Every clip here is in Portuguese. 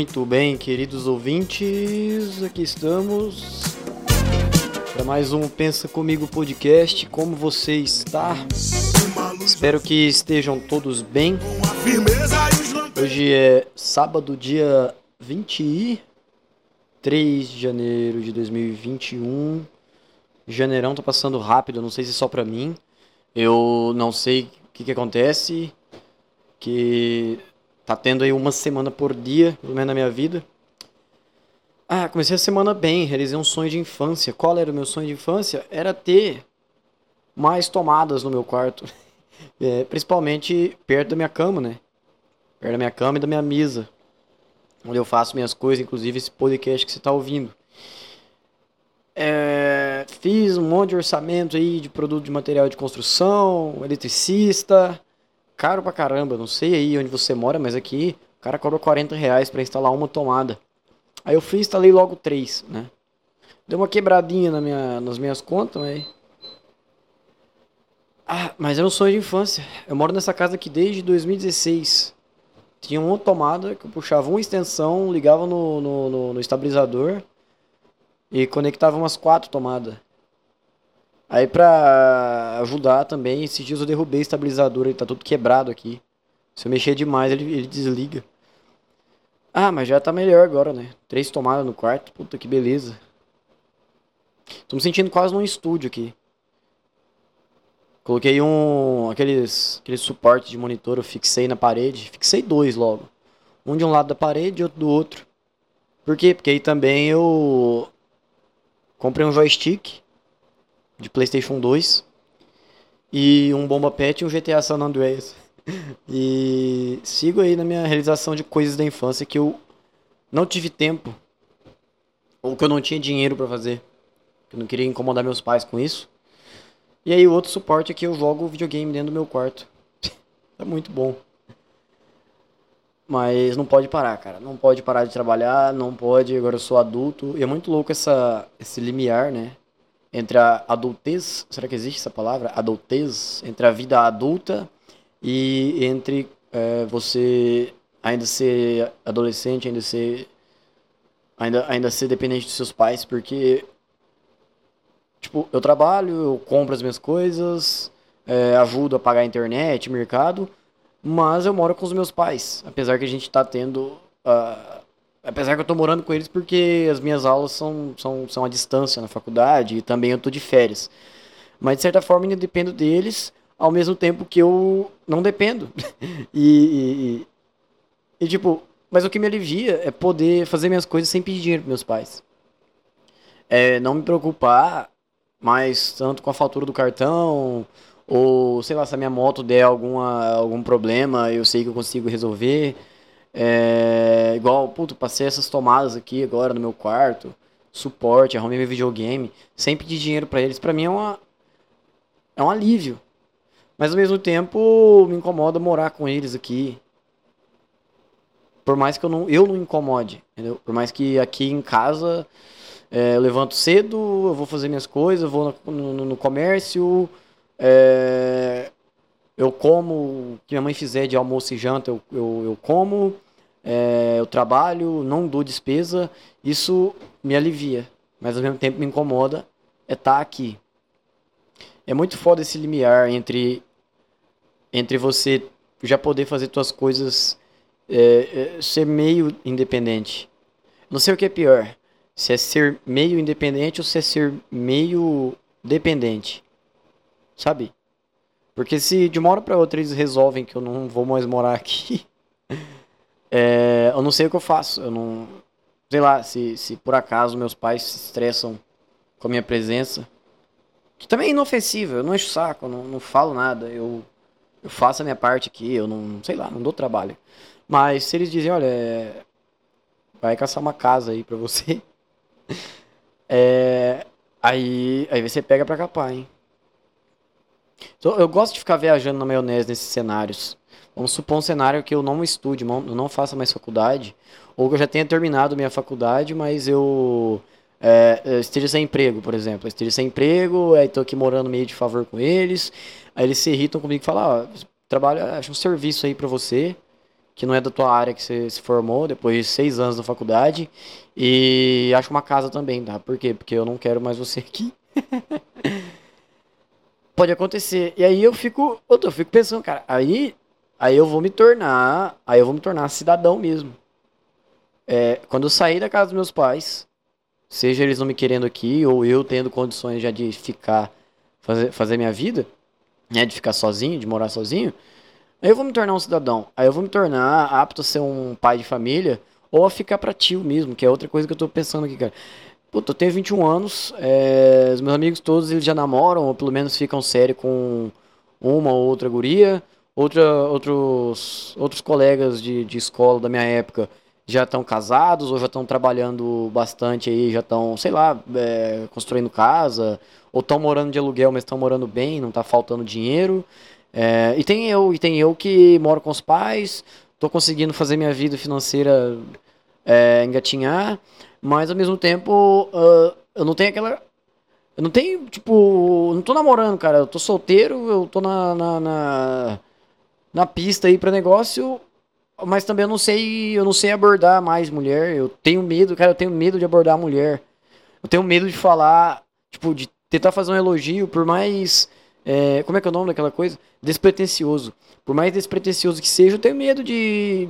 Muito bem, queridos ouvintes, aqui estamos para mais um Pensa Comigo podcast. Como você está? Espero que estejam todos bem. Hoje é sábado, dia 23 de janeiro de 2021. Janeirão tá passando rápido, não sei se é só para mim. Eu não sei o que, que acontece, que tá tendo aí uma semana por dia, pelo menos na minha vida. Ah, comecei a semana bem, realizei um sonho de infância. Qual era o meu sonho de infância? Era ter mais tomadas no meu quarto. É, principalmente perto da minha cama, né? Perto da minha cama e da minha mesa. Onde eu faço minhas coisas, inclusive esse podcast que você está ouvindo. É, fiz um monte de orçamento aí de produto de material de construção, eletricista, caro pra caramba. Não sei aí onde você mora, mas aqui o cara cobra 40 reais pra instalar uma tomada. Aí eu fui e instalei logo três, né? Deu uma quebradinha na minha, nas minhas contas, mas. Ah, mas é um sonho de infância. Eu moro nessa casa aqui desde 2016. Tinha uma tomada que eu puxava uma extensão, ligava no, no, no, no estabilizador e conectava umas quatro tomadas. Aí pra ajudar também, esses dias eu derrubei o estabilizador, ele tá todo quebrado aqui. Se eu mexer demais, ele, ele desliga. Ah, mas já tá melhor agora, né? Três tomadas no quarto, puta que beleza. Tô me sentindo quase num estúdio aqui. Coloquei um. aqueles. aqueles suportes de monitor, eu fixei na parede. Fixei dois logo. Um de um lado da parede e outro do outro. Por quê? Porque aí também eu. Comprei um joystick de PlayStation 2 e um Bomba Pet e um GTA San Andreas. E sigo aí na minha realização de coisas da infância que eu não tive tempo ou que eu não tinha dinheiro para fazer. Eu não queria incomodar meus pais com isso. E aí o outro suporte é que eu jogo videogame dentro do meu quarto. é muito bom. Mas não pode parar, cara. Não pode parar de trabalhar, não pode. Agora eu sou adulto. E é muito louco essa, esse limiar, né? Entre a adultez, será que existe essa palavra? Adultez, entre a vida adulta e entre é, você ainda ser adolescente, ainda ser ainda, ainda ser dependente dos seus pais, porque tipo, eu trabalho, eu compro as minhas coisas, é, ajudo a pagar a internet, mercado, mas eu moro com os meus pais, apesar que a gente está tendo uh, Apesar que eu tô morando com eles porque as minhas aulas são, são, são à distância na faculdade e também eu tô de férias. Mas de certa forma ainda dependo deles, ao mesmo tempo que eu não dependo. e, e, e, tipo, mas o que me alivia é poder fazer minhas coisas sem pedir dinheiro pros meus pais. É não me preocupar mais tanto com a fatura do cartão, ou sei lá, se a minha moto der alguma, algum problema, eu sei que eu consigo resolver. É, igual, puto, passei essas tomadas aqui agora no meu quarto, suporte, arrumei meu videogame, sem pedir dinheiro para eles, para mim é uma é um alívio. Mas ao mesmo tempo me incomoda morar com eles aqui. Por mais que eu não, eu não incomode, entendeu? Por mais que aqui em casa é, eu levanto cedo, eu vou fazer minhas coisas, eu vou no, no, no comércio, é, eu como o que minha mãe fizer de almoço e janta, eu, eu, eu como, é, eu trabalho, não dou despesa, isso me alivia, mas ao mesmo tempo me incomoda é estar aqui. É muito foda esse limiar entre, entre você já poder fazer suas coisas, é, é, ser meio independente. Não sei o que é pior, se é ser meio independente ou se é ser meio dependente. Sabe? Porque se de uma hora para outra eles resolvem que eu não vou mais morar aqui, é, eu não sei o que eu faço. Eu não. Sei lá, se, se por acaso meus pais se estressam com a minha presença. Que também é inofensivo, eu não encho saco, eu não, não falo nada, eu, eu faço a minha parte aqui, eu não, sei lá, não dou trabalho. Mas se eles dizem, olha, vai caçar uma casa aí pra você, é, aí, aí você pega pra capar, hein? Eu gosto de ficar viajando na maionese nesses cenários. Vamos supor um cenário que eu não estude, eu não faça mais faculdade, ou que eu já tenha terminado minha faculdade, mas eu é, esteja sem emprego, por exemplo. Eu esteja sem emprego, aí tô aqui morando meio de favor com eles, aí eles se irritam comigo e falam, ó, trabalho, acho um serviço aí para você, que não é da tua área que você se formou, depois de seis anos na faculdade. E acho uma casa também, tá? Por quê? Porque eu não quero mais você aqui. Pode acontecer. E aí eu fico, eu fico pensando, cara, aí, aí eu vou me tornar, aí eu vou me tornar cidadão mesmo. É, quando eu sair da casa dos meus pais, seja eles não me querendo aqui ou eu tendo condições já de ficar, fazer, fazer minha vida, né, de ficar sozinho, de morar sozinho, aí eu vou me tornar um cidadão. Aí eu vou me tornar apto a ser um pai de família ou a ficar pra tio mesmo, que é outra coisa que eu tô pensando aqui, cara. Puta, eu tenho 21 anos, é, os meus amigos todos eles já namoram, ou pelo menos ficam sério com uma ou outra guria. Outra, outros, outros colegas de, de escola da minha época já estão casados ou já estão trabalhando bastante aí, já estão, sei lá, é, construindo casa, ou estão morando de aluguel, mas estão morando bem, não está faltando dinheiro. É, e tem eu, e tem eu que moro com os pais, estou conseguindo fazer minha vida financeira é, engatinhar, mas ao mesmo tempo uh, eu não tenho aquela. Eu não tenho, tipo, não tô namorando, cara. Eu tô solteiro, eu tô na, na, na, na pista aí pra negócio, mas também eu não sei, eu não sei abordar mais mulher. Eu tenho medo, cara, eu tenho medo de abordar mulher. Eu tenho medo de falar, tipo, de tentar fazer um elogio, por mais. É, como é que é o nome daquela coisa? Despretensioso. Por mais despretensioso que seja, eu tenho medo de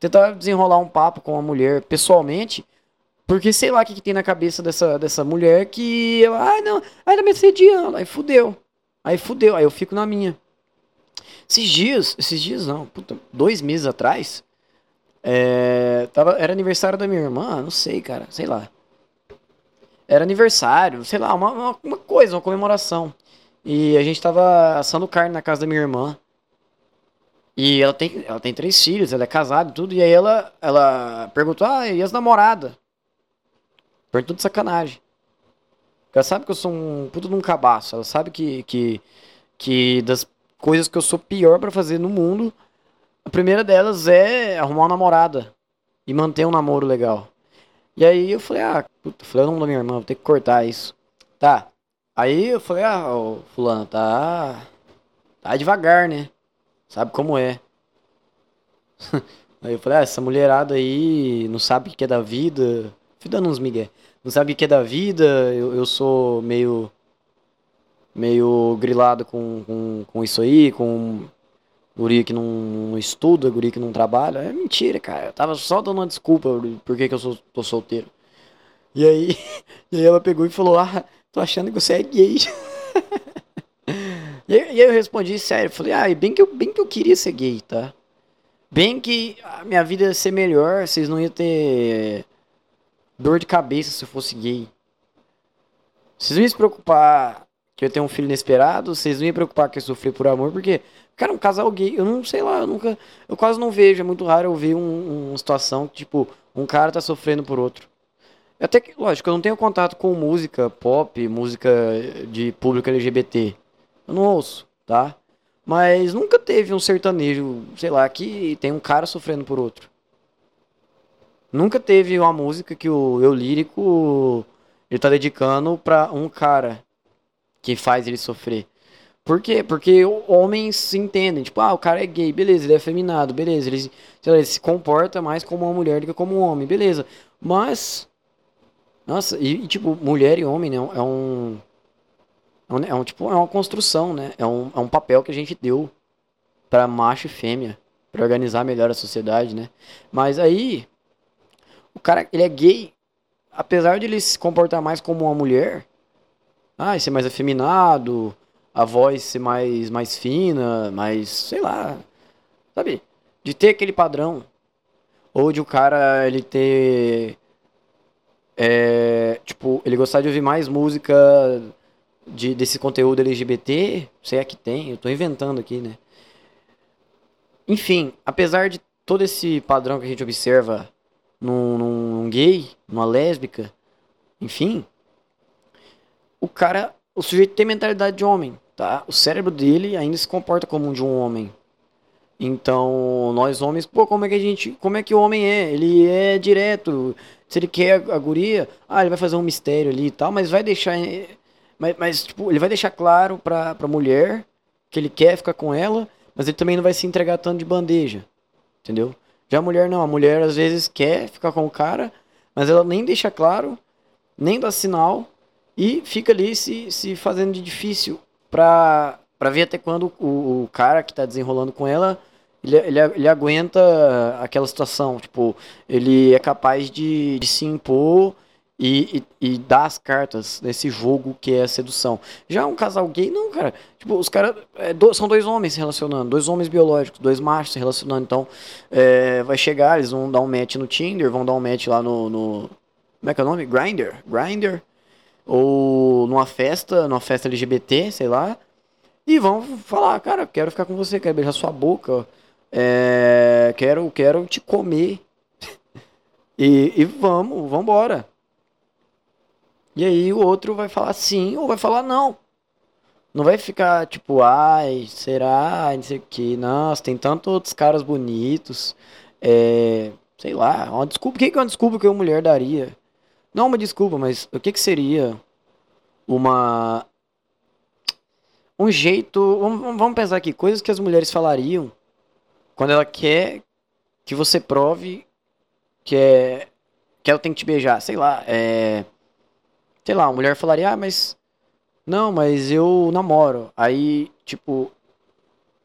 tentar desenrolar um papo com uma mulher pessoalmente. Porque sei lá o que, que tem na cabeça dessa, dessa mulher que ela, ai ah, não, ai tá me assediando, aí fudeu. Aí fudeu, aí eu fico na minha. Esses dias, esses dias não, puta, dois meses atrás, é, tava, era aniversário da minha irmã, não sei, cara, sei lá. Era aniversário, sei lá, uma, uma, uma coisa, uma comemoração. E a gente tava assando carne na casa da minha irmã. E ela tem, ela tem três filhos, ela é casada e tudo. E aí ela, ela perguntou, ah, e as namoradas? Perguntou de sacanagem. Ela sabe que eu sou um puto de um cabaço. Ela sabe que, que, que das coisas que eu sou pior para fazer no mundo, a primeira delas é arrumar uma namorada. E manter um namoro legal. E aí eu falei, ah, puta, falei o nome da minha irmã, vou ter que cortar isso. Tá. Aí eu falei, ah, ô, fulano, tá. Tá devagar, né? Sabe como é. aí eu falei, ah, essa mulherada aí não sabe o que é da vida. Fui dando uns migué. Não sabe o que é da vida, eu, eu sou meio. meio grilado com, com, com isso aí, com guri que não, não estuda, guri que não trabalha. É mentira, cara. Eu tava só dando uma desculpa por que, que eu sou, tô solteiro. E aí, e aí ela pegou e falou, ah, tô achando que você é gay. E aí eu respondi sério, falei, ah, bem que, eu, bem que eu queria ser gay, tá? Bem que a minha vida ia ser melhor, vocês não iam ter dor de cabeça se eu fosse gay. Vocês não iam se preocupar que eu tenho um filho inesperado, vocês não iam preocupar que eu sofri por amor, porque, cara, um casal gay, eu não sei lá, eu nunca, eu quase não vejo, é muito raro eu ver um, uma situação que, tipo, um cara tá sofrendo por outro. Até que, lógico, eu não tenho contato com música pop, música de público LGBT. Eu não ouço, tá? Mas nunca teve um sertanejo, sei lá, que tem um cara sofrendo por outro. Nunca teve uma música que o eu lírico ele tá dedicando pra um cara que faz ele sofrer. Por quê? Porque homens se entendem. Tipo, ah, o cara é gay, beleza, ele é afeminado, beleza. Ele, lá, ele se comporta mais como uma mulher do que como um homem, beleza. Mas. Nossa, e, e tipo, mulher e homem, né? É um. É é um, tipo, é uma construção, né? É um, é um papel que a gente deu para macho e fêmea, para organizar melhor a sociedade, né? Mas aí o cara, ele é gay, apesar de ele se comportar mais como uma mulher, ah, ser mais afeminado, a voz ser mais mais fina, mais, sei lá, sabe? De ter aquele padrão ou de o cara ele ter é, tipo, ele gostar de ouvir mais música de, desse conteúdo LGBT, sei é que tem, eu tô inventando aqui, né? Enfim, apesar de todo esse padrão que a gente observa num, num gay, numa lésbica, enfim, o cara, o sujeito tem mentalidade de homem, tá? O cérebro dele ainda se comporta como um de um homem. Então, nós homens, pô, como é que a gente, como é que o homem é? Ele é direto. Se ele quer a guria, ah, ele vai fazer um mistério ali e tal, mas vai deixar mas, mas tipo, ele vai deixar claro pra, pra mulher que ele quer ficar com ela, mas ele também não vai se entregar tanto de bandeja. entendeu? Já a mulher não, a mulher às vezes quer ficar com o cara, mas ela nem deixa claro, nem dá sinal e fica ali se, se fazendo de difícil pra, pra ver até quando o, o cara que tá desenrolando com ela ele, ele, ele aguenta aquela situação. Tipo, ele é capaz de, de se impor e, e, e, dar as cartas nesse jogo que é a sedução. Já um casal gay, não, cara. Tipo, os caras. É, do, são dois homens se relacionando, dois homens biológicos, dois machos se relacionando. Então, é, vai chegar, eles vão dar um match no Tinder, vão dar um match lá no. no como é que é o nome? Grinder. Grinder. Ou numa festa, numa festa LGBT, sei lá. E vão falar, cara, quero ficar com você, quero beijar sua boca. É, quero, quero te comer. e, e vamos, vamos embora. E aí o outro vai falar sim ou vai falar não. Não vai ficar tipo, ai, será, não sei o que. Nossa, tem tantos outros caras bonitos. É, sei lá, uma desculpa. O que é uma desculpa que uma mulher daria? Não uma desculpa, mas o que, que seria uma. Um jeito. Vamos, vamos pensar aqui, coisas que as mulheres falariam quando ela quer que você prove que é que ela tem que te beijar, sei lá, é sei lá, a mulher falaria: "Ah, mas não, mas eu namoro". Aí, tipo,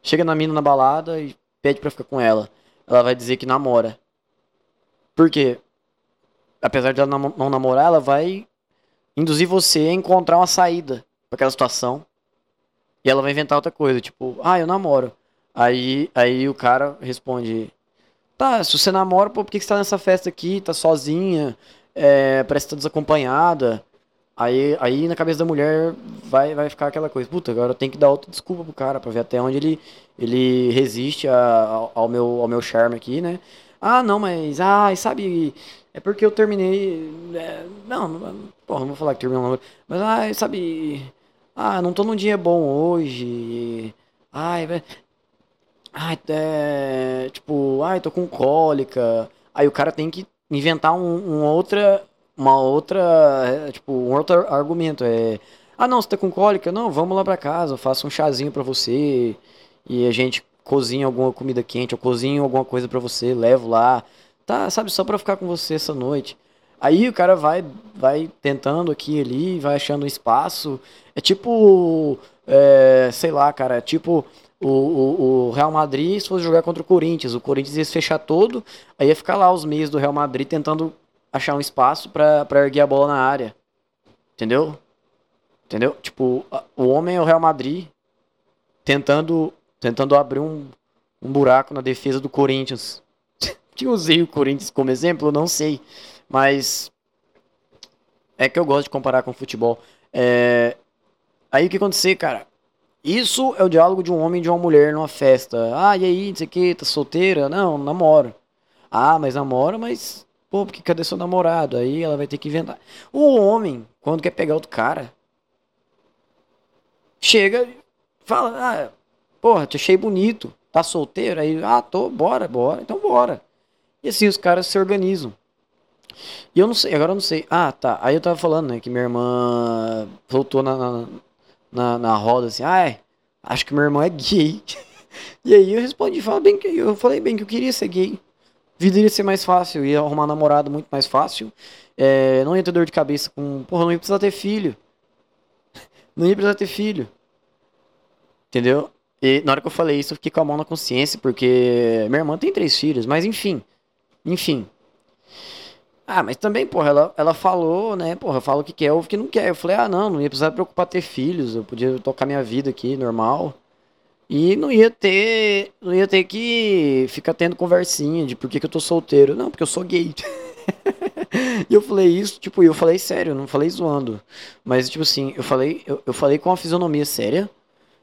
chega na mina na balada e pede para ficar com ela. Ela vai dizer que namora. Por quê? Apesar de ela não namorar, ela vai induzir você a encontrar uma saída para aquela situação. E ela vai inventar outra coisa, tipo, ah, eu namoro. Aí, aí o cara responde: Tá, se você namora, pô, por que, que você tá nessa festa aqui? Tá sozinha? É, parece que tá desacompanhada. Aí, aí na cabeça da mulher vai, vai ficar aquela coisa: Puta, agora eu tenho que dar outra desculpa pro cara pra ver até onde ele, ele resiste a, ao, ao, meu, ao meu charme aqui, né? Ah, não, mas. Ah, sabe. É porque eu terminei. É, não, porra, não vou falar que terminou. Mas, ah, sabe. Ah, não tô num dia bom hoje. Ai, Ai, é, tipo, ai, tô com cólica. Aí o cara tem que inventar um, um outra, uma outra, é, tipo, um outro argumento. É, ah, não, você tá com cólica? Não, vamos lá pra casa, eu faço um chazinho pra você e a gente cozinha alguma comida quente, eu cozinho alguma coisa pra você, levo lá. Tá, sabe, só pra ficar com você essa noite. Aí o cara vai, vai tentando aqui e ali, vai achando espaço. É tipo, é, sei lá, cara, é tipo o, o, o, Real Madrid se fosse jogar contra o Corinthians. O Corinthians ia se fechar todo, aí ia ficar lá os meios do Real Madrid tentando achar um espaço para erguer a bola na área. Entendeu? Entendeu? Tipo, o homem é o Real Madrid tentando, tentando abrir um, um buraco na defesa do Corinthians. que usei o Corinthians como exemplo, não sei. Mas é que eu gosto de comparar com futebol. É... Aí o que acontecer, cara? Isso é o diálogo de um homem e de uma mulher numa festa. Ah, e aí, não sei o que, tá solteira? Não, namoro. Ah, mas namora, mas. Pô, porque cadê seu namorado? Aí ela vai ter que inventar. O homem, quando quer pegar outro cara, chega e fala: Ah, porra, te achei bonito. Tá solteiro? Aí, ah, tô, bora, bora. Então bora. E assim os caras se organizam. E eu não sei, agora eu não sei. Ah, tá. Aí eu tava falando, né, que minha irmã voltou na, na na, na roda assim, ah, acho que meu irmão é gay. e aí eu respondi, fala bem que eu falei bem que eu queria ser gay. Vida iria ser mais fácil, ia arrumar namorado muito mais fácil. É, não ia ter dor de cabeça com. Porra, não ia precisar ter filho. não ia precisar ter filho. Entendeu? E na hora que eu falei isso, eu fiquei com a mão na consciência, porque minha irmã tem três filhos, mas enfim. Enfim. Ah, mas também, porra, ela, ela falou, né? Porra, fala o que quer ou o que não quer. Eu falei, ah, não, não ia precisar preocupar ter filhos, eu podia tocar minha vida aqui, normal. E não ia ter. Não ia ter que ficar tendo conversinha de por que, que eu tô solteiro. Não, porque eu sou gay. e eu falei isso, tipo, eu falei sério, não falei zoando. Mas, tipo assim, eu falei, eu, eu falei com uma fisionomia séria,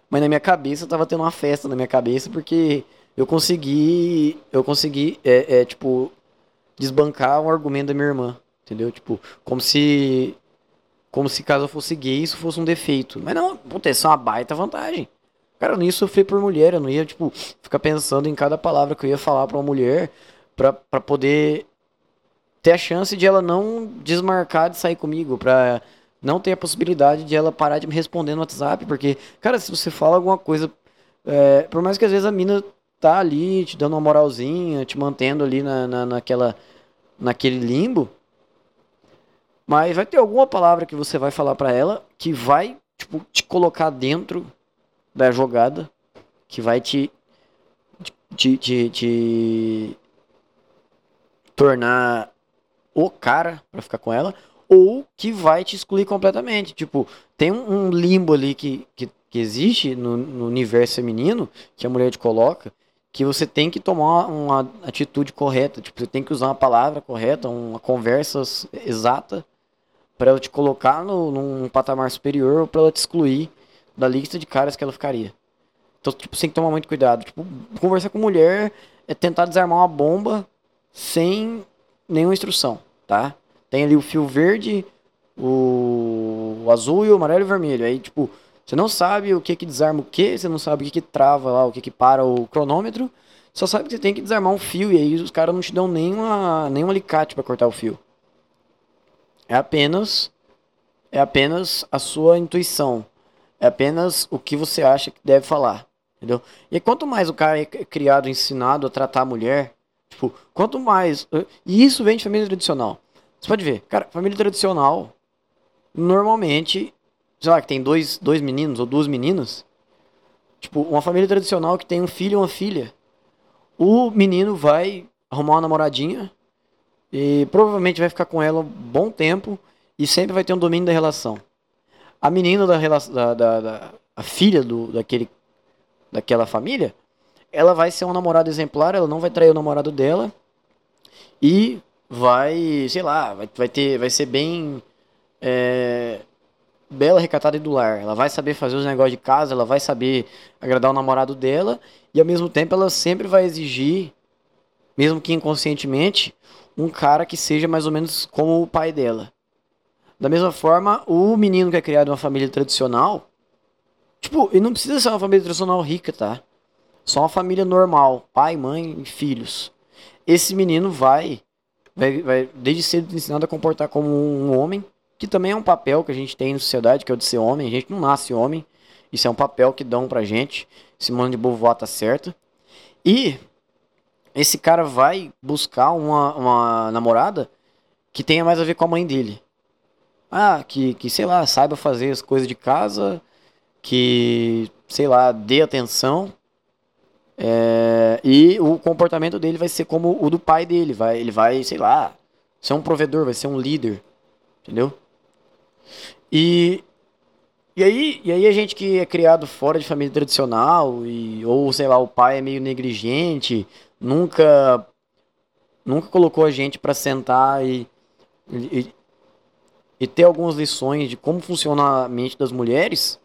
mas na minha cabeça tava tendo uma festa na minha cabeça, porque eu consegui. Eu consegui, é, é tipo, desbancar um argumento da minha irmã, entendeu? Tipo, como se como se caso eu fosse gay isso fosse um defeito. Mas não, puta, isso é uma baita vantagem. Cara, eu não ia sofrer por mulher, eu não ia, tipo, ficar pensando em cada palavra que eu ia falar pra uma mulher pra, pra poder ter a chance de ela não desmarcar de sair comigo, pra não ter a possibilidade de ela parar de me responder no WhatsApp, porque, cara, se você fala alguma coisa, é, por mais que às vezes a mina tá ali te dando uma moralzinha, te mantendo ali na, na, naquela, naquele limbo. Mas vai ter alguma palavra que você vai falar para ela que vai tipo, te colocar dentro da jogada, que vai te, te, te, te tornar o cara para ficar com ela, ou que vai te excluir completamente. Tipo, tem um, limbo ali que, que, que existe no, no, universo feminino, que a mulher te coloca, que você tem que tomar uma atitude correta. Tipo, você tem que usar uma palavra correta, uma conversa exata para ela te colocar no, num patamar superior ou para ela te excluir da lista de caras que ela ficaria. Então, tipo, você tem que tomar muito cuidado. Tipo, conversar com mulher é tentar desarmar uma bomba sem nenhuma instrução, tá? Tem ali o fio verde, o, o azul e o amarelo e o vermelho. Aí, tipo, você não sabe o que que desarma o que, você não sabe o que que trava lá, o que que para o cronômetro. Só sabe que você tem que desarmar um fio e aí os caras não te dão nenhuma, nenhum alicate para cortar o fio. É apenas é apenas a sua intuição. É apenas o que você acha que deve falar, entendeu? E quanto mais o cara é criado, ensinado a tratar a mulher, tipo, quanto mais, e isso vem de família tradicional. Você pode ver, cara, família tradicional normalmente, sei lá, que tem dois, dois meninos ou duas meninas, tipo, uma família tradicional que tem um filho e uma filha. O menino vai arrumar uma namoradinha e provavelmente vai ficar com ela um bom tempo e sempre vai ter um domínio da relação. A menina da relação, da, da, da, a filha do, daquele, daquela família, ela vai ser uma namorada exemplar, ela não vai trair o namorado dela e vai, sei lá, vai, vai ter, vai ser bem é, bela, recatada e do lar. Ela vai saber fazer os negócios de casa, ela vai saber agradar o namorado dela e ao mesmo tempo ela sempre vai exigir, mesmo que inconscientemente, um cara que seja mais ou menos como o pai dela. Da mesma forma, o menino que é criado em uma família tradicional, tipo, e não precisa ser uma família tradicional rica, tá? Só uma família normal, pai, mãe e filhos. Esse menino vai, vai, vai desde cedo ensinado a comportar como um homem, que também é um papel que a gente tem na sociedade, que é o de ser homem. A gente não nasce homem, isso é um papel que dão pra gente. Simone de Beauvoir tá certa. E esse cara vai buscar uma, uma namorada que tenha mais a ver com a mãe dele. Ah, que, que, sei lá, saiba fazer as coisas de casa, que, sei lá, dê atenção. É, e o comportamento dele vai ser como o do pai dele. Vai, ele vai, sei lá, ser um provedor, vai ser um líder. Entendeu? E, e, aí, e aí a gente que é criado fora de família tradicional, e, ou sei lá, o pai é meio negligente, nunca nunca colocou a gente para sentar e, e, e, ter algumas lições de como funciona a mente das mulheres,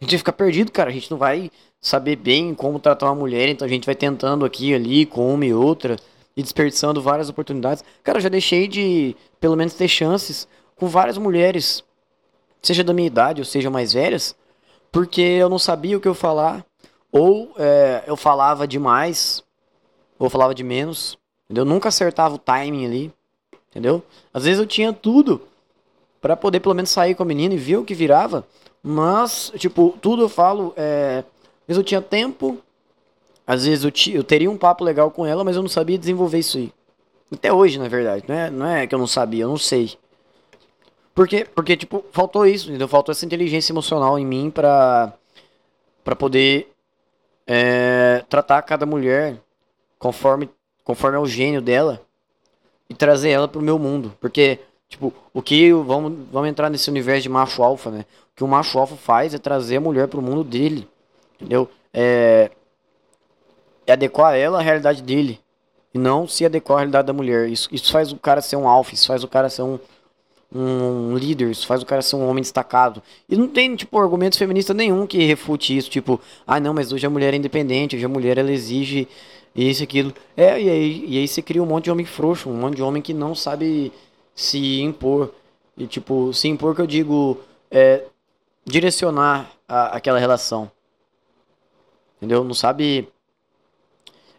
a gente fica perdido, cara. A gente não vai saber bem como tratar uma mulher, então a gente vai tentando aqui ali com uma e outra e desperdiçando várias oportunidades. Cara, eu já deixei de pelo menos ter chances com várias mulheres, seja da minha idade ou seja mais velhas, porque eu não sabia o que eu falar ou é, eu falava demais ou falava de menos, entendeu? Nunca acertava o timing ali, entendeu? Às vezes eu tinha tudo para poder pelo menos sair com a menina e ver o que virava, mas, tipo, tudo eu falo, é... às vezes eu tinha tempo, às vezes eu, eu teria um papo legal com ela, mas eu não sabia desenvolver isso aí. Até hoje, na verdade, não é, não é que eu não sabia, eu não sei. Porque, porque tipo, faltou isso, entendeu? Faltou essa inteligência emocional em mim pra, pra poder é, tratar cada mulher conforme, conforme é o gênio dela e trazer ela pro meu mundo. Porque, tipo, o que. Vamos, vamos entrar nesse universo de macho alfa, né? O que o macho alfa faz é trazer a mulher pro mundo dele. Entendeu? É, é adequar ela à realidade dele. E não se adequar à realidade da mulher. Isso, isso faz o cara ser um alfa, isso faz o cara ser um, um líder, isso faz o cara ser um homem destacado. E não tem, tipo, argumento feminista nenhum que refute isso, tipo, ah não, mas hoje a mulher é independente, hoje a mulher ela exige isso, aquilo. É, e aí, e aí você cria um monte de homem frouxo, um monte de homem que não sabe se impor. E, tipo, se impor que eu digo, é, direcionar a, aquela relação. Entendeu? Não sabe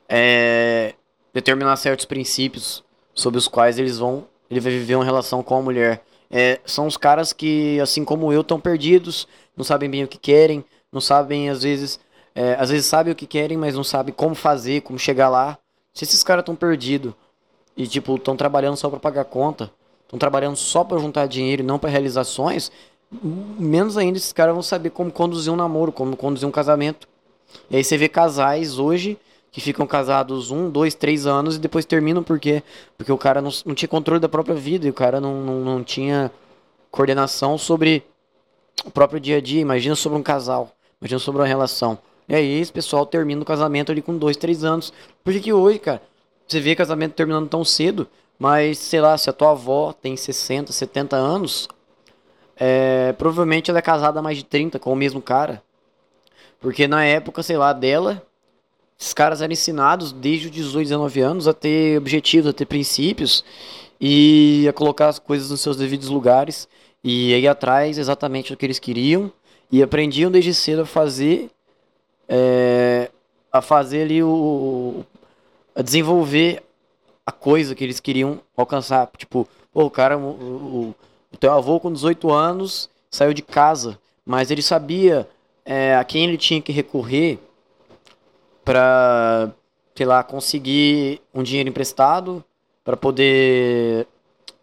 é, determinar certos princípios sobre os quais eles vão ele vai viver uma relação com a mulher. É, são os caras que, assim como eu, estão perdidos, não sabem bem o que querem, não sabem, às vezes, é, às vezes sabem o que querem, mas não sabem como fazer, como chegar lá. Se esses caras estão perdidos e, tipo, estão trabalhando só para pagar conta, estão trabalhando só para juntar dinheiro e não para realizações, menos ainda esses caras vão saber como conduzir um namoro, como conduzir um casamento. E aí você vê casais hoje que ficam casados um, dois, três anos e depois terminam por quê? Porque o cara não, não tinha controle da própria vida e o cara não, não, não tinha coordenação sobre o próprio dia a dia. Imagina sobre um casal, imagina sobre uma relação. E aí esse pessoal termina o casamento ali com dois, três anos. Por que, que hoje, cara, você vê casamento terminando tão cedo, mas sei lá, se a tua avó tem 60, 70 anos, é, provavelmente ela é casada há mais de 30 com o mesmo cara. Porque na época, sei lá, dela, esses caras eram ensinados desde os 18, 19 anos a ter objetivos, a ter princípios e a colocar as coisas nos seus devidos lugares e ir atrás exatamente do que eles queriam e aprendiam desde cedo a fazer é, a fazer ali o a desenvolver a coisa que eles queriam alcançar tipo o cara o, o, o teu avô com 18 anos saiu de casa mas ele sabia é, a quem ele tinha que recorrer para sei lá conseguir um dinheiro emprestado para poder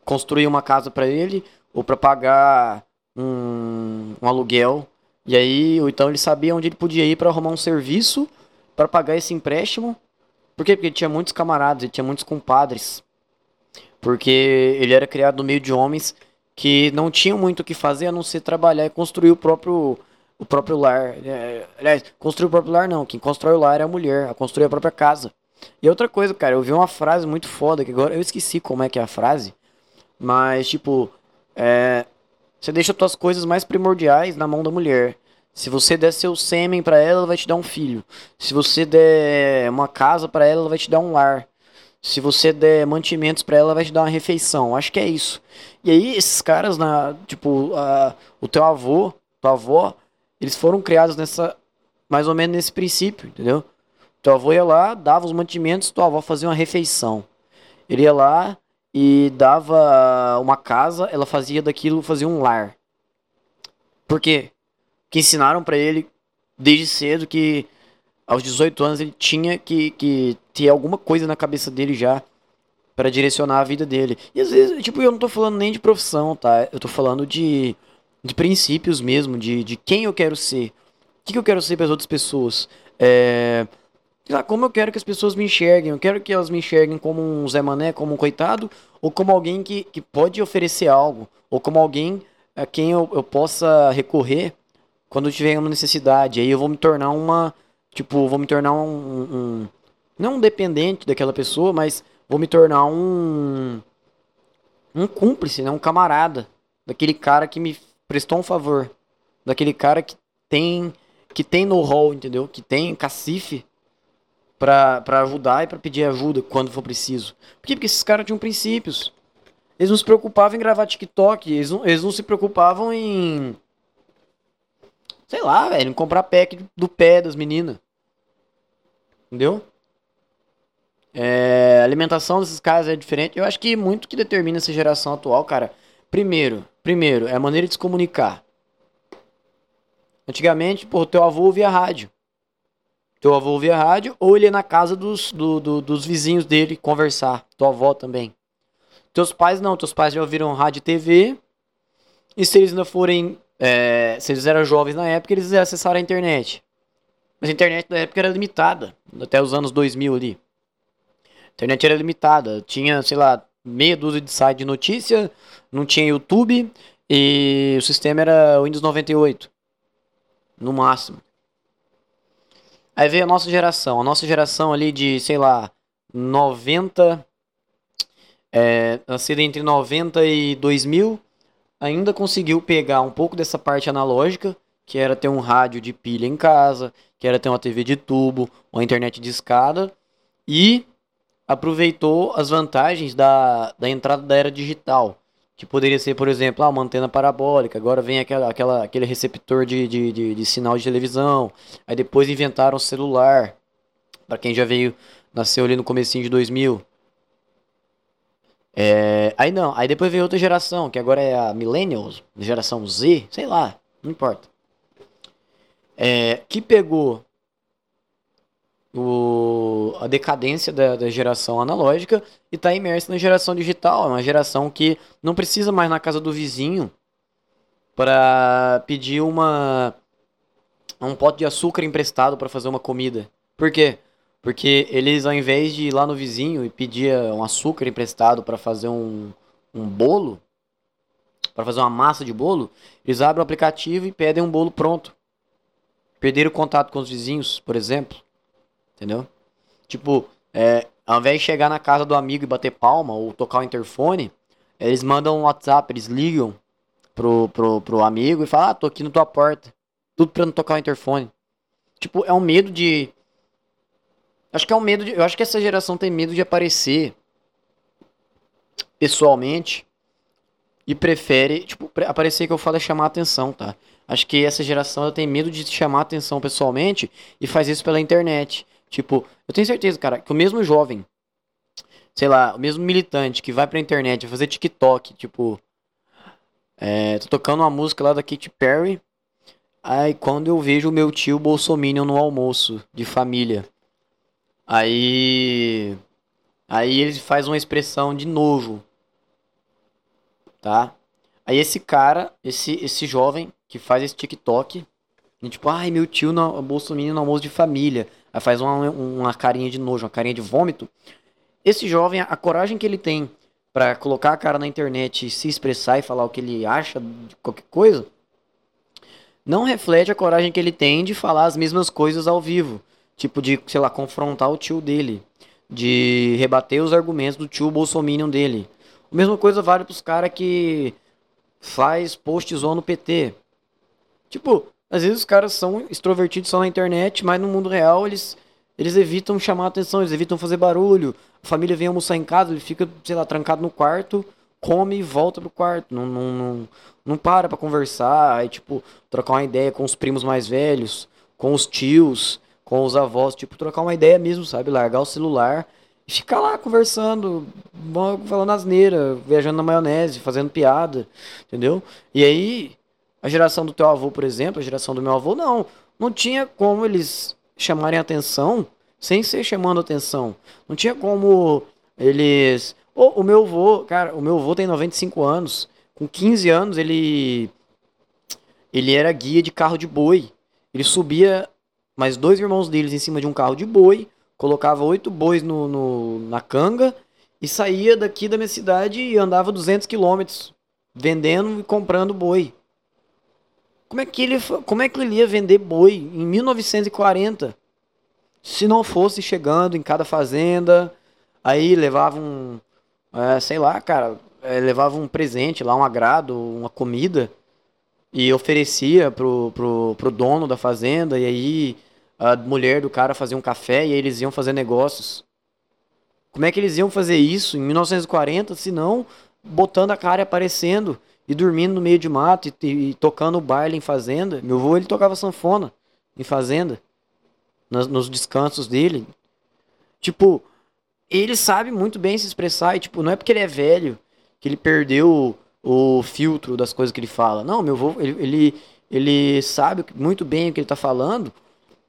construir uma casa para ele ou para pagar um, um, aluguel. E aí, ou então ele sabia onde ele podia ir para arrumar um serviço para pagar esse empréstimo. Por quê? Porque ele tinha muitos camaradas, ele tinha muitos compadres. Porque ele era criado no meio de homens que não tinham muito o que fazer a não ser trabalhar e construir o próprio o próprio lar. É, aliás, construir o próprio lar não, quem constrói o lar é a mulher, a construir a própria casa. E outra coisa, cara, eu vi uma frase muito foda que agora eu esqueci como é que é a frase, mas tipo, é, você deixa as tuas coisas mais primordiais na mão da mulher. Se você der seu sêmen para ela, ela vai te dar um filho. Se você der uma casa para ela, ela vai te dar um lar. Se você der mantimentos para ela, ela vai te dar uma refeição. Acho que é isso. E aí esses caras na, tipo, o teu avô, tua avó, eles foram criados nessa mais ou menos nesse princípio, entendeu? Teu avô ia lá, dava os mantimentos, tua avó fazia uma refeição. Ele ia lá, e dava uma casa, ela fazia daquilo, fazia um lar. Por quê? Que ensinaram para ele desde cedo que aos 18 anos ele tinha que, que ter alguma coisa na cabeça dele já para direcionar a vida dele. E às vezes, tipo, eu não tô falando nem de profissão, tá? Eu tô falando de, de princípios mesmo, de, de quem eu quero ser. O que, que eu quero ser para as outras pessoas. É como eu quero que as pessoas me enxerguem. Eu quero que elas me enxerguem como um Zé Mané, como um coitado, ou como alguém que, que pode oferecer algo, ou como alguém a quem eu, eu possa recorrer quando tiver uma necessidade. Aí eu vou me tornar uma. Tipo, vou me tornar um, um. Não um dependente daquela pessoa, mas vou me tornar um. Um cúmplice, né? Um camarada. Daquele cara que me prestou um favor. Daquele cara que tem. Que tem know-how, entendeu? Que tem cacife para ajudar e para pedir ajuda quando for preciso. Por quê? Porque esses caras tinham princípios. Eles não se preocupavam em gravar TikTok, eles não, eles não se preocupavam em. Sei lá, velho, comprar pack do pé das meninas. Entendeu? É, a alimentação desses caras é diferente. Eu acho que muito que determina essa geração atual, cara. Primeiro, primeiro, é a maneira de se comunicar. Antigamente, pô, teu avô ouvia rádio. Teu avô ouvia rádio, ou ele ia na casa dos, do, do, dos vizinhos dele conversar. Tua avó também. Teus pais não, teus pais já ouviram rádio e TV. E se eles ainda forem. É, se eles eram jovens na época, eles acessaram a internet. Mas a internet na época era limitada. Até os anos 2000 ali. A internet era limitada. Tinha, sei lá, meia dúzia de site de notícia. Não tinha YouTube. E o sistema era Windows 98. No máximo. Aí veio a nossa geração. A nossa geração ali de, sei lá, 90. É, nascida entre 90 e 2000, ainda conseguiu pegar um pouco dessa parte analógica, que era ter um rádio de pilha em casa, que era ter uma TV de tubo, uma internet de escada, e aproveitou as vantagens da, da entrada da era digital que poderia ser, por exemplo, ah, uma antena parabólica, agora vem aquela, aquela, aquele receptor de, de, de, de sinal de televisão, aí depois inventaram o celular, para quem já veio, nasceu ali no comecinho de 2000. É, aí não, aí depois veio outra geração, que agora é a Millennials, geração Z, sei lá, não importa. É, que pegou o, a decadência da, da geração analógica e está imersa na geração digital. É uma geração que não precisa mais na casa do vizinho para pedir uma um pote de açúcar emprestado para fazer uma comida. Por quê? Porque eles, ao invés de ir lá no vizinho e pedir um açúcar emprestado para fazer um, um bolo, para fazer uma massa de bolo, eles abrem o aplicativo e pedem um bolo pronto. Perderam o contato com os vizinhos, por exemplo. Entendeu? Tipo, é, ao invés de chegar na casa do amigo e bater palma ou tocar o interfone, eles mandam um WhatsApp, eles ligam pro, pro, pro amigo e falam, ah, tô aqui na tua porta. Tudo pra não tocar o interfone. Tipo, é um medo de. Acho que é um medo de. Eu acho que essa geração tem medo de aparecer pessoalmente e prefere, tipo, aparecer que eu falo é chamar atenção, tá? Acho que essa geração tem medo de chamar atenção pessoalmente e faz isso pela internet. Tipo, eu tenho certeza, cara, que o mesmo jovem, sei lá, o mesmo militante que vai pra internet fazer TikTok, tipo, é, tô tocando uma música lá da Katy Perry, aí quando eu vejo o meu tio Bolsominion no almoço de família, aí. Aí ele faz uma expressão de novo, tá? Aí esse cara, esse, esse jovem que faz esse TikTok, tipo, ai, meu tio no, Bolsonaro no almoço de família. Aí faz uma, uma carinha de nojo, uma carinha de vômito. Esse jovem, a coragem que ele tem para colocar a cara na internet e se expressar e falar o que ele acha de qualquer coisa, não reflete a coragem que ele tem de falar as mesmas coisas ao vivo. Tipo, de, sei lá, confrontar o tio dele. De rebater os argumentos do tio Bolsominion dele. A mesma coisa vale pros caras que faz post no PT. Tipo, às vezes os caras são extrovertidos só na internet, mas no mundo real eles, eles evitam chamar atenção, eles evitam fazer barulho. A família vem almoçar em casa, ele fica, sei lá, trancado no quarto, come e volta pro quarto. Não, não, não, não para pra conversar, aí, tipo, trocar uma ideia com os primos mais velhos, com os tios, com os avós, tipo, trocar uma ideia mesmo, sabe? Largar o celular e ficar lá conversando, falando asneira, viajando na maionese, fazendo piada, entendeu? E aí, a geração do teu avô, por exemplo, a geração do meu avô, não. Não tinha como eles chamarem atenção sem ser chamando atenção. Não tinha como eles. O meu avô, cara, o meu avô tem 95 anos. Com 15 anos ele. Ele era guia de carro de boi. Ele subia mais dois irmãos deles em cima de um carro de boi colocava oito bois no, no, na canga e saía daqui da minha cidade e andava 200 quilômetros vendendo e comprando boi. Como é, que ele, como é que ele ia vender boi em 1940? Se não fosse chegando em cada fazenda, aí levava um, é, sei lá, cara, é, levava um presente lá, um agrado, uma comida, e oferecia pro, pro, pro dono da fazenda, e aí a mulher do cara fazia um café e aí eles iam fazer negócios. Como é que eles iam fazer isso em 1940, se não botando a cara e aparecendo e dormindo no meio de mato e, e tocando baile em fazenda? Meu avô ele tocava sanfona em fazenda, nos, nos descansos dele. Tipo, ele sabe muito bem se expressar e tipo, não é porque ele é velho que ele perdeu o, o filtro das coisas que ele fala. Não, meu avô, ele, ele, ele sabe muito bem o que ele tá falando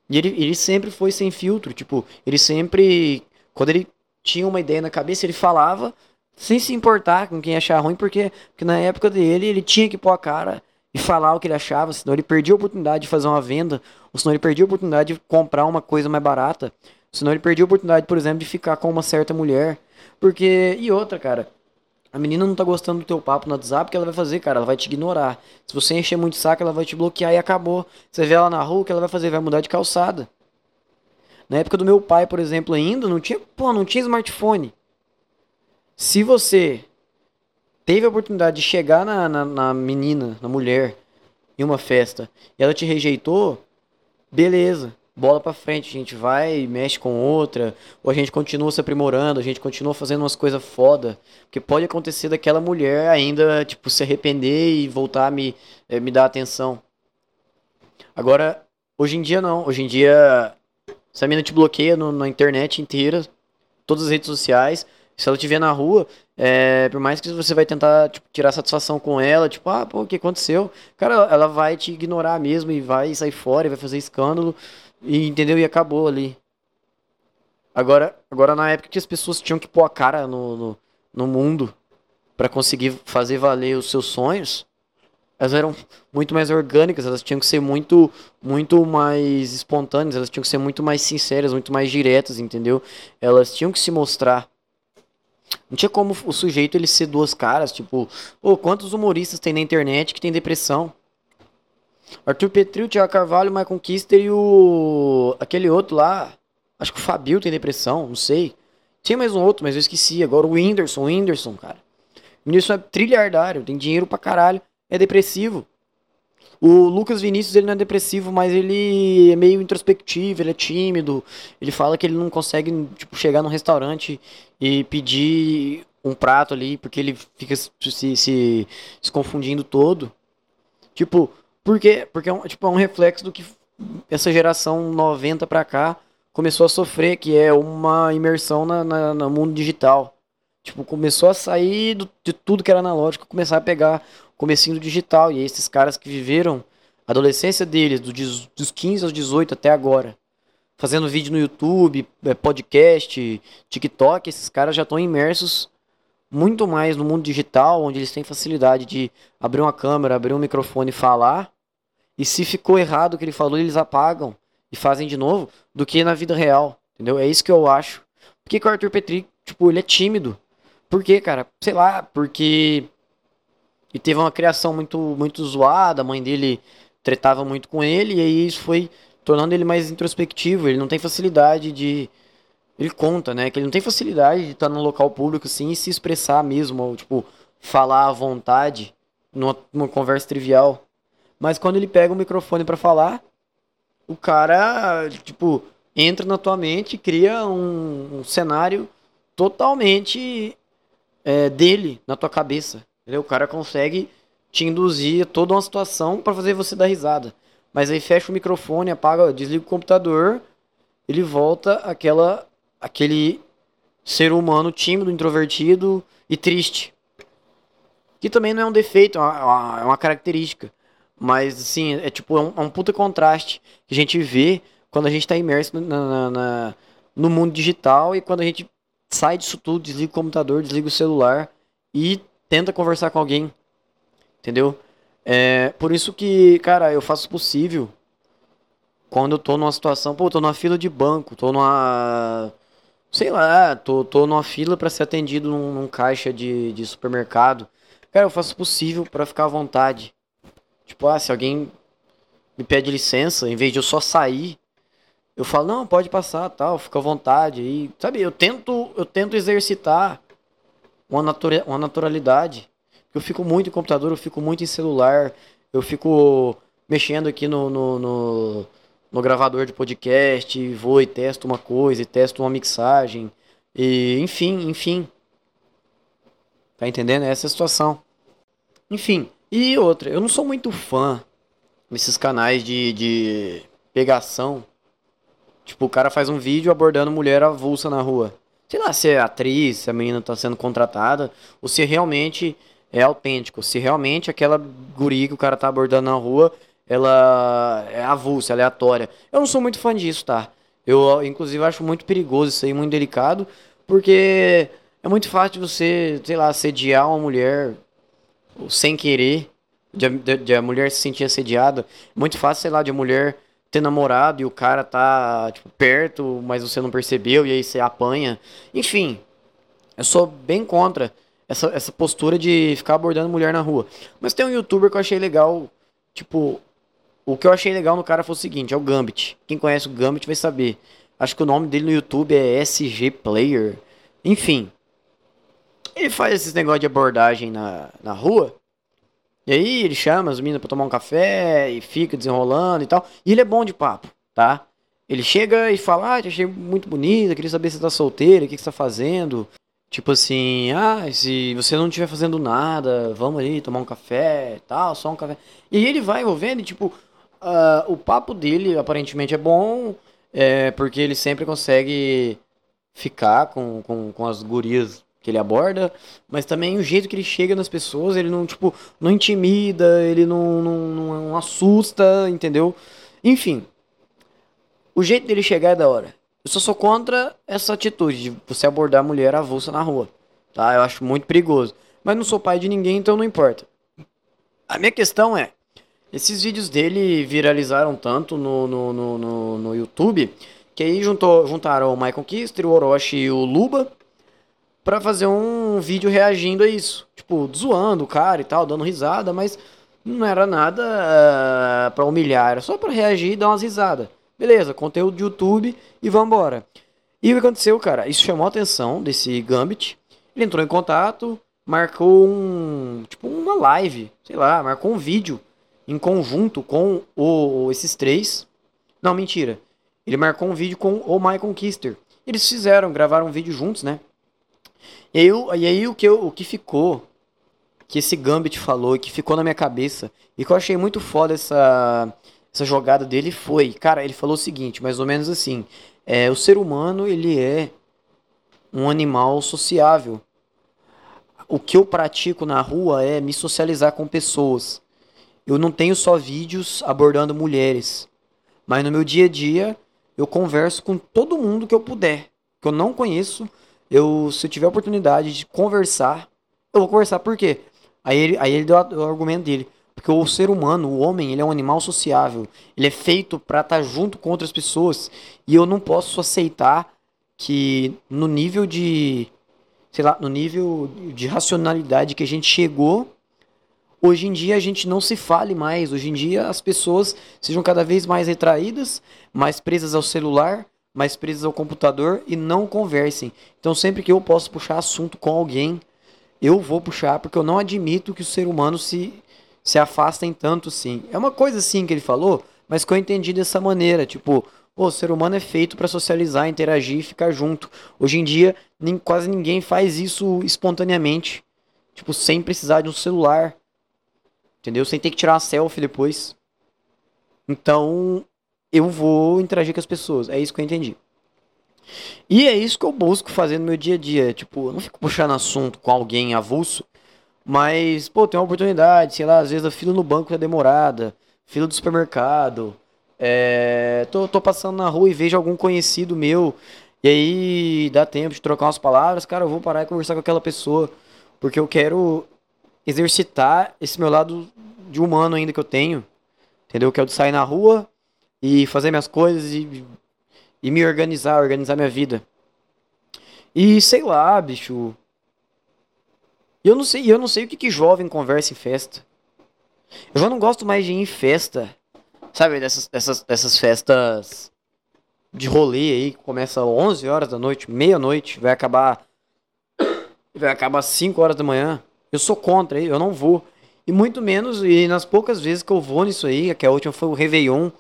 e ele, ele sempre foi sem filtro, tipo, ele sempre. Quando ele tinha uma ideia na cabeça, ele falava sem se importar com quem achar ruim, porque, porque na época dele ele tinha que pôr a cara e falar o que ele achava, senão ele perdia a oportunidade de fazer uma venda, ou senão ele perdia a oportunidade de comprar uma coisa mais barata, senão ele perdia a oportunidade, por exemplo, de ficar com uma certa mulher. Porque. E outra, cara. A menina não tá gostando do teu papo no WhatsApp, o que ela vai fazer, cara? Ela vai te ignorar. Se você encher muito saco, ela vai te bloquear e acabou. Você vê ela na rua, o que ela vai fazer? Vai mudar de calçada. Na época do meu pai, por exemplo, ainda, não tinha, pô, não tinha smartphone. Se você teve a oportunidade de chegar na, na, na menina, na mulher, em uma festa, e ela te rejeitou, beleza bola para frente, a gente vai e mexe com outra, ou a gente continua se aprimorando, a gente continua fazendo umas coisas foda, porque pode acontecer daquela mulher ainda, tipo, se arrepender e voltar a me, eh, me dar atenção. Agora, hoje em dia não, hoje em dia, se a mina te bloqueia no, na internet inteira, todas as redes sociais, se ela te ver na rua, é, por mais que você vai tentar tipo, tirar satisfação com ela, tipo, ah, pô, o que aconteceu? Cara, ela vai te ignorar mesmo e vai sair fora e vai fazer escândalo. E, entendeu? E acabou ali. Agora, agora na época que as pessoas tinham que pôr a cara no, no, no mundo para conseguir fazer valer os seus sonhos, elas eram muito mais orgânicas, elas tinham que ser muito muito mais espontâneas, elas tinham que ser muito mais sinceras, muito mais diretas, entendeu? Elas tinham que se mostrar. Não tinha como o sujeito ele ser duas caras, tipo, oh, quantos humoristas tem na internet que tem depressão? Arthur Petri, o Thiago Carvalho, o Michael Kister e o aquele outro lá, acho que o Fabio tem depressão, não sei. Tinha mais um outro, mas eu esqueci. Agora o Whindersson, o Whindersson, cara. O Whindersson é trilhardário, tem dinheiro pra caralho é depressivo. O Lucas Vinícius ele não é depressivo, mas ele é meio introspectivo, ele é tímido. Ele fala que ele não consegue tipo, chegar num restaurante e pedir um prato ali, porque ele fica se, se, se, se confundindo todo. Tipo, porque, porque é, um, tipo, é um reflexo do que essa geração 90 pra cá começou a sofrer, que é uma imersão na, na, no mundo digital. Tipo, começou a sair do, de tudo que era analógico, começar a pegar comecinho do digital. E esses caras que viveram a adolescência deles, dos 15 aos 18 até agora, fazendo vídeo no YouTube, é, podcast, TikTok, esses caras já estão imersos muito mais no mundo digital, onde eles têm facilidade de abrir uma câmera, abrir um microfone e falar. E se ficou errado o que ele falou, eles apagam e fazem de novo, do que na vida real. Entendeu? É isso que eu acho. Por que, que o Arthur Petri, tipo, ele é tímido? Por quê, cara? Sei lá, porque e teve uma criação muito, muito zoada, a mãe dele tretava muito com ele, e aí isso foi tornando ele mais introspectivo. Ele não tem facilidade de. Ele conta, né? Que ele não tem facilidade de estar num local público assim e se expressar mesmo, ou, tipo, falar à vontade numa, numa conversa trivial. Mas quando ele pega o microfone para falar, o cara, tipo, entra na tua mente e cria um, um cenário totalmente é, dele na tua cabeça. Entendeu? O cara consegue te induzir toda uma situação para fazer você dar risada. Mas aí fecha o microfone, apaga, desliga o computador, ele volta aquela aquele ser humano tímido, introvertido e triste. Que também não é um defeito, é uma, é uma característica. Mas, assim, é tipo, é um, é um, puta contraste que a gente vê quando a gente está imerso na, na, na, no mundo digital e quando a gente sai disso tudo, desliga o computador, desliga o celular e tenta conversar com alguém. Entendeu? É, por isso que, cara, eu faço o possível quando eu tô numa situação, pô, tô numa fila de banco, tô numa. Sei lá, tô, tô numa fila para ser atendido num, num, caixa de, de supermercado. Cara, eu faço o possível para ficar à vontade. Tipo, ah, se alguém me pede licença, em vez de eu só sair, eu falo, não, pode passar, tal, fica à vontade. E, sabe, eu tento, eu tento exercitar uma, natura, uma naturalidade. Eu fico muito em computador, eu fico muito em celular, eu fico mexendo aqui no, no, no, no gravador de podcast, vou e testo uma coisa, e testo uma mixagem, e enfim, enfim. Tá entendendo? Essa é a situação. Enfim, e outra, eu não sou muito fã desses canais de, de pegação. Tipo, o cara faz um vídeo abordando mulher avulsa na rua sei lá, se é atriz, se a menina está sendo contratada, ou se realmente é autêntico, se realmente aquela guria que o cara tá abordando na rua, ela é avulsa, aleatória. Eu não sou muito fã disso, tá? Eu, inclusive, acho muito perigoso isso aí, muito delicado, porque é muito fácil você, sei lá, assediar uma mulher sem querer, de, de, de a mulher se sentir assediada. Muito fácil, sei lá, de a mulher ter namorado e o cara tá, tipo, perto, mas você não percebeu e aí você apanha. Enfim, eu sou bem contra essa, essa postura de ficar abordando mulher na rua. Mas tem um youtuber que eu achei legal, tipo, o que eu achei legal no cara foi o seguinte, é o Gambit. Quem conhece o Gambit vai saber. Acho que o nome dele no YouTube é SG Player. Enfim. Ele faz esses negócios de abordagem na, na rua. E aí ele chama as meninas pra tomar um café e fica desenrolando e tal. E ele é bom de papo, tá? Ele chega e fala, ah, te achei muito bonita, queria saber se você tá solteira, o que, que você tá fazendo. Tipo assim, ah, se você não estiver fazendo nada, vamos ali tomar um café tal, só um café. E aí ele vai envolvendo e, tipo, uh, o papo dele aparentemente é bom, é, porque ele sempre consegue ficar com, com, com as gurias que ele aborda, mas também o jeito que ele chega nas pessoas, ele não, tipo, não intimida, ele não, não, não assusta, entendeu? Enfim, o jeito dele chegar é da hora. Eu só sou contra essa atitude de você abordar a mulher avulsa na rua. Tá? Eu acho muito perigoso. Mas não sou pai de ninguém, então não importa. A minha questão é: esses vídeos dele viralizaram tanto no, no, no, no, no YouTube que aí juntou, juntaram o Michael Kister, o Orochi e o Luba para fazer um vídeo reagindo a isso. Tipo, zoando o cara e tal, dando risada, mas não era nada uh, pra humilhar, era só pra reagir e dar umas risadas. Beleza, conteúdo de YouTube e vambora. E o que aconteceu, cara? Isso chamou a atenção desse Gambit. Ele entrou em contato, marcou um. Tipo, uma live, sei lá, marcou um vídeo em conjunto com o, esses três. Não, mentira. Ele marcou um vídeo com o Michael Kister. Eles fizeram, gravaram um vídeo juntos, né? E aí, e aí o, que eu, o que ficou, que esse Gambit falou, que ficou na minha cabeça, e que eu achei muito foda essa, essa jogada dele foi, cara, ele falou o seguinte, mais ou menos assim, é, o ser humano, ele é um animal sociável. O que eu pratico na rua é me socializar com pessoas. Eu não tenho só vídeos abordando mulheres, mas no meu dia a dia eu converso com todo mundo que eu puder, que eu não conheço. Eu, se eu tiver oportunidade de conversar, eu vou conversar. Por quê? Aí ele, aí ele deu o argumento dele. Porque o ser humano, o homem, ele é um animal sociável. Ele é feito para estar tá junto com outras pessoas. E eu não posso aceitar que no nível de. Sei lá, no nível de racionalidade que a gente chegou, hoje em dia a gente não se fale mais. Hoje em dia as pessoas sejam cada vez mais retraídas, mais presas ao celular, mais presas ao computador e não conversem. Então sempre que eu posso puxar assunto com alguém, eu vou puxar, porque eu não admito que o ser humano se se afastem tanto sim. É uma coisa assim que ele falou, mas que eu entendi dessa maneira, tipo, o ser humano é feito para socializar, interagir e ficar junto. Hoje em dia, nem, quase ninguém faz isso espontaneamente, tipo, sem precisar de um celular. Entendeu? Sem ter que tirar uma selfie depois. Então, eu vou interagir com as pessoas. É isso que eu entendi. E é isso que eu busco fazer no meu dia a dia. Tipo, eu não fico puxando assunto com alguém avulso mas, pô, tem uma oportunidade, sei lá, às vezes a fila no banco é demorada, fila do supermercado. É, tô, tô passando na rua e vejo algum conhecido meu, e aí dá tempo de trocar umas palavras, cara, eu vou parar e conversar com aquela pessoa, porque eu quero exercitar esse meu lado de humano ainda que eu tenho, entendeu? Eu quero sair na rua e fazer minhas coisas e, e me organizar, organizar minha vida. E sei lá, bicho, eu não sei, eu não sei o que, que jovem conversa em festa. Eu já não gosto mais de ir em festa. Sabe, dessas, dessas, dessas festas de rolê aí, que começa às 11 horas da noite, meia-noite, vai acabar vai acabar às 5 horas da manhã. Eu sou contra, eu não vou. E muito menos, e nas poucas vezes que eu vou nisso aí, que a última foi o Réveillon,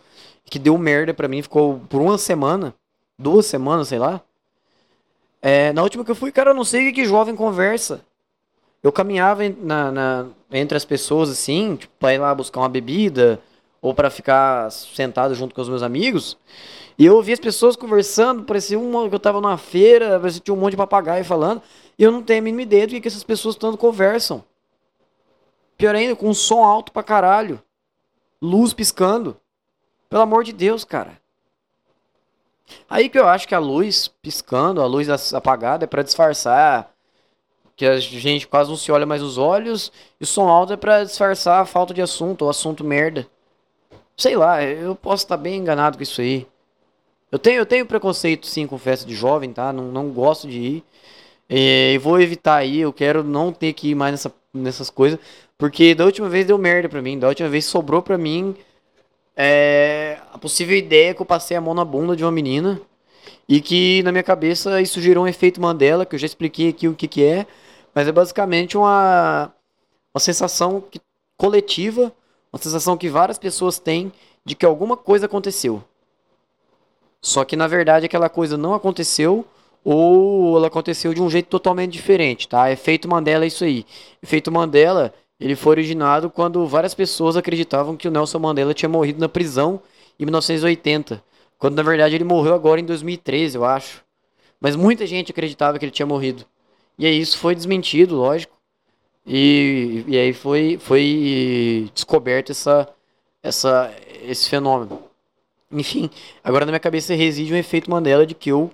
que deu merda pra mim, ficou por uma semana, duas semanas, sei lá. É, na última que eu fui, cara, eu não sei o que, que jovem conversa eu caminhava na, na, entre as pessoas assim, tipo, pra ir lá buscar uma bebida ou para ficar sentado junto com os meus amigos. E eu ouvia as pessoas conversando, parecia uma que eu tava numa feira, parecia que tinha um monte de papagaio falando, e eu não tenho a mínima ideia do que, que essas pessoas tanto conversam. Pior ainda, com um som alto pra caralho. Luz piscando. Pelo amor de Deus, cara. Aí que eu acho que a luz piscando, a luz apagada é para disfarçar que a gente quase não se olha mais nos olhos, e o som alto é para disfarçar a falta de assunto, ou assunto merda. Sei lá, eu posso estar bem enganado com isso aí. Eu tenho, eu tenho preconceito sim com festa de jovem, tá? Não, não gosto de ir. E vou evitar aí, eu quero não ter que ir mais nessa, nessas coisas. Porque da última vez deu merda pra mim. Da última vez sobrou pra mim é, a possível ideia que eu passei a mão na bunda de uma menina. E que na minha cabeça isso gerou um efeito Mandela, que eu já expliquei aqui o que, que é. Mas é basicamente uma, uma sensação que, coletiva, uma sensação que várias pessoas têm de que alguma coisa aconteceu. Só que na verdade aquela coisa não aconteceu ou ela aconteceu de um jeito totalmente diferente, tá? Efeito Mandela é isso aí. Efeito Mandela, ele foi originado quando várias pessoas acreditavam que o Nelson Mandela tinha morrido na prisão em 1980, quando na verdade ele morreu agora em 2013, eu acho. Mas muita gente acreditava que ele tinha morrido. E aí isso foi desmentido, lógico. E, e aí foi, foi descoberto essa, essa, esse fenômeno. Enfim, agora na minha cabeça reside um efeito Mandela de que eu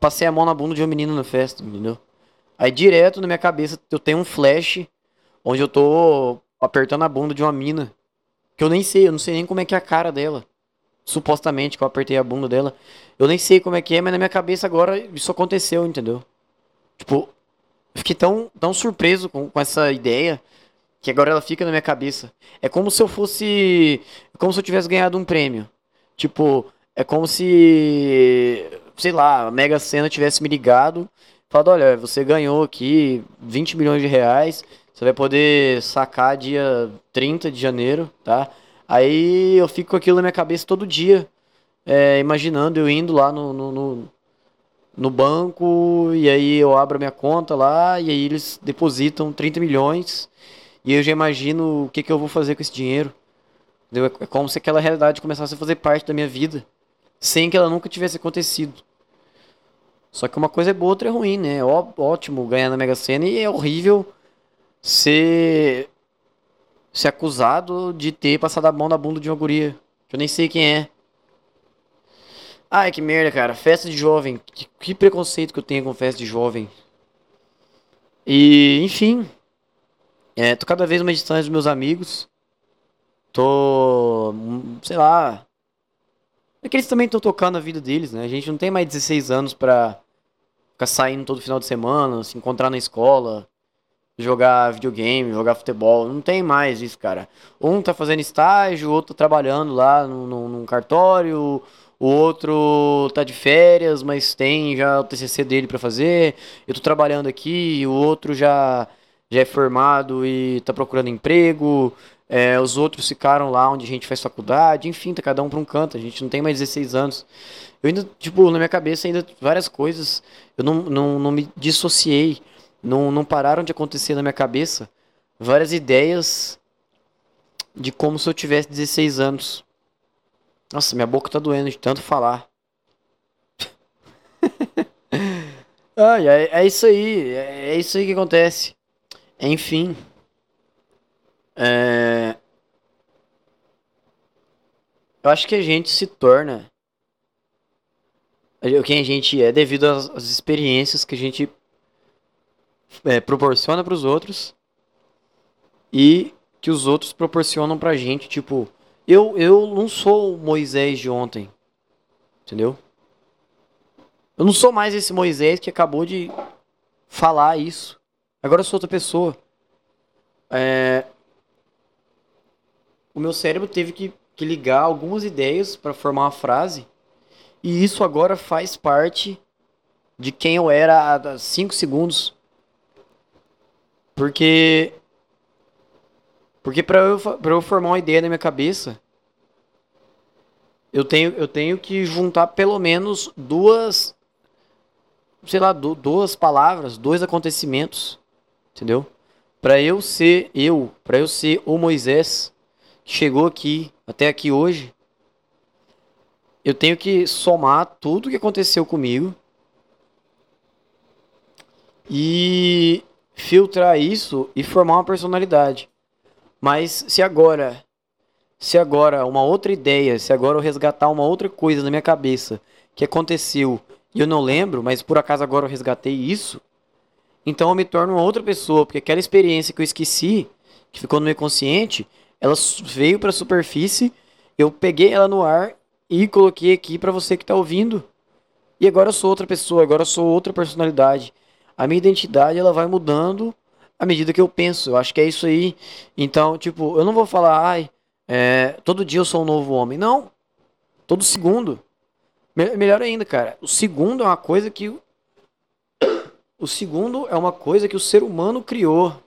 passei a mão na bunda de uma menina na festa, entendeu? Aí direto na minha cabeça eu tenho um flash onde eu tô apertando a bunda de uma mina. Que eu nem sei, eu não sei nem como é que é a cara dela. Supostamente que eu apertei a bunda dela. Eu nem sei como é que é, mas na minha cabeça agora isso aconteceu, entendeu? Tipo, fiquei tão, tão surpreso com, com essa ideia que agora ela fica na minha cabeça. É como se eu fosse. É como se eu tivesse ganhado um prêmio. Tipo, é como se. Sei lá, a Mega Sena tivesse me ligado. Falado, olha, você ganhou aqui 20 milhões de reais. Você vai poder sacar dia 30 de janeiro, tá? Aí eu fico com aquilo na minha cabeça todo dia. É, imaginando eu indo lá no, no, no, no banco. E aí eu abro a minha conta lá. E aí eles depositam 30 milhões. E eu já imagino o que, que eu vou fazer com esse dinheiro. Entendeu? É como se aquela realidade começasse a fazer parte da minha vida. Sem que ela nunca tivesse acontecido. Só que uma coisa é boa, outra é ruim, né? É ótimo ganhar na Mega Sena e é horrível ser ser acusado de ter passado a mão na bunda de uma guria. Que eu nem sei quem é. Ai, que merda, cara. Festa de jovem. Que, que preconceito que eu tenho com festa de jovem. E, enfim. É, tô cada vez mais distante dos meus amigos. Tô. Sei lá. É que eles também estão tocando a vida deles, né? A gente não tem mais 16 anos pra ficar saindo todo final de semana, se encontrar na escola, jogar videogame, jogar futebol. Não tem mais isso, cara. Um tá fazendo estágio, o outro tá trabalhando lá no, num cartório, o outro tá de férias, mas tem já o TCC dele para fazer. Eu tô trabalhando aqui, o outro já já é formado e tá procurando emprego. É, os outros ficaram lá onde a gente faz faculdade, enfim, tá cada um pra um canto, a gente não tem mais 16 anos. Eu ainda, tipo, na minha cabeça ainda várias coisas, eu não, não, não me dissociei, não, não pararam de acontecer na minha cabeça várias ideias de como se eu tivesse 16 anos. Nossa, minha boca tá doendo de tanto falar. ah, é, é isso aí, é, é isso aí que acontece. Enfim. É... Eu acho que a gente se torna o que a gente é devido às, às experiências que a gente é, proporciona para os outros e que os outros proporcionam pra gente. Tipo, eu, eu não sou o Moisés de ontem, entendeu? Eu não sou mais esse Moisés que acabou de falar isso. Agora eu sou outra pessoa. É... O meu cérebro teve que, que ligar algumas ideias para formar uma frase. E isso agora faz parte de quem eu era há 5 segundos. Porque. Porque para eu, pra eu formar uma ideia na minha cabeça, eu tenho, eu tenho que juntar pelo menos duas. Sei lá, duas palavras, dois acontecimentos entendeu? Para eu ser eu, para eu ser o Moisés que chegou aqui, até aqui hoje, eu tenho que somar tudo que aconteceu comigo e filtrar isso e formar uma personalidade. Mas se agora, se agora uma outra ideia, se agora eu resgatar uma outra coisa na minha cabeça que aconteceu e eu não lembro, mas por acaso agora eu resgatei isso, então eu me torno uma outra pessoa, porque aquela experiência que eu esqueci, que ficou no meu consciente, ela veio para a superfície, eu peguei ela no ar e coloquei aqui para você que está ouvindo. E agora eu sou outra pessoa, agora eu sou outra personalidade. A minha identidade ela vai mudando à medida que eu penso. Eu acho que é isso aí. Então, tipo, eu não vou falar, ai, é, todo dia eu sou um novo homem. Não. Todo segundo. Me melhor ainda, cara. O segundo é uma coisa que o segundo é uma coisa que o ser humano criou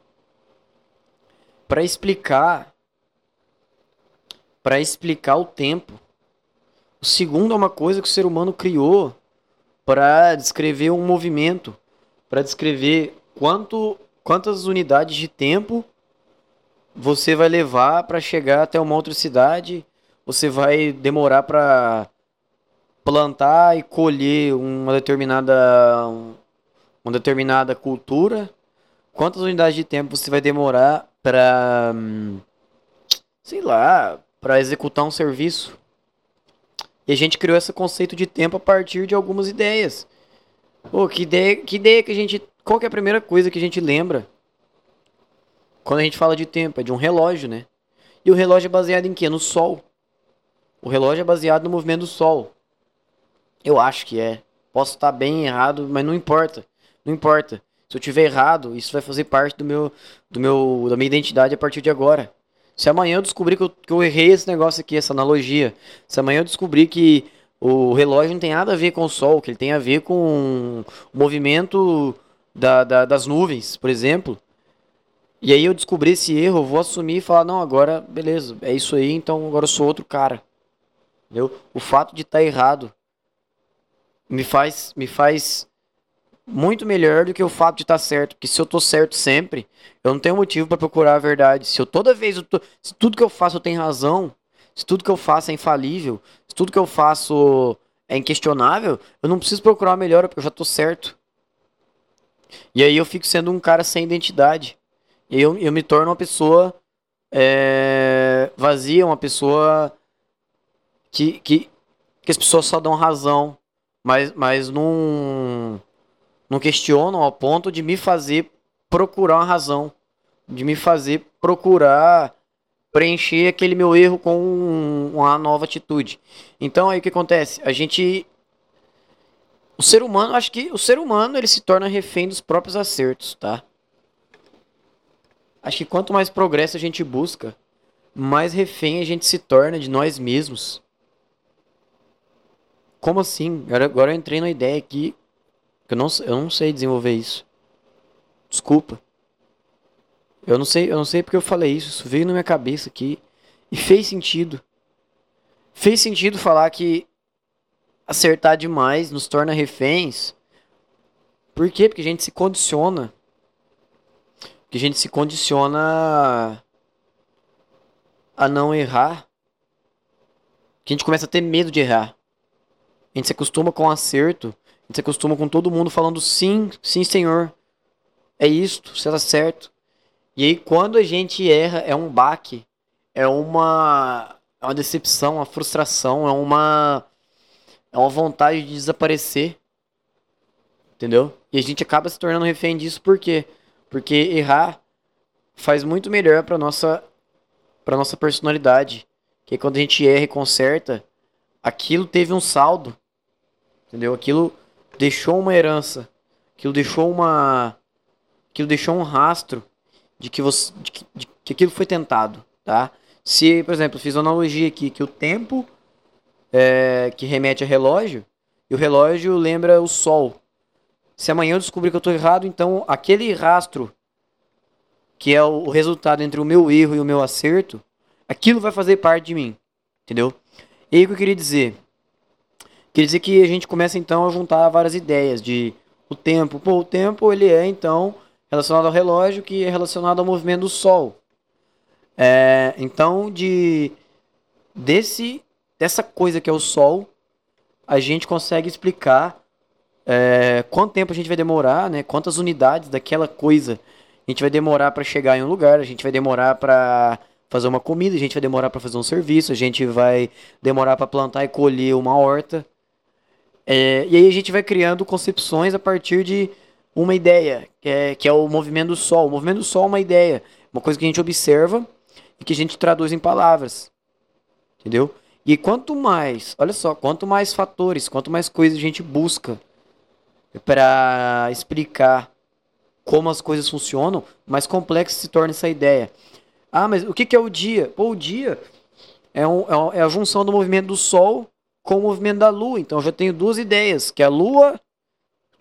para explicar para explicar o tempo. O segundo é uma coisa que o ser humano criou para descrever um movimento, para descrever quanto quantas unidades de tempo você vai levar para chegar até uma outra cidade, você vai demorar para plantar e colher uma determinada uma determinada cultura, quantas unidades de tempo você vai demorar para, sei lá, para executar um serviço. E a gente criou esse conceito de tempo a partir de algumas ideias. Pô, que ideia, que ideia que a gente. Qual que é a primeira coisa que a gente lembra quando a gente fala de tempo? É de um relógio, né? E o relógio é baseado em quê? No Sol. O relógio é baseado no movimento do Sol. Eu acho que é. Posso estar bem errado, mas não importa. Não importa. Se eu tiver errado, isso vai fazer parte do meu, do meu, da minha identidade a partir de agora. Se amanhã eu descobrir que eu, que eu errei esse negócio aqui, essa analogia, se amanhã eu descobrir que o relógio não tem nada a ver com o sol, que ele tem a ver com o movimento da, da, das nuvens, por exemplo. E aí eu descobri esse erro, vou assumir e falar, não, agora, beleza, é isso aí, então agora eu sou outro cara. Entendeu? O fato de estar tá errado me faz, me faz muito melhor do que o fato de estar tá certo. Porque se eu tô certo sempre, eu não tenho motivo para procurar a verdade. Se eu toda vez, eu tô, se tudo que eu faço eu tenho razão, se tudo que eu faço é infalível, se tudo que eu faço é inquestionável, eu não preciso procurar a melhora porque eu já tô certo. E aí eu fico sendo um cara sem identidade. E aí eu, eu me torno uma pessoa é, vazia, uma pessoa que, que, que as pessoas só dão razão, mas, mas não não questionam ao ponto de me fazer procurar uma razão, de me fazer procurar preencher aquele meu erro com uma nova atitude. Então aí o que acontece? A gente o ser humano, acho que o ser humano ele se torna refém dos próprios acertos, tá? Acho que quanto mais progresso a gente busca, mais refém a gente se torna de nós mesmos. Como assim? Agora, eu entrei na ideia aqui eu não, eu não sei desenvolver isso. Desculpa. Eu não sei, eu não sei porque eu falei isso. Isso veio na minha cabeça aqui e fez sentido. Fez sentido falar que acertar demais nos torna reféns. Por quê? Porque a gente se condiciona. Porque a gente se condiciona a não errar. Que a gente começa a ter medo de errar. A gente se acostuma com o acerto a gente se acostuma com todo mundo falando sim, sim, senhor. É isto, você tá certo. E aí quando a gente erra, é um baque, é uma, é uma decepção, uma frustração, é uma, é uma vontade de desaparecer. Entendeu? E a gente acaba se tornando refém disso por quê? Porque errar faz muito melhor para nossa para nossa personalidade. Que quando a gente erra e conserta, aquilo teve um saldo. Entendeu? Aquilo deixou uma herança, aquilo deixou uma aquilo deixou um rastro de que você de que, de que aquilo foi tentado, tá? Se, por exemplo, fiz uma analogia aqui que o tempo é, que remete a relógio e o relógio lembra o sol. Se amanhã eu descobrir que eu estou errado, então aquele rastro que é o resultado entre o meu erro e o meu acerto, aquilo vai fazer parte de mim, entendeu? E aí o que eu queria dizer? Quer dizer que a gente começa então a juntar várias ideias de o tempo. Pô, o tempo ele é então relacionado ao relógio que é relacionado ao movimento do Sol. É, então de desse dessa coisa que é o Sol, a gente consegue explicar é, quanto tempo a gente vai demorar, né? Quantas unidades daquela coisa a gente vai demorar para chegar em um lugar, a gente vai demorar para fazer uma comida, a gente vai demorar para fazer um serviço, a gente vai demorar para plantar e colher uma horta. É, e aí a gente vai criando concepções a partir de uma ideia, que é, que é o movimento do Sol. O movimento do Sol é uma ideia, uma coisa que a gente observa e que a gente traduz em palavras. Entendeu? E quanto mais, olha só, quanto mais fatores, quanto mais coisas a gente busca para explicar como as coisas funcionam, mais complexa se torna essa ideia. Ah, mas o que, que é o dia? Pô, o dia é, um, é, é a junção do movimento do Sol com o movimento da Lua. Então eu já tenho duas ideias, que a Lua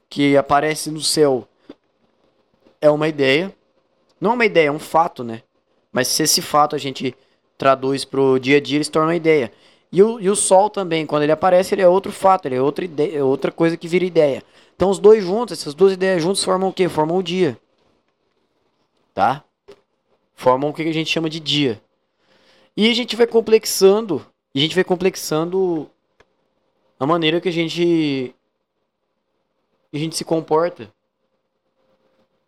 que aparece no céu é uma ideia. Não é uma ideia, é um fato, né? Mas se esse fato a gente traduz para o dia a dia, ele se torna uma ideia. E o, e o Sol também, quando ele aparece, ele é outro fato, ele é outra, ideia, é outra coisa que vira ideia. Então os dois juntos, essas duas ideias juntas formam o quê? Formam o dia. Tá? Formam o que a gente chama de dia. E a gente vai complexando, a gente vai complexando a maneira que a gente a gente se comporta.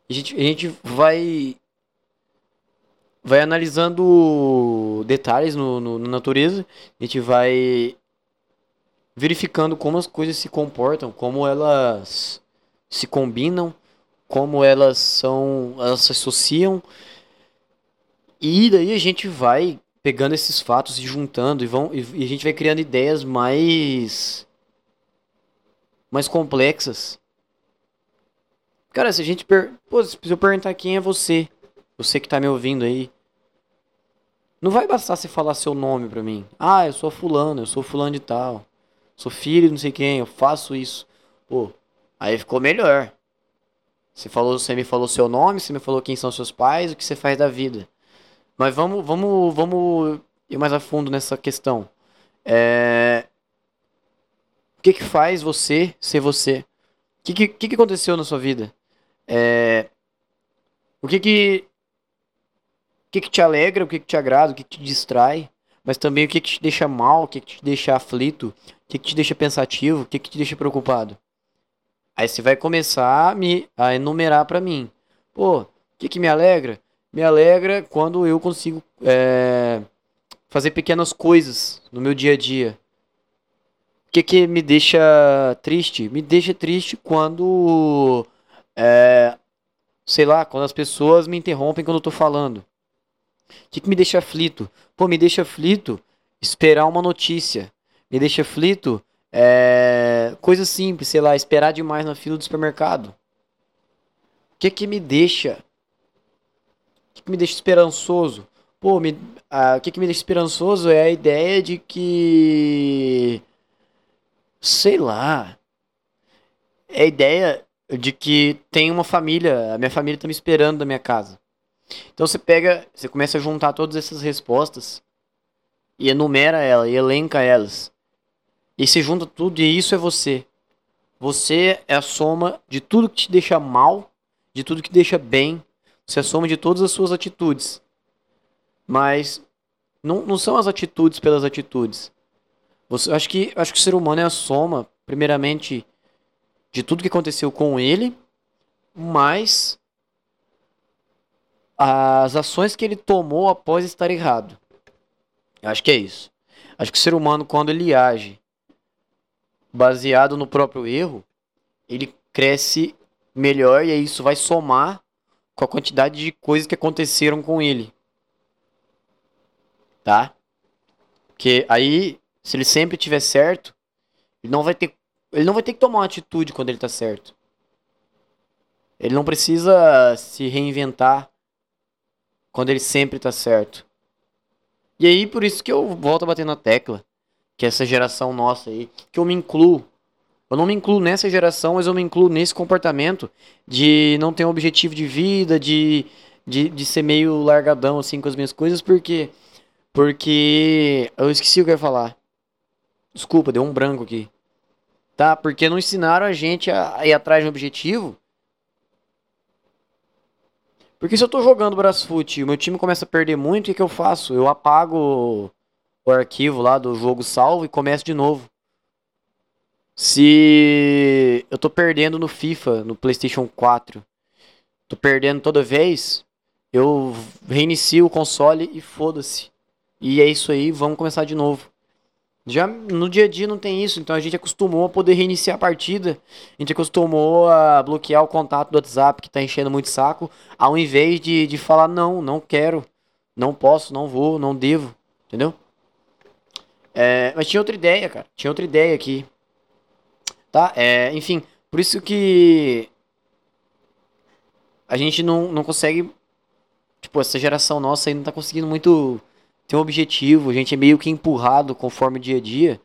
A gente, a gente vai vai analisando detalhes no, no, na natureza, a gente vai verificando como as coisas se comportam, como elas se combinam, como elas são, elas se associam. E daí a gente vai pegando esses fatos e juntando e vão e, e a gente vai criando ideias mais mais complexas. Cara, se a gente per... Pô, se eu perguntar quem é você, você que tá me ouvindo aí, não vai bastar você falar seu nome pra mim. Ah, eu sou fulano, eu sou fulano de tal. Sou filho de não sei quem, eu faço isso. Pô, aí ficou melhor. Você falou, você me falou seu nome, você me falou quem são seus pais, o que você faz da vida. Mas vamos, vamos, vamos ir mais a fundo nessa questão. É... O que que faz você ser você? O que que, que aconteceu na sua vida? É... O que que o que, que te alegra, o que, que te agrada, o que, que te distrai, mas também o que, que te deixa mal, o que, que te deixa aflito, o que, que te deixa pensativo, o que, que te deixa preocupado. Aí você vai começar a, me, a enumerar para mim. Pô, o que, que me alegra? Me alegra quando eu consigo é, fazer pequenas coisas no meu dia a dia. O que, que me deixa triste? Me deixa triste quando. É, sei lá, quando as pessoas me interrompem quando eu tô falando. O que, que me deixa aflito? Pô, me deixa aflito esperar uma notícia. Me deixa aflito é, coisa simples, sei lá, esperar demais na fila do supermercado. O que que me deixa? O que, que me deixa esperançoso? Pô, me, ah, o que, que me deixa esperançoso é a ideia de que. Sei lá. É a ideia de que tem uma família, a minha família tá me esperando da minha casa. Então você pega, você começa a juntar todas essas respostas e enumera ela e elenca elas. E se junta tudo e isso é você. Você é a soma de tudo que te deixa mal, de tudo que te deixa bem. Você é a soma de todas as suas atitudes. Mas não, não são as atitudes pelas atitudes. Você, acho, que, acho que o ser humano é a soma, primeiramente, de tudo que aconteceu com ele, mais as ações que ele tomou após estar errado. Acho que é isso. Acho que o ser humano, quando ele age baseado no próprio erro, ele cresce melhor e isso vai somar com a quantidade de coisas que aconteceram com ele. Tá? Porque aí, se ele sempre tiver certo, ele não vai ter, ele não vai ter que tomar uma atitude quando ele tá certo. Ele não precisa se reinventar quando ele sempre tá certo. E aí, por isso que eu volto a bater na tecla. Que essa geração nossa aí, que eu me incluo. Eu não me incluo nessa geração, mas eu me incluo nesse comportamento de não ter um objetivo de vida, de, de, de ser meio largadão assim com as minhas coisas, porque. Porque. Eu esqueci o que eu ia falar. Desculpa, deu um branco aqui. Tá? Porque não ensinaram a gente a, ir atrás de um objetivo porque se eu tô jogando Brasfoot e o meu time começa a perder muito, o que, que eu faço? Eu apago o arquivo lá do jogo salvo e começo de novo. Se eu tô perdendo no FIFA, no PlayStation 4, tô perdendo toda vez, eu reinicio o console e foda-se. E é isso aí, vamos começar de novo. Já no dia a dia não tem isso, então a gente acostumou a poder reiniciar a partida. A gente acostumou a bloquear o contato do WhatsApp que tá enchendo muito saco, ao invés de, de falar não, não quero, não posso, não vou, não devo, entendeu? É, mas tinha outra ideia, cara. Tinha outra ideia aqui. Tá? É, enfim, por isso que a gente não, não consegue. Tipo, essa geração nossa aí não tá conseguindo muito tem um objetivo, a gente é meio que empurrado conforme o dia a dia.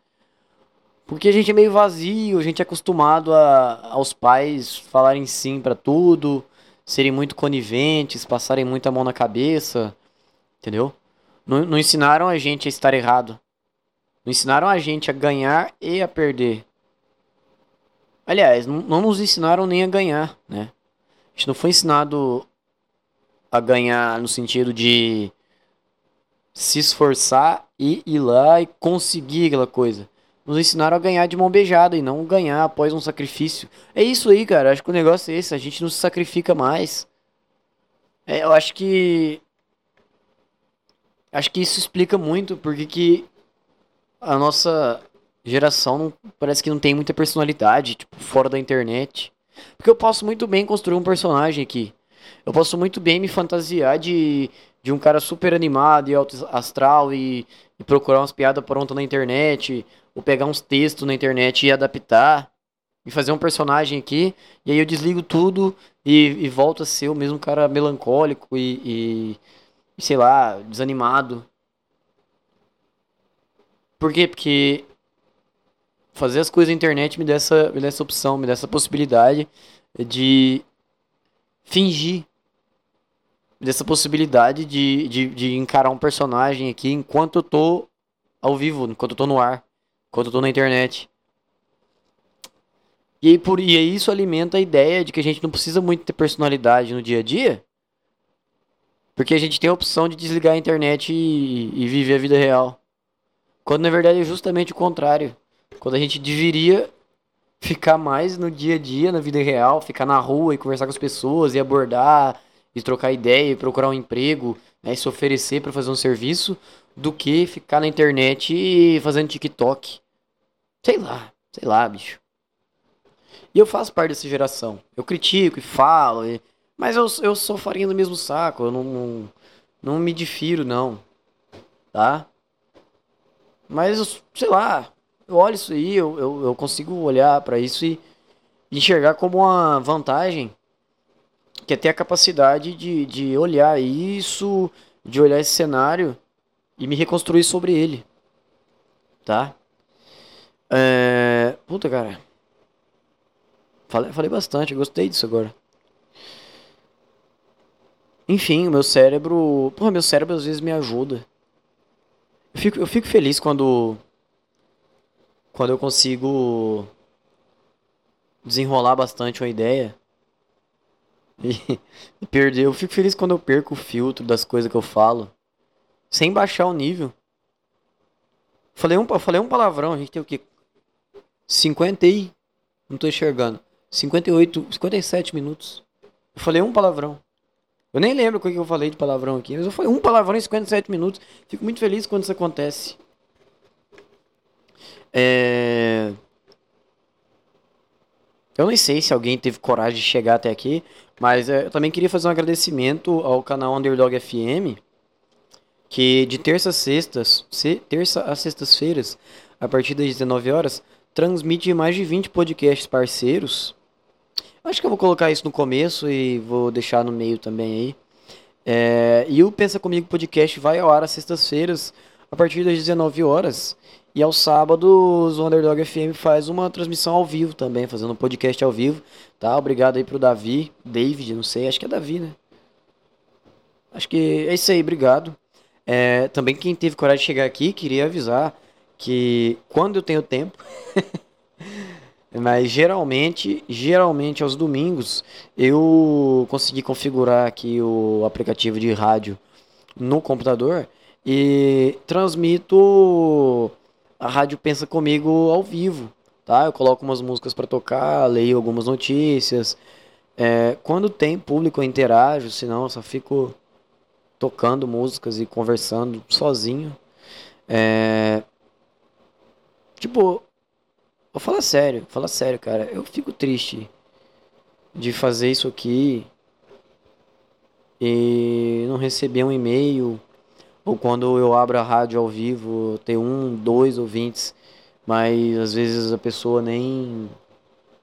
Porque a gente é meio vazio, a gente é acostumado a, aos pais falarem sim para tudo, serem muito coniventes, passarem muita mão na cabeça, entendeu? Não, não ensinaram a gente a estar errado. Não ensinaram a gente a ganhar e a perder. Aliás, não, não nos ensinaram nem a ganhar, né? A gente não foi ensinado a ganhar no sentido de se esforçar e ir lá e conseguir aquela coisa. Nos ensinaram a ganhar de mão beijada e não ganhar após um sacrifício. É isso aí, cara. Acho que o negócio é esse. A gente não se sacrifica mais. É, eu acho que. Acho que isso explica muito porque que a nossa. geração não, parece que não tem muita personalidade, tipo, fora da internet. Porque eu posso muito bem construir um personagem aqui. Eu posso muito bem me fantasiar de, de um cara super animado e alto astral e, e procurar umas piadas prontas na internet, ou pegar uns textos na internet e adaptar, e fazer um personagem aqui, e aí eu desligo tudo e, e volto a ser o mesmo cara melancólico e, e, sei lá, desanimado. Por quê? Porque fazer as coisas na internet me dá essa, me dá essa opção, me dá essa possibilidade de fingir. Me dá essa possibilidade de, de, de encarar um personagem aqui enquanto eu tô ao vivo, enquanto eu tô no ar, enquanto eu tô na internet. E, aí, por, e aí isso alimenta a ideia de que a gente não precisa muito ter personalidade no dia a dia. Porque a gente tem a opção de desligar a internet e, e viver a vida real. Quando na verdade é justamente o contrário. Quando a gente deveria ficar mais no dia a dia, na vida real, ficar na rua e conversar com as pessoas e abordar, e trocar ideia, e procurar um emprego, né, e se oferecer para fazer um serviço, do que ficar na internet e fazendo TikTok. Sei lá, sei lá, bicho. E eu faço parte dessa geração. Eu critico e falo, e... mas eu, eu sou farinha do mesmo saco, eu não, não, não me difiro, não. Tá? Mas, sei lá, eu olho isso aí, eu, eu, eu consigo olhar para isso e enxergar como uma vantagem, que é ter a capacidade de, de olhar isso, de olhar esse cenário e me reconstruir sobre ele. Tá? É... Puta, cara. Falei, falei bastante, gostei disso agora. Enfim, o meu cérebro. Porra, meu cérebro às vezes me ajuda. Eu fico, eu fico feliz quando. Quando eu consigo desenrolar bastante uma ideia e, perder. Eu fico feliz quando eu perco o filtro das coisas que eu falo. Sem baixar o nível. Falei um, falei um palavrão, a gente tem o quê? 50 e. Não tô enxergando. 58, 57 minutos. Eu falei um palavrão. Eu nem lembro o que eu falei de palavrão aqui, mas eu falei um palavrão em 57 minutos. Fico muito feliz quando isso acontece. É... Eu nem sei se alguém teve coragem de chegar até aqui, mas é, eu também queria fazer um agradecimento ao canal Underdog FM, que de terça a sextas, se, terça a sextas-feiras, a partir das 19 horas, transmite mais de 20 podcasts parceiros Acho que eu vou colocar isso no começo e vou deixar no meio também aí. É, e o Pensa Comigo Podcast vai ao ar às sextas-feiras, a partir das 19 horas. E aos sábados, o Underdog FM faz uma transmissão ao vivo também, fazendo um podcast ao vivo. Tá? Obrigado aí pro Davi, David, não sei, acho que é Davi, né? Acho que é isso aí, obrigado. É, também quem teve coragem de chegar aqui, queria avisar que quando eu tenho tempo. Mas geralmente, geralmente aos domingos, eu consegui configurar aqui o aplicativo de rádio no computador e transmito a rádio Pensa Comigo ao vivo, tá? Eu coloco umas músicas para tocar, leio algumas notícias. É, quando tem público eu interajo, senão eu só fico tocando músicas e conversando sozinho. É, tipo, Vou falar sério, falar sério, cara. Eu fico triste de fazer isso aqui e não receber um e-mail. Ou quando eu abro a rádio ao vivo, ter um, dois ouvintes, mas às vezes a pessoa nem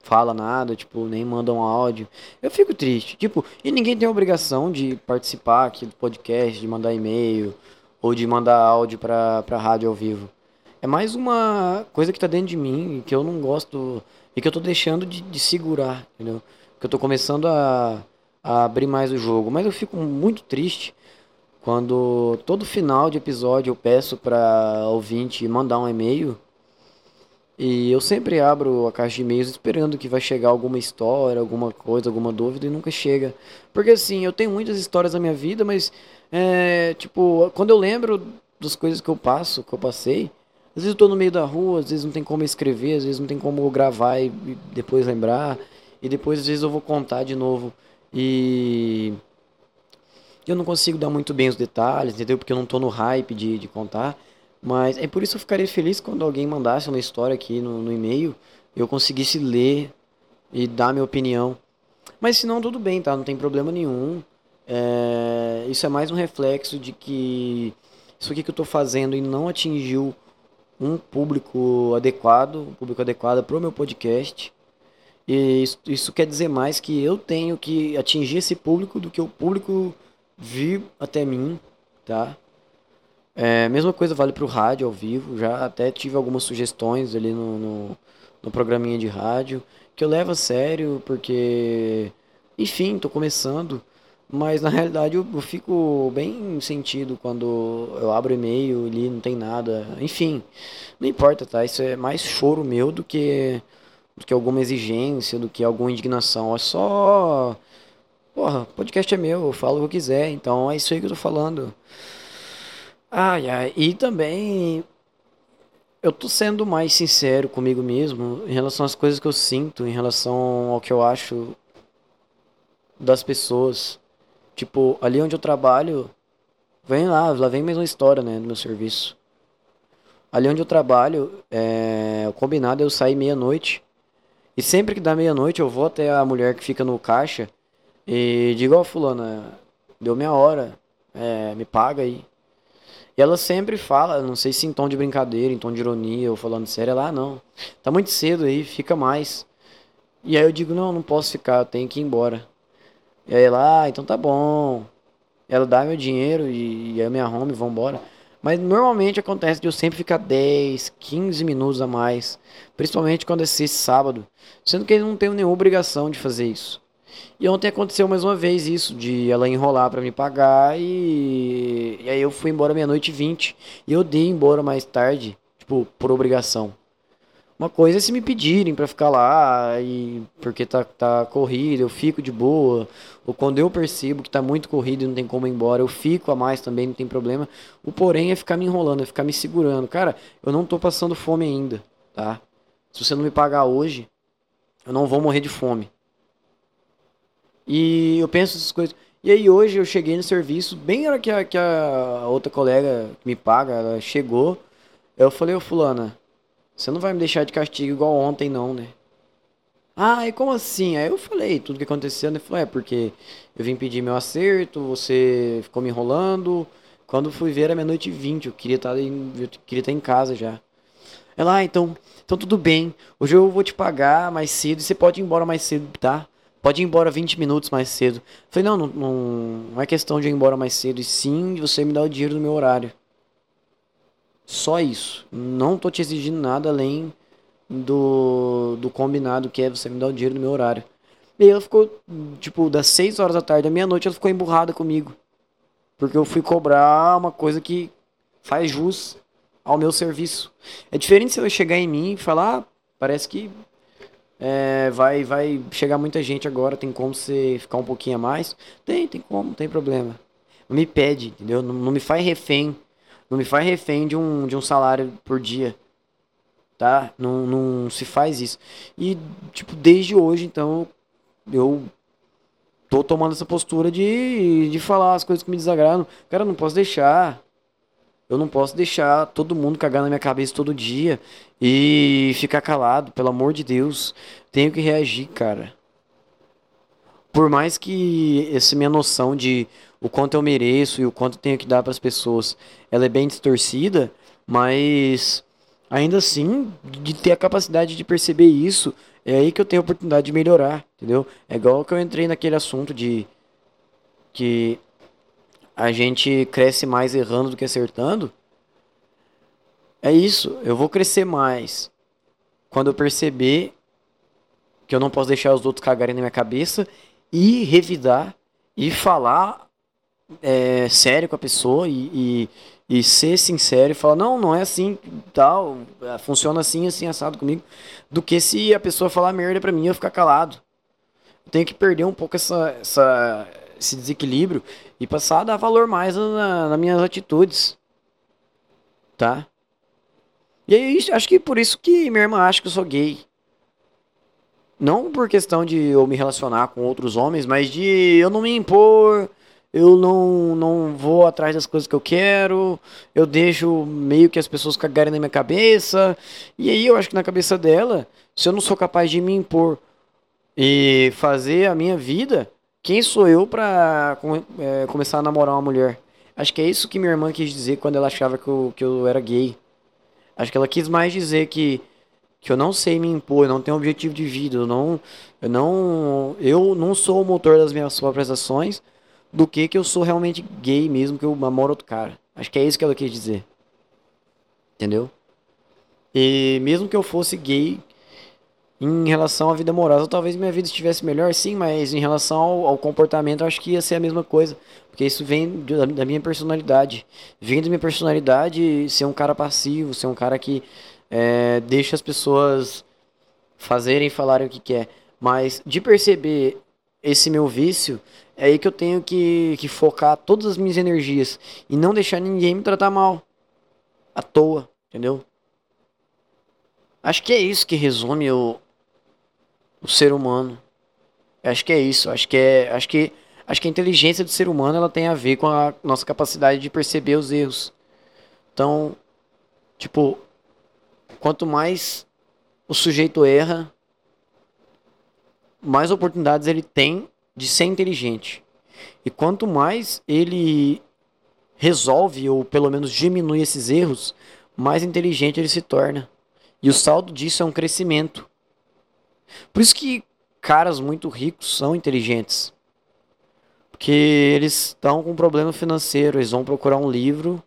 fala nada, tipo, nem manda um áudio. Eu fico triste. Tipo, e ninguém tem obrigação de participar aqui do podcast, de mandar e-mail ou de mandar áudio pra, pra rádio ao vivo. É mais uma coisa que tá dentro de mim, que eu não gosto, e que eu tô deixando de, de segurar, entendeu? Que eu tô começando a, a abrir mais o jogo. Mas eu fico muito triste quando todo final de episódio eu peço para ouvinte mandar um e-mail. E eu sempre abro a caixa de e-mails esperando que vai chegar alguma história, alguma coisa, alguma dúvida e nunca chega. Porque assim, eu tenho muitas histórias na minha vida, mas é, tipo, quando eu lembro das coisas que eu passo, que eu passei, às vezes eu tô no meio da rua, às vezes não tem como escrever, às vezes não tem como gravar e depois lembrar. E depois às vezes eu vou contar de novo e eu não consigo dar muito bem os detalhes, entendeu? Porque eu não tô no hype de, de contar. Mas é por isso que eu ficaria feliz quando alguém mandasse uma história aqui no, no e-mail eu conseguisse ler e dar minha opinião. Mas se não, tudo bem, tá? Não tem problema nenhum. É, isso é mais um reflexo de que isso aqui que eu estou fazendo e não atingiu um público adequado, um público adequado para o meu podcast. E isso, isso, quer dizer mais que eu tenho que atingir esse público do que o público vir até mim, tá? É, mesma coisa vale para o rádio ao vivo. Já até tive algumas sugestões ali no, no, no programinha de rádio que eu levo a sério porque, enfim, estou começando. Mas na realidade eu, eu, fico bem sentido quando eu abro e-mail ali não tem nada. Enfim, não importa, tá? Isso é mais choro meu do que, do que alguma exigência, do que alguma indignação. É só. Porra, podcast é meu, eu falo o que quiser, então é isso aí que eu tô falando. Ai, ai, e também eu tô sendo mais sincero comigo mesmo em relação às coisas que eu sinto, em relação ao que eu acho das pessoas. Tipo, ali onde eu trabalho, vem lá, lá vem mais uma história, né, do meu serviço. Ali onde eu trabalho, é, o combinado é eu sair meia-noite. E sempre que dá meia-noite eu vou até a mulher que fica no caixa e digo, ó, fulana, deu minha hora, é, me paga aí. E ela sempre fala, não sei se em tom de brincadeira, em tom de ironia ou falando sério, ela, ah, não, tá muito cedo aí, fica mais. E aí eu digo, não, não posso ficar, eu tenho que ir embora. E aí ela, ah, então tá bom. Ela dá meu dinheiro e, e aí eu me arrumo e vambora. Mas normalmente acontece de eu sempre ficar 10, 15 minutos a mais. Principalmente quando é sexta sábado. Sendo que ele não tem nenhuma obrigação de fazer isso. E ontem aconteceu mais uma vez isso, de ela enrolar para me pagar e... e aí eu fui embora meia-noite e 20. E eu dei embora mais tarde, tipo, por obrigação. Uma coisa é se me pedirem para ficar lá e porque tá, tá corrido, eu fico de boa. Ou quando eu percebo que tá muito corrido e não tem como ir embora, eu fico a mais também, não tem problema. O porém é ficar me enrolando, é ficar me segurando. Cara, eu não tô passando fome ainda, tá? Se você não me pagar hoje, eu não vou morrer de fome. E eu penso essas coisas. E aí hoje eu cheguei no serviço, bem na hora que a, que a outra colega que me paga, ela chegou. Eu falei, ô fulana, você não vai me deixar de castigo igual ontem, não, né? Ah, e como assim? Aí eu falei tudo que aconteceu, né? Falei, é porque eu vim pedir meu acerto, você ficou me enrolando. Quando fui ver era meia-noite e vinte, eu queria estar em, eu queria estar em casa já. Ela, ah, então, então tudo bem. Hoje eu vou te pagar mais cedo e você pode ir embora mais cedo, tá? Pode ir embora 20 minutos mais cedo. Falei, não, não, não é questão de ir embora mais cedo, e sim você me dar o dinheiro do meu horário. Só isso. Não tô te exigindo nada além do, do combinado que é você me dar o dinheiro no meu horário. E ela ficou, tipo, das 6 horas da tarde à meia-noite, ela ficou emburrada comigo. Porque eu fui cobrar uma coisa que faz jus ao meu serviço. É diferente se ela chegar em mim e falar, ah, parece que é, vai, vai chegar muita gente agora, tem como você ficar um pouquinho a mais? Tem, tem como, não tem problema. Não me pede, entendeu? Não, não me faz refém não me faz refém de um, de um salário por dia. Tá? Não, não se faz isso. E, tipo, desde hoje, então, eu tô tomando essa postura de, de falar as coisas que me desagradam. Cara, não posso deixar. Eu não posso deixar todo mundo cagar na minha cabeça todo dia e ficar calado, pelo amor de Deus. Tenho que reagir, cara. Por mais que essa minha noção de o quanto eu mereço e o quanto tenho que dar para as pessoas, ela é bem distorcida, mas ainda assim, de ter a capacidade de perceber isso, é aí que eu tenho a oportunidade de melhorar, entendeu? É igual que eu entrei naquele assunto de que a gente cresce mais errando do que acertando. É isso, eu vou crescer mais quando eu perceber que eu não posso deixar os outros cagarem na minha cabeça e revidar e falar é, sério com a pessoa e, e, e, ser sincero e falar, não, não é assim, tal, funciona assim, assim, assado comigo, do que se a pessoa falar merda pra mim eu ficar calado. Eu tenho que perder um pouco essa, essa, esse desequilíbrio e passar a dar valor mais na, nas minhas atitudes. Tá? E aí, acho que por isso que minha irmã acha que eu sou gay. Não por questão de eu me relacionar com outros homens, mas de eu não me impor, eu não, não vou atrás das coisas que eu quero, eu deixo meio que as pessoas cagarem na minha cabeça. E aí eu acho que na cabeça dela, se eu não sou capaz de me impor e fazer a minha vida, quem sou eu pra é, começar a namorar uma mulher? Acho que é isso que minha irmã quis dizer quando ela achava que eu, que eu era gay. Acho que ela quis mais dizer que, que eu não sei me impor, eu não tenho objetivo de vida, eu não, eu não, eu não sou o motor das minhas próprias ações, do que que eu sou realmente gay mesmo, que eu namoro outro cara. Acho que é isso que ela quis dizer. Entendeu? E mesmo que eu fosse gay, em relação à vida amorosa, talvez minha vida estivesse melhor, sim, mas em relação ao, ao comportamento, acho que ia ser a mesma coisa. Porque isso vem da, da minha personalidade. Vem da minha personalidade ser um cara passivo, ser um cara que é, deixa as pessoas fazerem e falarem o que quer. Mas de perceber esse meu vício, é aí que eu tenho que, que focar todas as minhas energias e não deixar ninguém me tratar mal. À toa, entendeu? Acho que é isso que resume o, o ser humano. Acho que é isso. Acho que é, acho que acho que a inteligência do ser humano ela tem a ver com a nossa capacidade de perceber os erros. Então, tipo, quanto mais o sujeito erra, mais oportunidades ele tem de ser inteligente. E quanto mais ele resolve ou pelo menos diminui esses erros, mais inteligente ele se torna. E o saldo disso é um crescimento. Por isso que caras muito ricos são inteligentes. Porque eles estão com um problema financeiro, eles vão procurar um livro,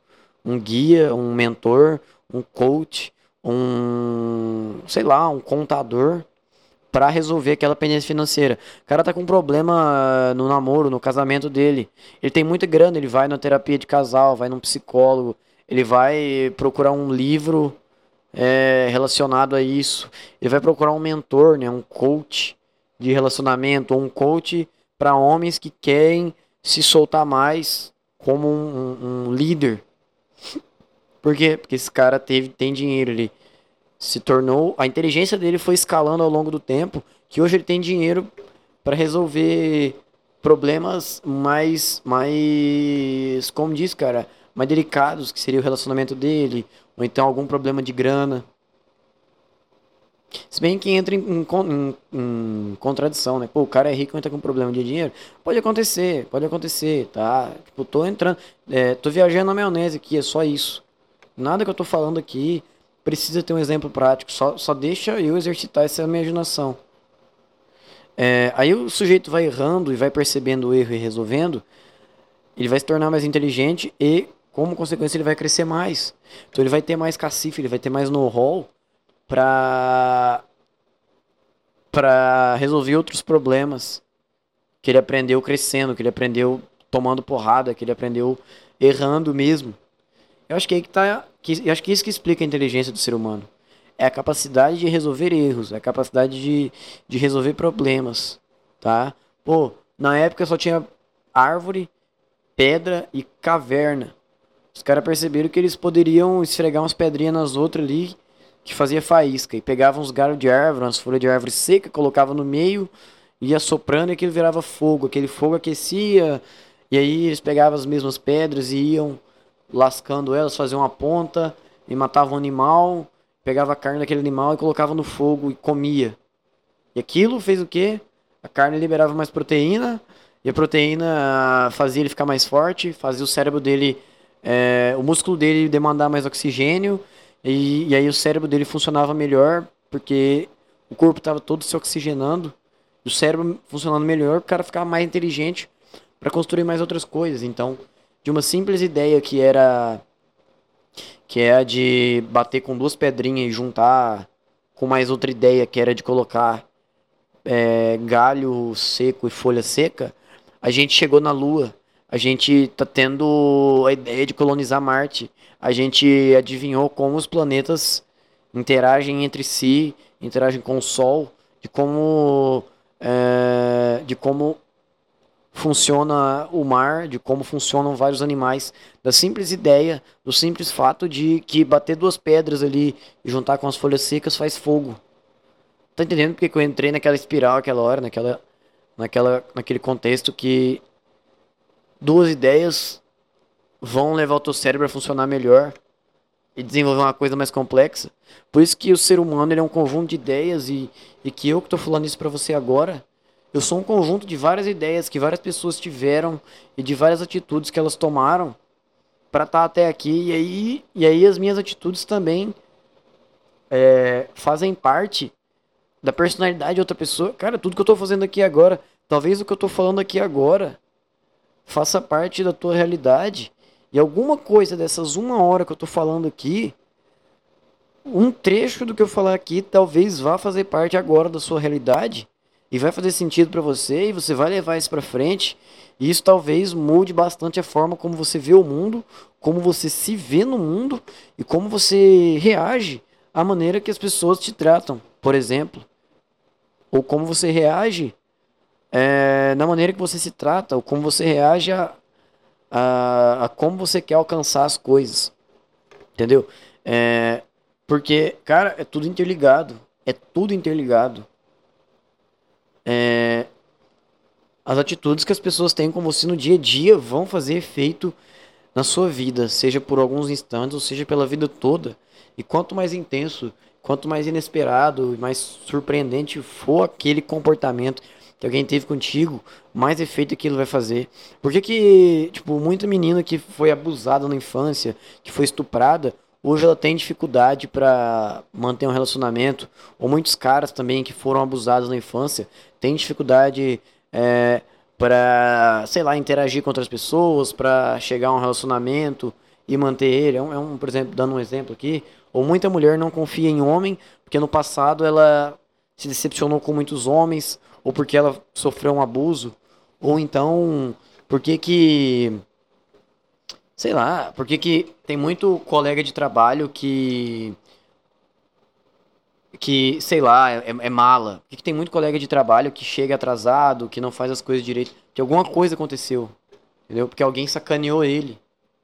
um guia, um mentor, um coach, um, sei lá, um contador para resolver aquela pendência financeira. O cara tá com um problema no namoro, no casamento dele. Ele tem muita grana, ele vai na terapia de casal, vai num psicólogo, ele vai procurar um livro é, relacionado a isso. Ele vai procurar um mentor, né, um coach de relacionamento, um coach para homens que querem se soltar mais como um, um, um, líder. Por quê? Porque esse cara teve, tem dinheiro, ele se tornou, a inteligência dele foi escalando ao longo do tempo, que hoje ele tem dinheiro para resolver problemas mais, mais, como diz, cara, mais delicados, que seria o relacionamento dele, ou então algum problema de grana. Se bem que entra em, em, em, contradição, né? Pô, o cara é rico e entra com problema de dinheiro. Pode acontecer, pode acontecer, tá? Tipo, tô entrando, é, tô viajando na maionese aqui, é só isso. Nada que eu tô falando aqui precisa ter um exemplo prático, só, só deixa eu exercitar essa imaginação. É, aí o sujeito vai errando e vai percebendo o erro e resolvendo, ele vai se tornar mais inteligente e como consequência, ele vai crescer mais. Então ele vai ter mais cacife, ele vai ter mais know-how para para resolver outros problemas que ele aprendeu crescendo, que ele aprendeu tomando porrada, que ele aprendeu errando mesmo. Eu acho que aí que tá, eu acho que isso que explica a inteligência do ser humano. É a capacidade de resolver erros, é a capacidade de, de resolver problemas, tá? Pô, na época só tinha árvore, pedra e caverna. Os caras perceberam que eles poderiam esfregar umas pedrinhas nas outras ali, que fazia faísca. E pegavam uns galhos de árvore, umas folhas de árvore seca, colocava no meio, ia soprando e aquilo virava fogo. Aquele fogo aquecia, e aí eles pegavam as mesmas pedras e iam lascando elas, faziam uma ponta e matavam um animal, pegava a carne daquele animal e colocava no fogo e comia. E aquilo fez o quê? A carne liberava mais proteína, e a proteína fazia ele ficar mais forte, fazia o cérebro dele é, o músculo dele demandar mais oxigênio e, e, aí o cérebro dele funcionava melhor porque o corpo estava todo se oxigenando, o cérebro funcionando melhor, o cara ficava mais inteligente para construir mais outras coisas. Então, de uma simples ideia que era que é a de bater com duas pedrinhas e juntar com mais outra ideia que era de colocar é, galho seco e folha seca, a gente chegou na Lua a gente tá tendo a ideia de colonizar Marte. A gente adivinhou como os planetas interagem entre si, interagem com o Sol, de como é, de como funciona o mar, de como funcionam vários animais, da simples ideia, do simples fato de que bater duas pedras ali e juntar com as folhas secas faz fogo. Tá entendendo porque que eu entrei naquela espiral aquela hora, naquela, naquela, naquele contexto que duas ideias vão levar o teu cérebro a funcionar melhor e desenvolver uma coisa mais complexa. Por isso que o ser humano ele é um conjunto de ideias e, e que eu que estou falando isso para você agora, eu sou um conjunto de várias ideias que várias pessoas tiveram e de várias atitudes que elas tomaram para estar tá até aqui. E aí, e aí as minhas atitudes também é, fazem parte da personalidade de outra pessoa. Cara, tudo que eu estou fazendo aqui agora, talvez o que eu estou falando aqui agora faça parte da tua realidade. E alguma coisa dessas uma hora que eu estou falando aqui, um trecho do que eu falar aqui talvez vá fazer parte agora da sua realidade e vai fazer sentido para você e você vai levar isso para frente. E isso talvez mude bastante a forma como você vê o mundo, como você se vê no mundo e como você reage à maneira que as pessoas te tratam, por exemplo, ou como você reage é, na maneira que você se trata, ou como você reage a, a, a como você quer alcançar as coisas. Entendeu? É, porque, cara, é tudo interligado. É tudo interligado. É, as atitudes que as pessoas têm com você no dia a dia vão fazer efeito na sua vida, seja por alguns instantes ou seja pela vida toda. E quanto mais intenso, quanto mais inesperado e mais surpreendente for aquele comportamento que alguém teve contigo, mais efeito aquilo vai fazer. Por que que, tipo, muita menina que foi abusada na infância, que foi estuprada, hoje ela tem dificuldade para manter um relacionamento, ou muitos caras também que foram abusados na infância, têm dificuldade é, para, sei lá, interagir com outras pessoas, para chegar a um relacionamento e manter ele. É um, é um, por exemplo, dando um exemplo aqui, ou muita mulher não confia em homem, porque no passado ela se decepcionou com muitos homens, ou porque ela sofreu um abuso, ou então porque que sei lá, porque que tem muito colega de trabalho que que, sei lá, é, é mala. Porque que tem muito colega de trabalho que chega atrasado, que não faz as coisas direito, que alguma coisa aconteceu. Entendeu? Porque alguém sacaneou ele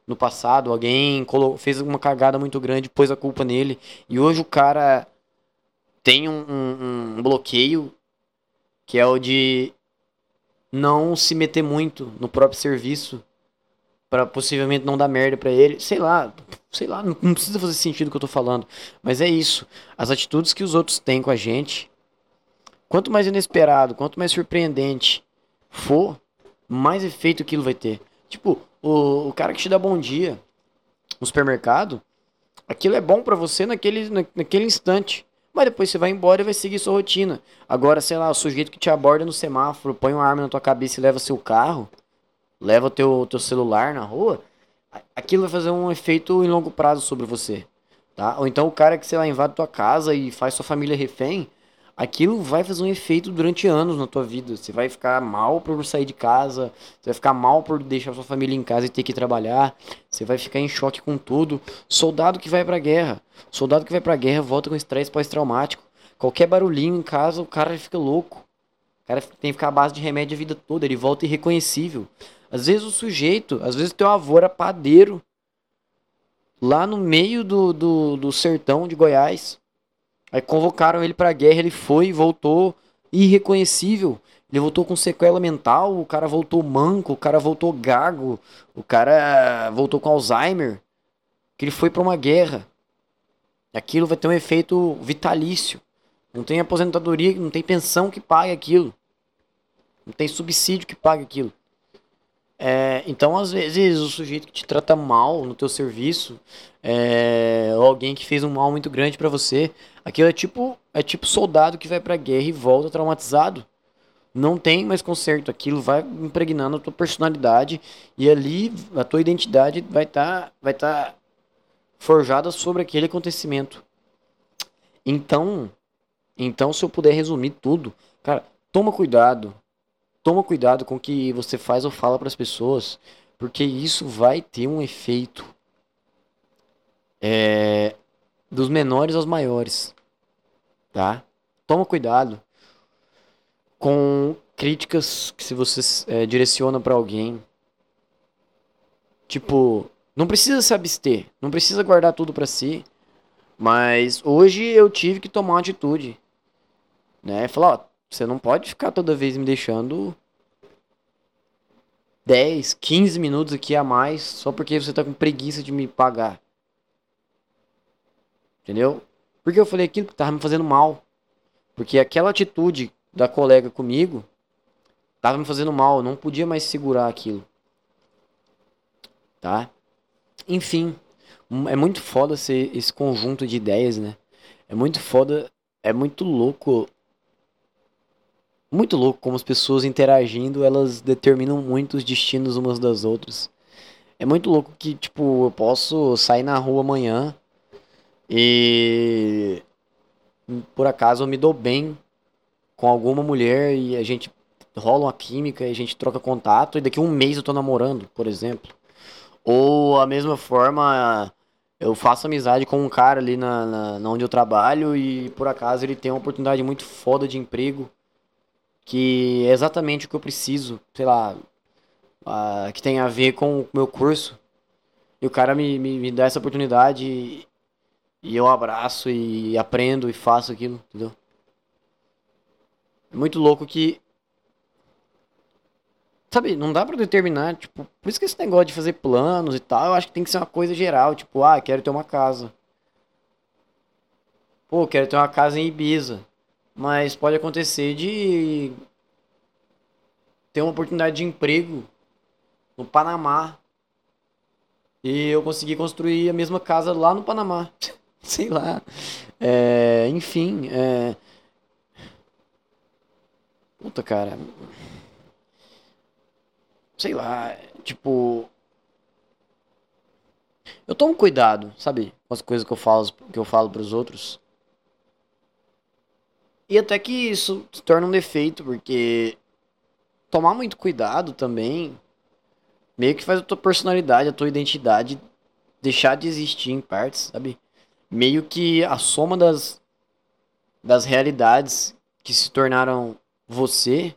no passado, alguém fez uma cagada muito grande, pôs a culpa nele, e hoje o cara tem um, um, um bloqueio que é o de não se meter muito no próprio serviço para possivelmente não dar merda para ele. Sei lá, sei lá, não, não, precisa fazer sentido o que eu tô falando, mas é isso. As atitudes que os outros têm com a gente, quanto mais inesperado, quanto mais surpreendente for, mais efeito aquilo vai ter. Tipo, o, o cara que te dá bom dia no supermercado, aquilo é bom para você naquele, na, naquele instante. Mas depois você vai embora e vai seguir sua rotina. Agora, sei lá, o sujeito que te aborda no semáforo, põe uma arma na tua cabeça e leva seu carro, leva teu, teu celular na rua, aquilo vai fazer um efeito em longo prazo sobre você. Tá? Ou então o cara que, sei lá, invade tua casa e faz sua família refém, aquilo vai fazer um efeito durante anos na tua vida. Você vai ficar mal por sair de casa, você vai ficar mal por deixar sua família em casa e ter que trabalhar, você vai ficar em choque com tudo. Soldado que vai pra guerra, soldado que vai pra guerra volta com estresse pós-traumático. Qualquer barulhinho em casa, o cara fica louco. O cara tem que ficar à base de remédio a vida toda, ele volta irreconhecível. Às vezes o sujeito, às vezes teu avô era padeiro lá no meio do, do, do sertão de Goiás. Aí convocaram ele pra guerra, ele foi e voltou irreconhecível. Ele voltou com sequela mental, o cara voltou manco, o cara voltou gago, o cara voltou com Alzheimer. Que ele foi para uma guerra. Aquilo vai ter um efeito vitalício. Não tem aposentadoria, não tem pensão que pague aquilo. Não tem subsídio que pague aquilo. É, então, às vezes, o sujeito que te trata mal no teu serviço, é, ou alguém que fez um mal muito grande para você, aquilo é tipo, é tipo soldado que vai pra guerra e volta traumatizado. Não tem mais conserto, aquilo vai impregnando a tua personalidade e ali a tua identidade vai estar tá, vai tá forjada sobre aquele acontecimento. Então, então se eu puder resumir tudo, cara, toma cuidado, toma cuidado com o que você faz ou fala para as pessoas, porque isso vai ter um efeito é, dos menores aos maiores, tá? Toma cuidado com críticas que se você é, direciona para alguém, tipo, não precisa se abster, não precisa guardar tudo para si, mas hoje eu tive que tomar uma atitude, né? Falar, ó, você não pode ficar toda vez me deixando 10, 15 minutos aqui a mais só porque você tá com preguiça de me pagar. Entendeu? Porque eu falei aquilo que tava me fazendo mal. Porque aquela atitude da colega comigo tava me fazendo mal, eu não podia mais segurar aquilo. Tá? Enfim, é muito foda ser esse conjunto de ideias, né? É muito foda, é muito louco. Muito louco como as pessoas interagindo, elas determinam muito os destinos umas das outras. É muito louco que, tipo, eu posso sair na rua amanhã e por acaso eu me dou bem com alguma mulher e a gente rola uma química e a gente troca contato e daqui a um mês eu tô namorando, por exemplo. Ou a mesma forma eu faço amizade com um cara ali na, na, na, onde eu trabalho e por acaso ele tem uma oportunidade muito foda de emprego que é exatamente o que eu preciso, sei lá, uh, que tem a ver com o meu curso. E o cara me, me, me dá essa oportunidade e, e eu abraço e aprendo e faço aquilo, entendeu? É muito louco que Sabe, não dá pra determinar, tipo, por isso que esse negócio de fazer planos e tal, eu acho que tem que ser uma coisa geral, tipo, ah, quero ter uma casa. Pô, quero ter uma casa em Ibiza. Mas pode acontecer de ter uma oportunidade de emprego no Panamá. E eu conseguir construir a mesma casa lá no Panamá. Sei lá. É, enfim, é... Puta, cara sei lá, tipo. Eu tomo cuidado, sabe? Com as coisas que eu falo, que eu falo pros outros. E até que isso se torna um defeito, porque tomar muito cuidado também meio que faz a tua personalidade, a tua identidade deixar de existir em partes, sabe? Meio que a soma das das realidades que se tornaram você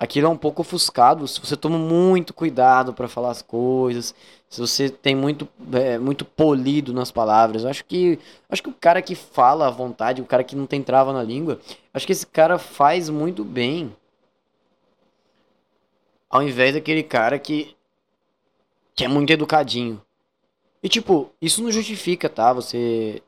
aquilo é um pouco ofuscado se você toma muito cuidado para falar as coisas, se você tem muito, é, muito polido nas palavras. Acho que acho que o cara que fala à vontade, o cara que não tem trava na língua, acho que esse cara faz muito bem. Ao invés daquele cara que que é muito educadinho. E tipo, isso não justifica, tá? Você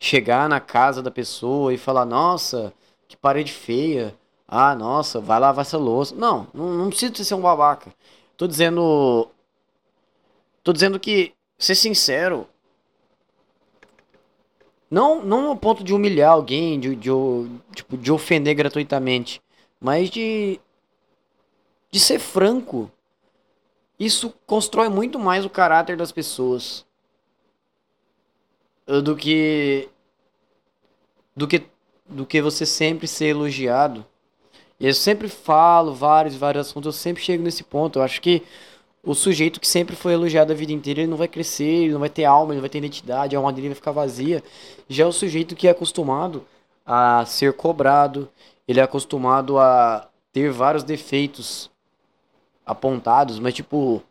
chegar na casa da pessoa e falar: "Nossa, que parede feia" Ah, nossa, vai lavar essa louça. Não, não, não precisa ser um babaca. Tô dizendo. Tô dizendo que, ser sincero. Não, não ao ponto de humilhar alguém, de, de, tipo, de ofender gratuitamente. Mas de. De ser franco. Isso constrói muito mais o caráter das pessoas. Do que. Do que. Do que você sempre ser elogiado. E eu sempre falo vários vários assuntos, eu sempre chego nesse ponto. Eu acho que o sujeito que sempre foi elogiado a vida inteira, ele não vai crescer, ele não vai ter alma, ele não vai ter identidade, a alma dele vai ficar vazia. Já é o sujeito que é acostumado a ser cobrado, ele é acostumado a ter vários defeitos apontados, mas tipo,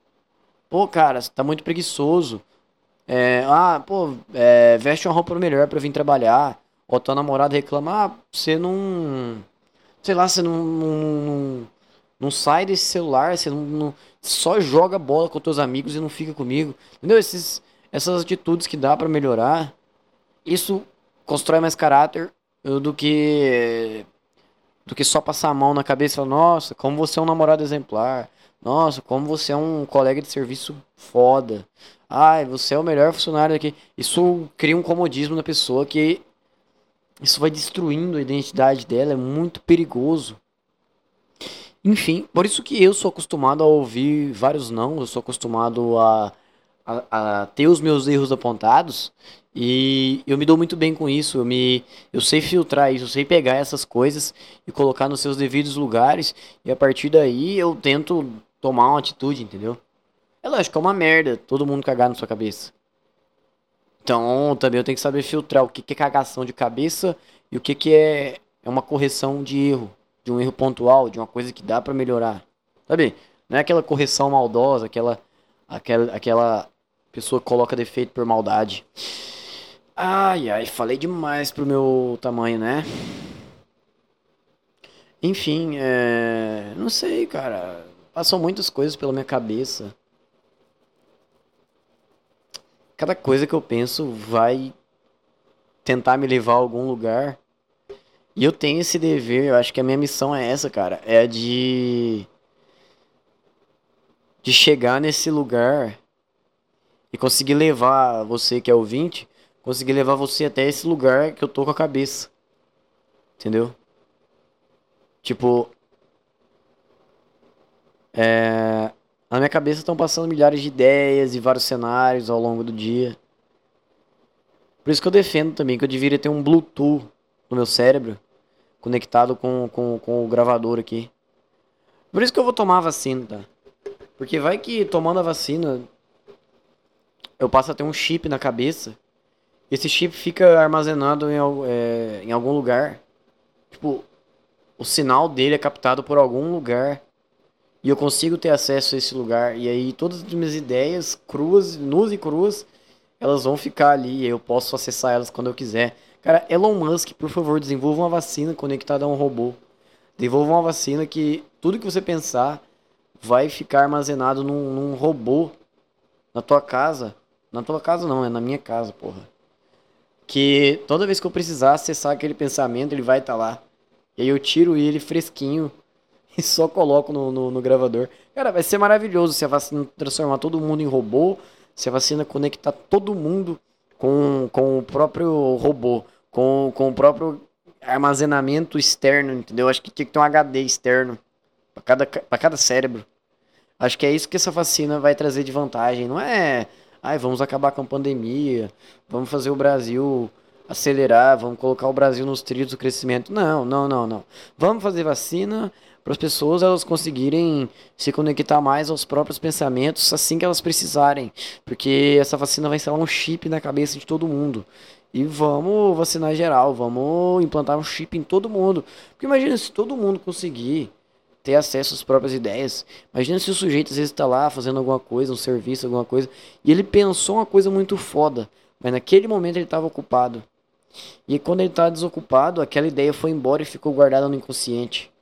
pô, cara, você tá muito preguiçoso. É, ah, pô, é, veste uma roupa melhor para vir trabalhar. Ou tua namorada reclama, ah, você não sei lá, você não, não, não, não sai desse celular, você não, não, só joga bola com teus amigos e não fica comigo. Entendeu? Esses, essas atitudes que dá para melhorar, isso constrói mais caráter do que do que só passar a mão na cabeça nossa, como você é um namorado exemplar. Nossa, como você é um colega de serviço foda. Ai, você é o melhor funcionário aqui. Isso cria um comodismo na pessoa que isso vai destruindo a identidade dela, é muito perigoso. Enfim, por isso que eu sou acostumado a ouvir vários não, eu sou acostumado a, a, a, ter os meus erros apontados e eu me dou muito bem com isso. Eu, me, eu sei filtrar isso, eu sei pegar essas coisas e colocar nos seus devidos lugares e a partir daí eu tento tomar uma atitude, entendeu? É lógico é uma merda todo mundo cagar na sua cabeça. Então, também eu tenho que saber filtrar o que, é cagação de cabeça e o que, que é, é uma correção de erro, de um erro pontual, de uma coisa que dá para melhorar. Sabe? Não é aquela correção maldosa, aquela, aquela, aquela pessoa coloca defeito por maldade. Ai, ai, falei demais pro meu tamanho, né? Enfim, é... não sei, cara. passam muitas coisas pela minha cabeça. Cada coisa que eu penso vai tentar me levar a algum lugar. E eu tenho esse dever, eu acho que a minha missão é essa, cara. É de. De chegar nesse lugar e conseguir levar você que é ouvinte, conseguir levar você até esse lugar que eu tô com a cabeça. Entendeu? Tipo. É. Na minha cabeça estão passando milhares de ideias e vários cenários ao longo do dia. Por isso que eu defendo também que eu deveria ter um Bluetooth no meu cérebro conectado com, com, com o gravador aqui. Por isso que eu vou tomar a vacina, tá? Porque vai que tomando a vacina eu passo a ter um chip na cabeça. Esse chip fica armazenado em, é, em algum lugar. Tipo, o sinal dele é captado por algum lugar. E eu consigo ter acesso a esse lugar. E aí todas as minhas ideias, cruas, nuas e cruas, elas vão ficar ali e eu posso acessar elas quando eu quiser. Cara, Elon Musk, por favor, desenvolva uma vacina conectada a um robô. Desenvolva uma vacina que tudo que você pensar vai ficar armazenado num, num robô na tua casa. Na tua casa não, é na minha casa, porra. Que toda vez que eu precisar acessar aquele pensamento, ele vai estar tá lá. E aí eu tiro ele fresquinho e só coloco no, no, no, gravador. Cara, vai ser maravilhoso se a vacina transformar todo mundo em robô se a vacina conectar todo mundo com, com o próprio robô, com, com o próprio armazenamento externo, entendeu? Acho que tinha que ter um HD externo para cada, cada cérebro. Acho que é isso que essa vacina vai trazer de vantagem. Não é, ai, vamos acabar com a pandemia, vamos fazer o Brasil acelerar, vamos colocar o Brasil nos trilhos do crescimento. Não, não, não, não. Vamos fazer vacina para as pessoas elas conseguirem se conectar mais aos próprios pensamentos assim que elas precisarem, porque essa vacina vai instalar um chip na cabeça de todo mundo. E vamos vacinar geral, vamos implantar um chip em todo mundo. Porque imagina se todo mundo conseguir ter acesso às próprias ideias. Imagina se o sujeito às vezes está lá fazendo alguma coisa, um serviço, alguma coisa, e ele pensou uma coisa muito foda, mas naquele momento ele estava ocupado. E quando ele está desocupado, aquela ideia foi embora e ficou guardada no inconsciente.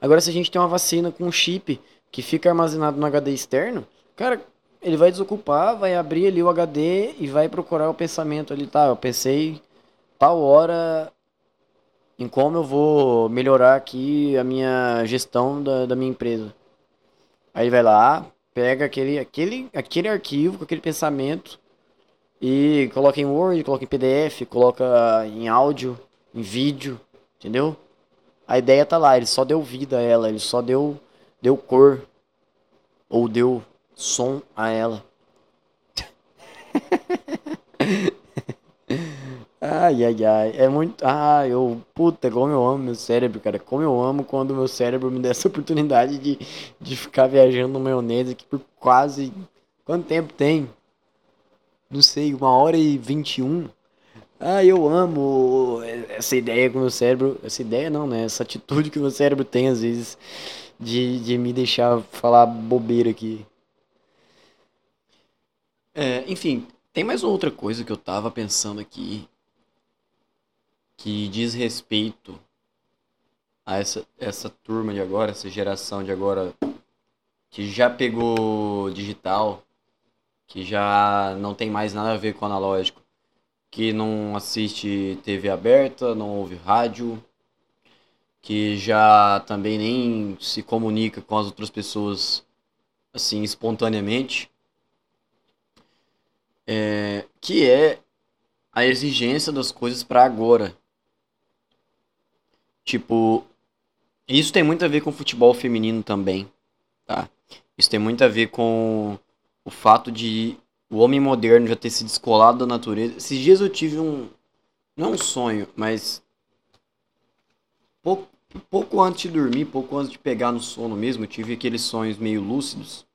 Agora, se a gente tem uma vacina com um chip que fica armazenado no HD externo, cara, ele vai desocupar, vai abrir ali o HD e vai procurar o pensamento ali, tá? Eu pensei tal hora em como eu vou melhorar aqui a minha gestão da, da minha empresa. Aí vai lá, pega aquele, aquele, aquele arquivo com aquele pensamento e coloca em Word, coloca em PDF, coloca em áudio, em vídeo, entendeu? A ideia tá lá, ele só deu vida a ela, ele só deu, deu cor ou deu som a ela. ai, ai, ai, é muito. Ah, eu. Puta, como eu amo meu cérebro, cara. Como eu amo quando meu cérebro me dá essa oportunidade de, de ficar viajando no maionese aqui por quase. Quanto tempo tem? Não sei, uma hora e vinte e um. Ah, eu amo essa ideia que o meu cérebro. Essa ideia não, né? Essa atitude que o meu cérebro tem, às vezes, de, de me deixar falar bobeira aqui. É, enfim, tem mais outra coisa que eu tava pensando aqui. Que diz respeito a essa, essa turma de agora, essa geração de agora que já pegou digital, que já não tem mais nada a ver com analógico que não assiste TV aberta, não ouve rádio, que já também nem se comunica com as outras pessoas assim espontaneamente, é, que é a exigência das coisas para agora. Tipo, isso tem muito a ver com futebol feminino também, tá? Isso tem muito a ver com o fato de o homem moderno já ter se descolado da natureza. Esses dias eu tive um. Não um sonho, mas. Pouco, pouco antes de dormir, pouco antes de pegar no sono mesmo, eu tive aqueles sonhos meio lúcidos.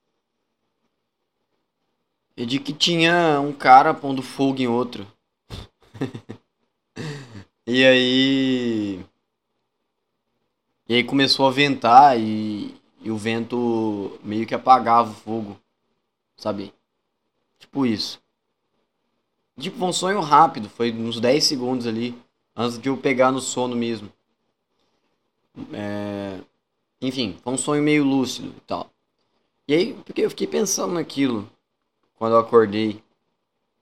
E de que tinha um cara pondo fogo em outro. e aí. E aí começou a ventar e, e o vento meio que apagava o fogo, sabe? Tipo isso. Tipo, foi um sonho rápido, foi uns 10 segundos ali, antes de eu pegar no sono mesmo. É... Enfim, foi um sonho meio lúcido e tal. E aí, porque eu fiquei pensando naquilo quando eu acordei.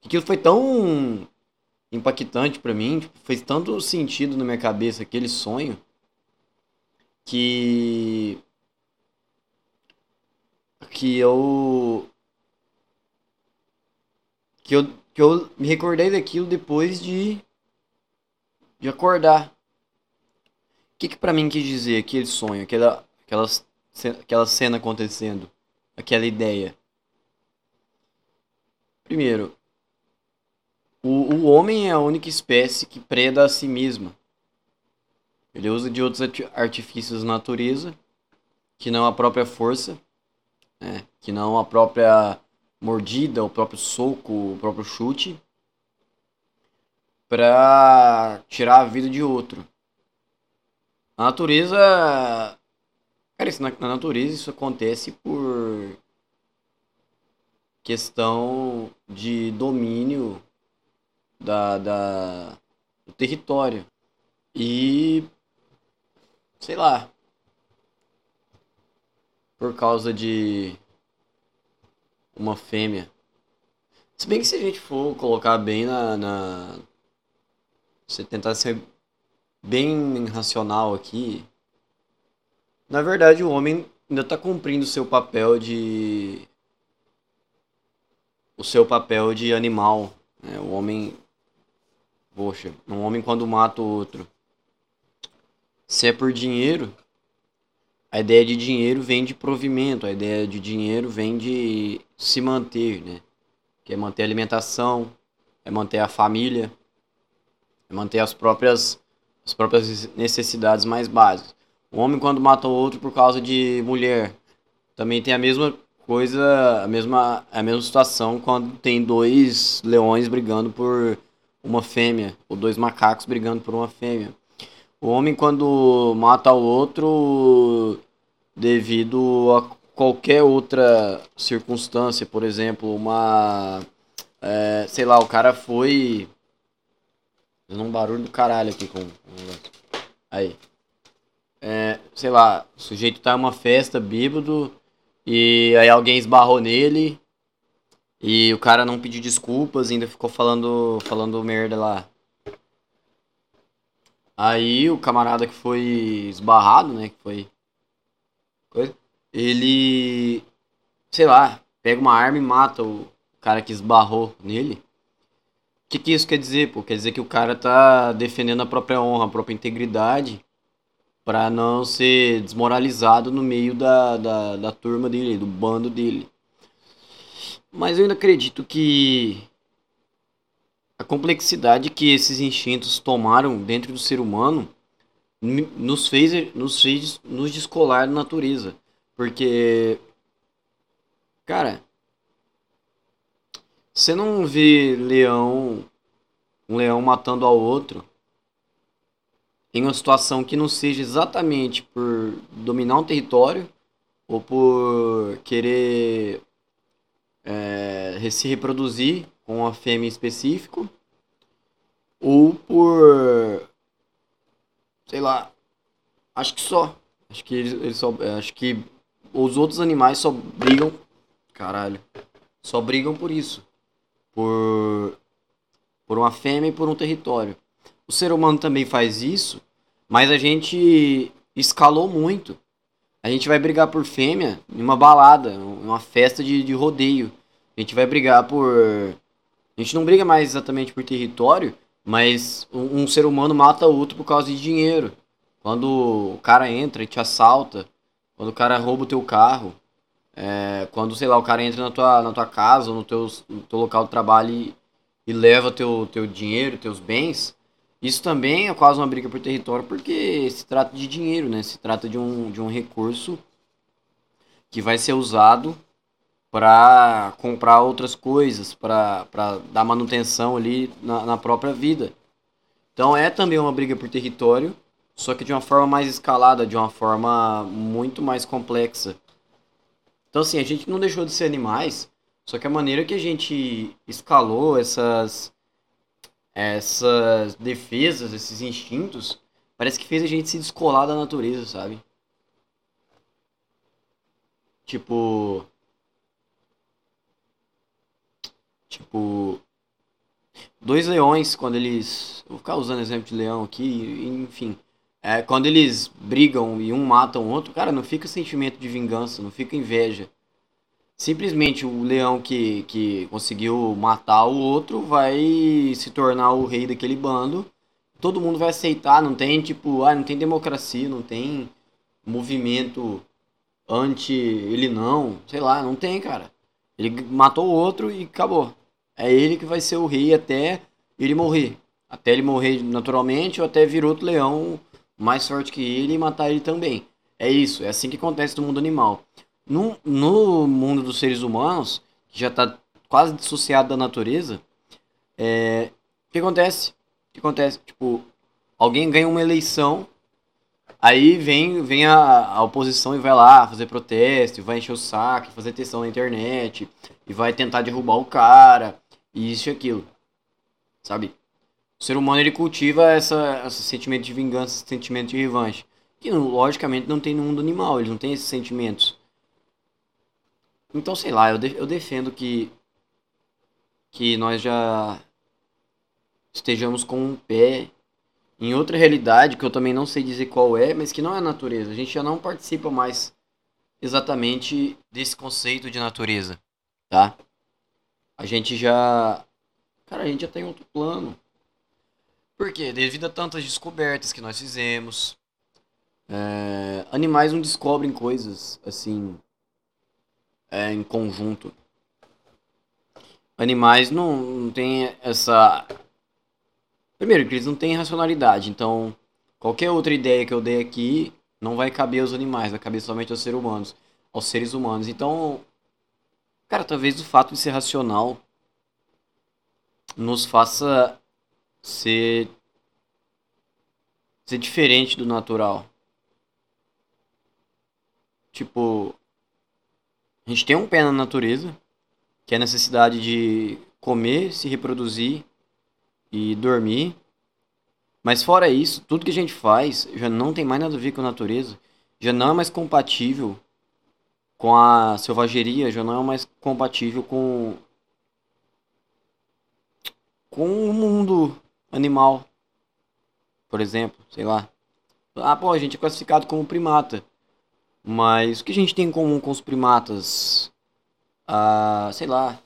Aquilo foi tão impactante para mim, tipo, fez tanto sentido na minha cabeça aquele sonho que que eu que eu que eu me recordei daquilo depois de de acordar. O que que para mim quis dizer aquele sonho, aquela aquela aquela cena acontecendo, aquela ideia? Primeiro, o, o homem é a única espécie que preda a si mesma. Ele usa de outros artifícios da natureza, que não a própria força, né? que não a própria mordida, o próprio soco, o próprio chute, para tirar a vida de outro. A natureza. Cara, isso na, na natureza isso acontece por questão de domínio da, da, do território. E. sei lá. Por causa de uma fêmea. Se bem que se a gente for colocar bem na. na você tentar ser bem racional aqui. Na verdade, o homem ainda está cumprindo o seu papel de. O seu papel de animal. Né? O homem Poxa, um homem quando mata o outro. Se é por dinheiro, a ideia de dinheiro vem de provimento, a ideia de dinheiro vem de se manter, né? Que é manter a alimentação, é manter a família, é manter as próprias, as próprias necessidades mais básicas. O homem quando mata o outro por causa de mulher, também tem a mesma coisa, a mesma, a mesma situação quando tem dois leões brigando por uma fêmea, ou dois macacos brigando por uma fêmea. O homem, quando mata o outro devido a qualquer outra circunstância, por exemplo, uma. É, sei lá, o cara foi. Fazendo um barulho do caralho aqui com. Aí. É, sei lá, o sujeito tá em uma festa, bêbado, e aí alguém esbarrou nele, e o cara não pediu desculpas, ainda ficou falando, falando merda lá. Aí o camarada que foi esbarrado, né, que foi ele sei lá, pega uma arma e mata o cara que esbarrou nele. O que, que isso quer dizer, pô? Quer dizer que o cara tá defendendo a própria honra, a própria integridade, para não ser desmoralizado no meio da, da, da turma dele, do bando dele. Mas eu ainda acredito que a complexidade que esses instintos tomaram dentro do ser humano nos fez nos fez nos descolar da natureza, porque cara, você não vê leão um leão matando ao outro em uma situação que não seja exatamente por dominar um território ou por querer é, se reproduzir com uma fêmea específico ou por sei lá acho que só. Acho que eles, eles só acho que os outros animais só brigam caralho só brigam por isso por por uma fêmea e por um território o ser humano também faz isso mas a gente escalou muito a gente vai brigar por fêmea em uma balada, uma festa de, de rodeio. A gente vai brigar por. A gente não briga mais exatamente por território, mas um, um ser humano mata outro por causa de dinheiro. Quando o cara entra e te assalta, quando o cara rouba o teu carro, é, quando, sei lá, o cara entra na tua, na tua casa ou no teu, no teu local de trabalho e, e leva teu, teu dinheiro, teus bens, isso também é quase uma briga por território, porque se trata de dinheiro, né? Se trata de um, de um recurso que vai ser usado para comprar outras coisas, para dar manutenção ali na, na própria vida. Então é também uma briga por território, só que de uma forma mais escalada, de uma forma muito mais complexa. Então assim, a gente não deixou de ser animais, só que a maneira que a gente escalou essas essas defesas, esses instintos, parece que fez a gente se descolar da natureza, sabe? Tipo. Tipo. Dois leões, quando eles. Vou ficar usando exemplo de leão aqui, enfim. É, quando eles brigam e um mata o outro, cara, não fica sentimento de vingança, não fica inveja. Simplesmente o leão que, que conseguiu matar o outro vai se tornar o rei daquele bando. Todo mundo vai aceitar, não tem tipo, ah, não tem democracia, não tem movimento anti ele não, sei lá, não tem, cara. Ele matou o outro e acabou. É ele que vai ser o rei até ele morrer. Até ele morrer naturalmente ou até vir outro leão mais forte que ele e matar ele também. É isso, é assim que acontece no mundo animal. No, no mundo dos seres humanos, que já está quase dissociado da natureza, é, o que acontece? O que acontece? Tipo, alguém ganha uma eleição, aí vem, vem a, a oposição e vai lá fazer protesto, vai encher o saco, fazer tensão na internet, e vai tentar derrubar o cara, e isso e aquilo. Sabe? O ser humano ele cultiva essa, esse sentimento de vingança, esse sentimento de revanche. Que logicamente não tem no mundo animal, eles não têm esses sentimentos. Então, sei lá, eu, de, eu defendo que, que nós já estejamos com um pé em outra realidade, que eu também não sei dizer qual é, mas que não é a natureza. A gente já não participa mais exatamente desse conceito de natureza, tá? A gente já. Cara, a gente já tem outro plano. Por quê? Devido a tantas descobertas que nós fizemos. É... Animais não descobrem coisas assim é, em conjunto. Animais não, não têm essa. Primeiro, que eles não têm racionalidade, então qualquer outra ideia que eu dei aqui não vai caber aos animais, vai caber somente aos seres humanos, aos seres humanos. Então, cara, talvez o fato de ser racional nos faça ser ser diferente do natural. Tipo, a gente tem um pé na natureza, que é a necessidade de comer, se reproduzir e dormir. Mas fora isso, tudo que a gente faz já não tem mais nada a ver com a natureza, já não é mais compatível com a selvageria, já não é mais compatível com com o mundo animal. Por exemplo, sei lá. Ah, pô, a gente é classificado como primata. Mas o que a gente tem em comum com os primatas? Ah, sei lá.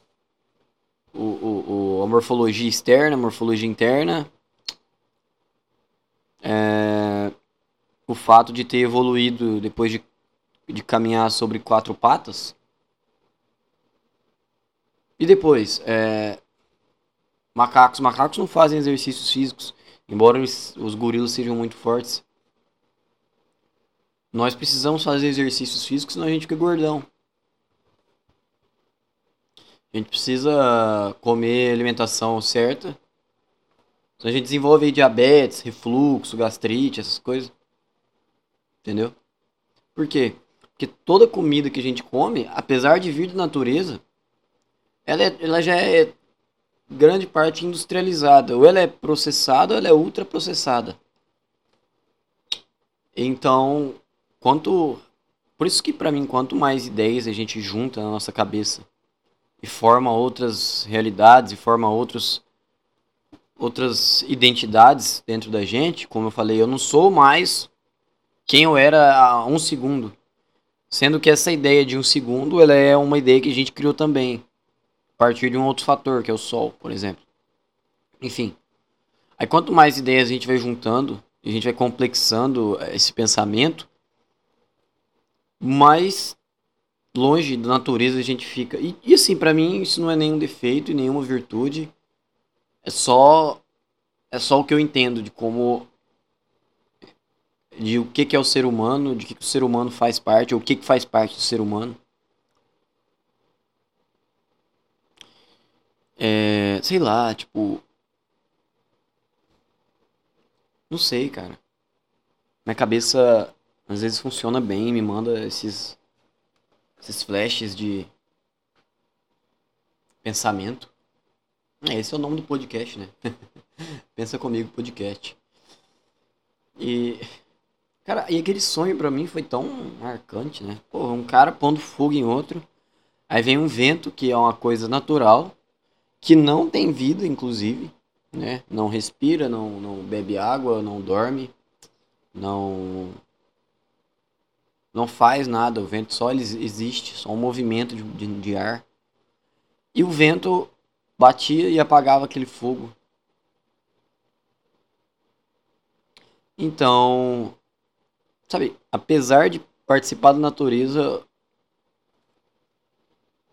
O, o, o, a morfologia externa, a morfologia interna. É, o fato de ter evoluído depois de, de caminhar sobre quatro patas. E depois, é, macacos. Macacos não fazem exercícios físicos, embora os, gorilas sejam muito fortes. Nós precisamos fazer exercícios físicos, senão a gente fica gordão. A gente precisa comer alimentação certa. Senão a gente desenvolve diabetes, refluxo, gastrite, essas coisas. Entendeu? Por quê? Porque toda comida que a gente come, apesar de vir da natureza, ela, é, ela já é grande parte industrializada. Ou ela é processada ou ela é ultraprocessada. Então, quanto por isso que para mim quanto mais ideias a gente junta na nossa cabeça e forma outras realidades e forma outros outras identidades dentro da gente, como eu falei, eu não sou mais quem eu era há um segundo. Sendo que essa ideia de um segundo, ela é uma ideia que a gente criou também. Partir de um outro fator, que é o Sol, por exemplo. Enfim. Aí quanto mais ideias a gente vai juntando, a gente vai complexando esse pensamento, mais longe da natureza a gente fica. E, e assim, para mim, isso não é nenhum defeito e nenhuma virtude. É só é só o que eu entendo de como de o que, que é o ser humano, de que, que o ser humano faz parte, ou o que, que faz parte do ser humano. É, sei lá, tipo. Não sei, cara. Minha cabeça às vezes funciona bem, me manda esses esses flashes de pensamento. É, esse é o nome do podcast, né? Pensa comigo podcast. E Cara, e aquele sonho pra mim foi tão marcante, né? Pô, um cara pondo fogo em outro. Aí vem um vento, que é uma coisa natural, que não tem vida, inclusive, né? Não respira, não, não bebe água, não dorme, não não faz nada, o vento só existe, só um movimento de, de, de ar. E o vento batia e apagava aquele fogo. Então, sabe, apesar de participar da natureza,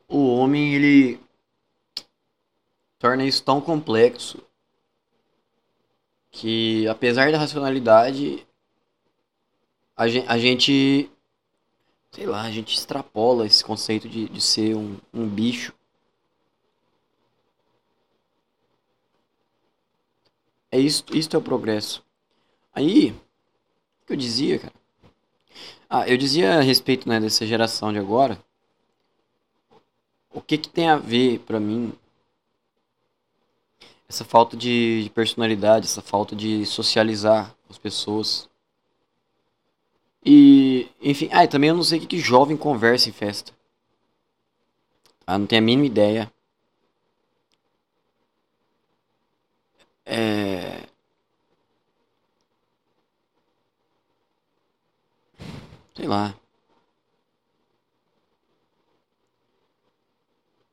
o homem ele torna isso tão complexo que apesar da racionalidade a gente, a gente sei lá, a gente extrapola esse conceito de, de ser um, um bicho. É isso, isso é o progresso. Aí, o que eu dizia, cara? Ah, eu dizia a respeito né, dessa geração de agora. O que que tem a ver para mim essa falta de personalidade, essa falta de socializar as pessoas? E, enfim, ah, e também eu não sei o que, que jovem conversa em festa. Ah, não tenho a mínima ideia. É... Sei lá.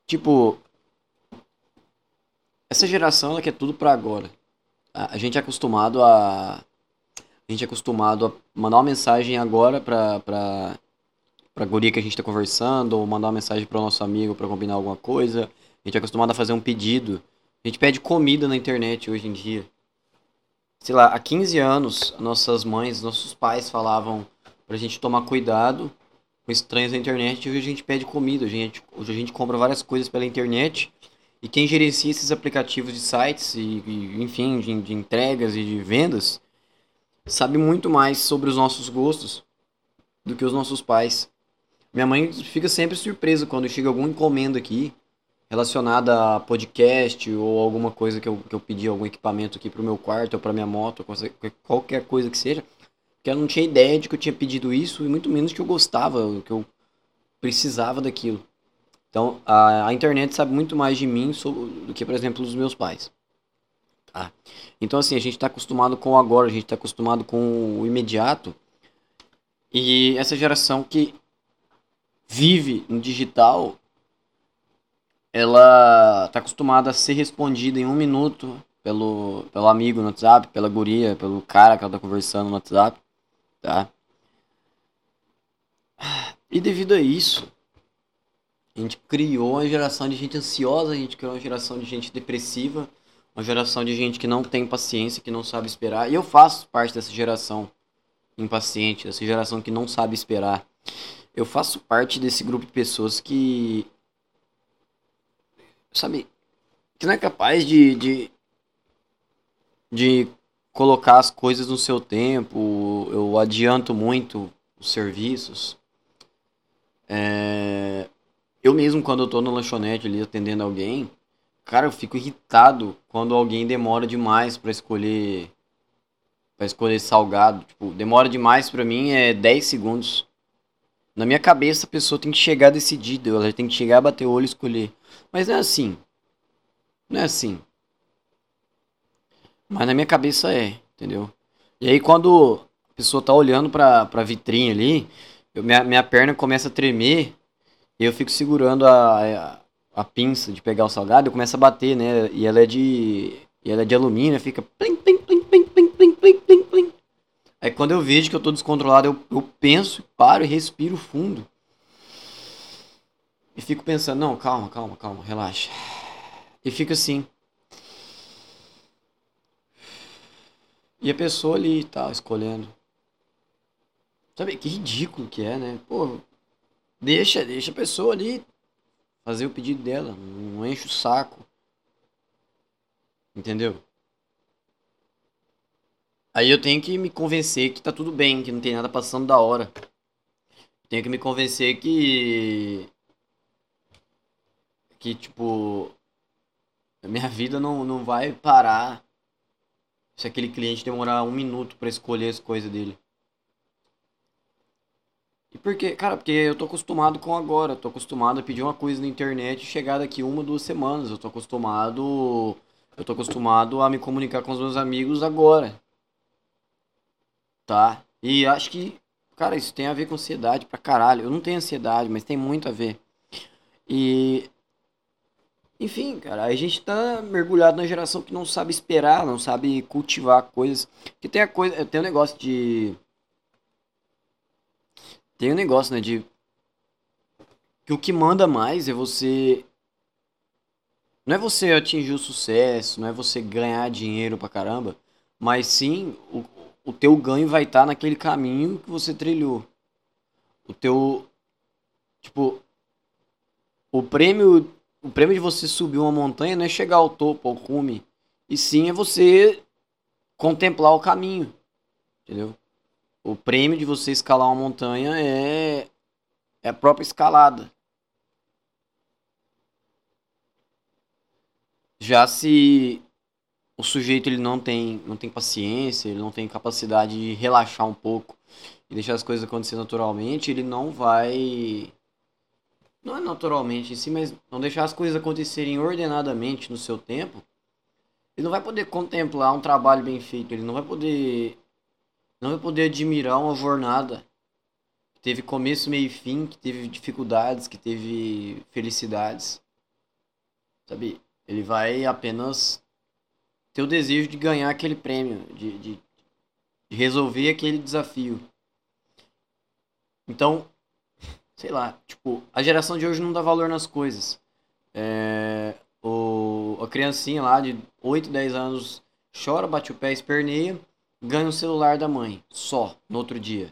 Tipo, essa geração ela quer tudo pra agora. A gente é acostumado a. A gente é acostumado a mandar uma mensagem agora pra, pra, pra guria que a gente tá conversando, ou mandar uma mensagem pro nosso amigo pra combinar alguma coisa. A gente é acostumado a fazer um pedido. A gente pede comida na internet hoje em dia. Sei lá, há 15 anos, nossas mães, nossos pais falavam pra gente tomar cuidado com estranhos na internet. Hoje a gente pede comida, a gente, hoje a gente compra várias coisas pela internet. E quem gerencia esses aplicativos de sites e, e enfim, de, de, entregas e de vendas, sabe muito mais sobre os nossos gostos do que os nossos pais. Minha mãe fica sempre surpresa quando chega alguma encomenda aqui relacionada a podcast ou alguma coisa que eu, que eu pedi, algum equipamento aqui pro meu quarto ou pra minha moto, qualquer coisa que seja. Que eu não tinha ideia de que eu tinha pedido isso e muito menos que eu gostava, que eu precisava daquilo. Então, a, a internet sabe muito mais de mim do que, por exemplo, os meus pais. Tá? Então, assim, a gente está acostumado com o agora, a gente está acostumado com o imediato. E essa geração que vive no digital, ela está acostumada a ser respondida em um minuto pelo, pelo amigo no WhatsApp, pela guria, pelo cara que ela está conversando no WhatsApp tá? E devido a isso, a gente criou uma geração de gente ansiosa, a gente criou uma geração de gente depressiva, uma geração de gente que não tem paciência, que não sabe esperar. E eu faço parte dessa geração impaciente, dessa geração que não sabe esperar. Eu faço parte desse grupo de pessoas que. Sabe? Que não é capaz de. de, de colocar as coisas no seu tempo, eu adianto muito os serviços. É... Eu mesmo, quando eu tô na lanchonete ali atendendo alguém, cara, eu fico irritado quando alguém demora demais para escolher para escolher salgado. Tipo, demora demais para mim é 10 segundos. Na minha cabeça a pessoa tem que chegar decidida, ela tem que chegar, bater o olho e escolher. Mas não é assim. Não é assim. Mas na minha cabeça é, entendeu? E aí quando a pessoa tá olhando pra, pra vitrine ali, eu, minha, minha perna começa a tremer eu fico segurando a, a, a pinça de pegar o salgado, eu começo a bater, né? E ela é de. E ela é de alumínio, fica. Plim, plim, plim, plim, plim, plim, plim, plim, plim. Aí quando eu vejo que eu tô descontrolado, eu, eu penso, paro e respiro fundo. E fico pensando, não, calma, calma, calma, relaxa. E fico assim. E a pessoa ali tá escolhendo. Sabe, que ridículo que é, né? Pô, deixa, deixa a pessoa ali fazer o pedido dela. Não enche o saco. Entendeu? Aí eu tenho que me convencer que tá tudo bem, que não tem nada passando da hora. Tenho que me convencer que. Que, tipo. A minha vida não, não vai parar se aquele cliente demorar um minuto para escolher as coisas dele. E por quê? Cara, porque eu tô acostumado com agora. Tô acostumado a pedir uma coisa na internet e chegar daqui uma, duas semanas. Eu tô acostumado. Eu tô acostumado a me comunicar com os meus amigos agora. Tá? E acho que, cara, isso tem a ver com ansiedade pra caralho. Eu não tenho ansiedade, mas tem muito a ver. E. Enfim, cara, a gente tá mergulhado na geração que não sabe esperar, não sabe cultivar coisas. Que tem a coisa. Tem um negócio de tem um negócio, né, de que o que manda mais é você não é você atingir o sucesso, não é você ganhar dinheiro pra caramba, mas sim o, o teu ganho vai estar tá naquele caminho que você trilhou. O teu tipo o prêmio o prêmio de você subir uma montanha não é chegar ao topo, ao cume, e sim é você contemplar o caminho. Entendeu? O prêmio de você escalar uma montanha é, é a própria escalada. Já se o sujeito ele não tem, não tem paciência, ele não tem capacidade de relaxar um pouco e deixar as coisas acontecer naturalmente, ele não vai. Não é naturalmente em si, mas não deixar as coisas acontecerem ordenadamente no seu tempo, ele não vai poder contemplar um trabalho bem feito, ele não vai poder não vai poder admirar uma jornada que teve começo, meio e fim, que teve dificuldades, que teve felicidades. Sabe? Ele vai apenas ter o desejo de ganhar aquele prêmio, de, de, de resolver aquele desafio. Então, sei lá, tipo, a geração de hoje não dá valor nas coisas. É, o, a criancinha lá de 8, 10 anos chora, bate o pé, esperneia ganha o celular da mãe, só, no outro dia.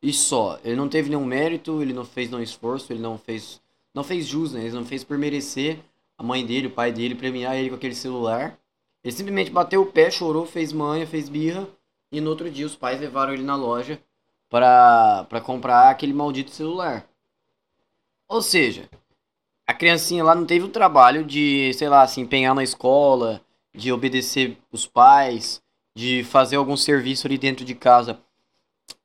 E só. Ele não teve nenhum mérito, ele não fez nenhum esforço, ele não fez. Não fez jus, né? Ele não fez por merecer a mãe dele, o pai dele, premiar ele com aquele celular. Ele simplesmente bateu o pé, chorou, fez manha, fez birra. E no outro dia os pais levaram ele na loja para comprar aquele maldito celular. Ou seja, a criancinha lá não teve o trabalho de, sei lá, se empenhar na escola, de obedecer os pais, de fazer algum serviço ali dentro de casa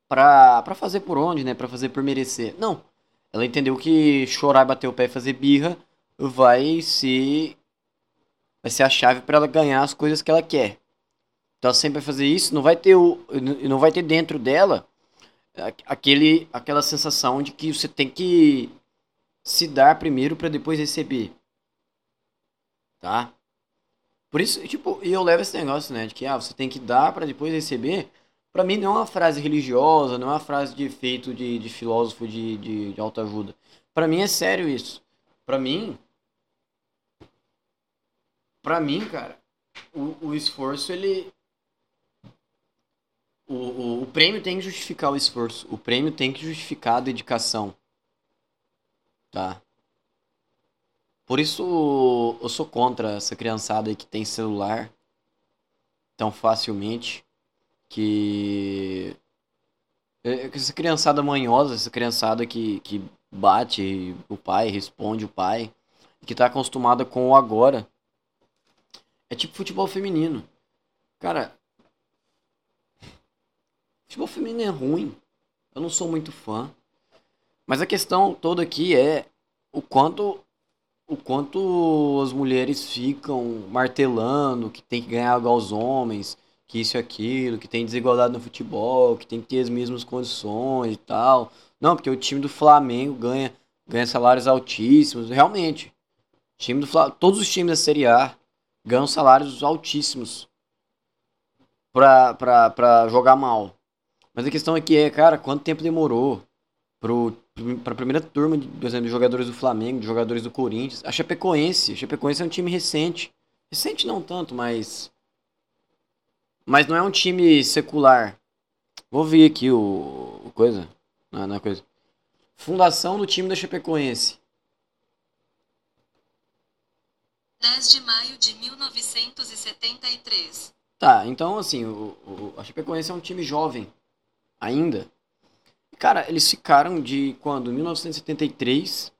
pra, fazer por onde, né? Pra fazer por merecer. Não. Ela entendeu que chorar, bater o pé e fazer birra vai ser. Vai ser a chave para ela ganhar as coisas que ela quer. Então ela sempre vai fazer isso, não vai ter o. Não vai ter dentro dela aquele, aquela sensação de que você tem que se dar primeiro para depois receber. Tá? Por isso, tipo, eu levo esse negócio, né, de que ah, você tem que dar para depois receber. Para mim não é uma frase religiosa, não é uma frase de efeito de, de filósofo de, de, de autoajuda. Para mim é sério isso. Para mim, para mim, cara, o, o esforço ele o, o, o prêmio tem que justificar o esforço. O prêmio tem que justificar a dedicação. Tá? Por isso eu sou contra essa criançada aí que tem celular tão facilmente. Que. Essa criançada manhosa, essa criançada que, que bate o pai, responde o pai, que tá acostumada com o agora. É tipo futebol feminino. Cara, futebol feminino é ruim. Eu não sou muito fã. Mas a questão toda aqui é o quanto o quanto as mulheres ficam martelando que tem que ganhar igual os homens, que isso e aquilo, que tem desigualdade no futebol, que tem que ter as mesmas condições e tal. Não, porque o time do Flamengo ganha, ganha salários altíssimos. Realmente. Time do Flamengo, todos os times da Série A ganham salários altíssimos pra, pra, pra jogar mal. Mas a questão aqui é, cara, quanto tempo demorou pro para a primeira turma, de, por exemplo, de jogadores do Flamengo, de jogadores do Corinthians. A Chapecoense. A Chapecoense é um time recente. Recente não tanto, mas. Mas não é um time secular. Vou ver aqui o. o coisa. Não, não é coisa. Fundação do time da Chapecoense. 10 de maio de 1973. Tá, então assim, o, o, a Chapecoense é um time jovem ainda. Cara, eles ficaram de quando? 1973.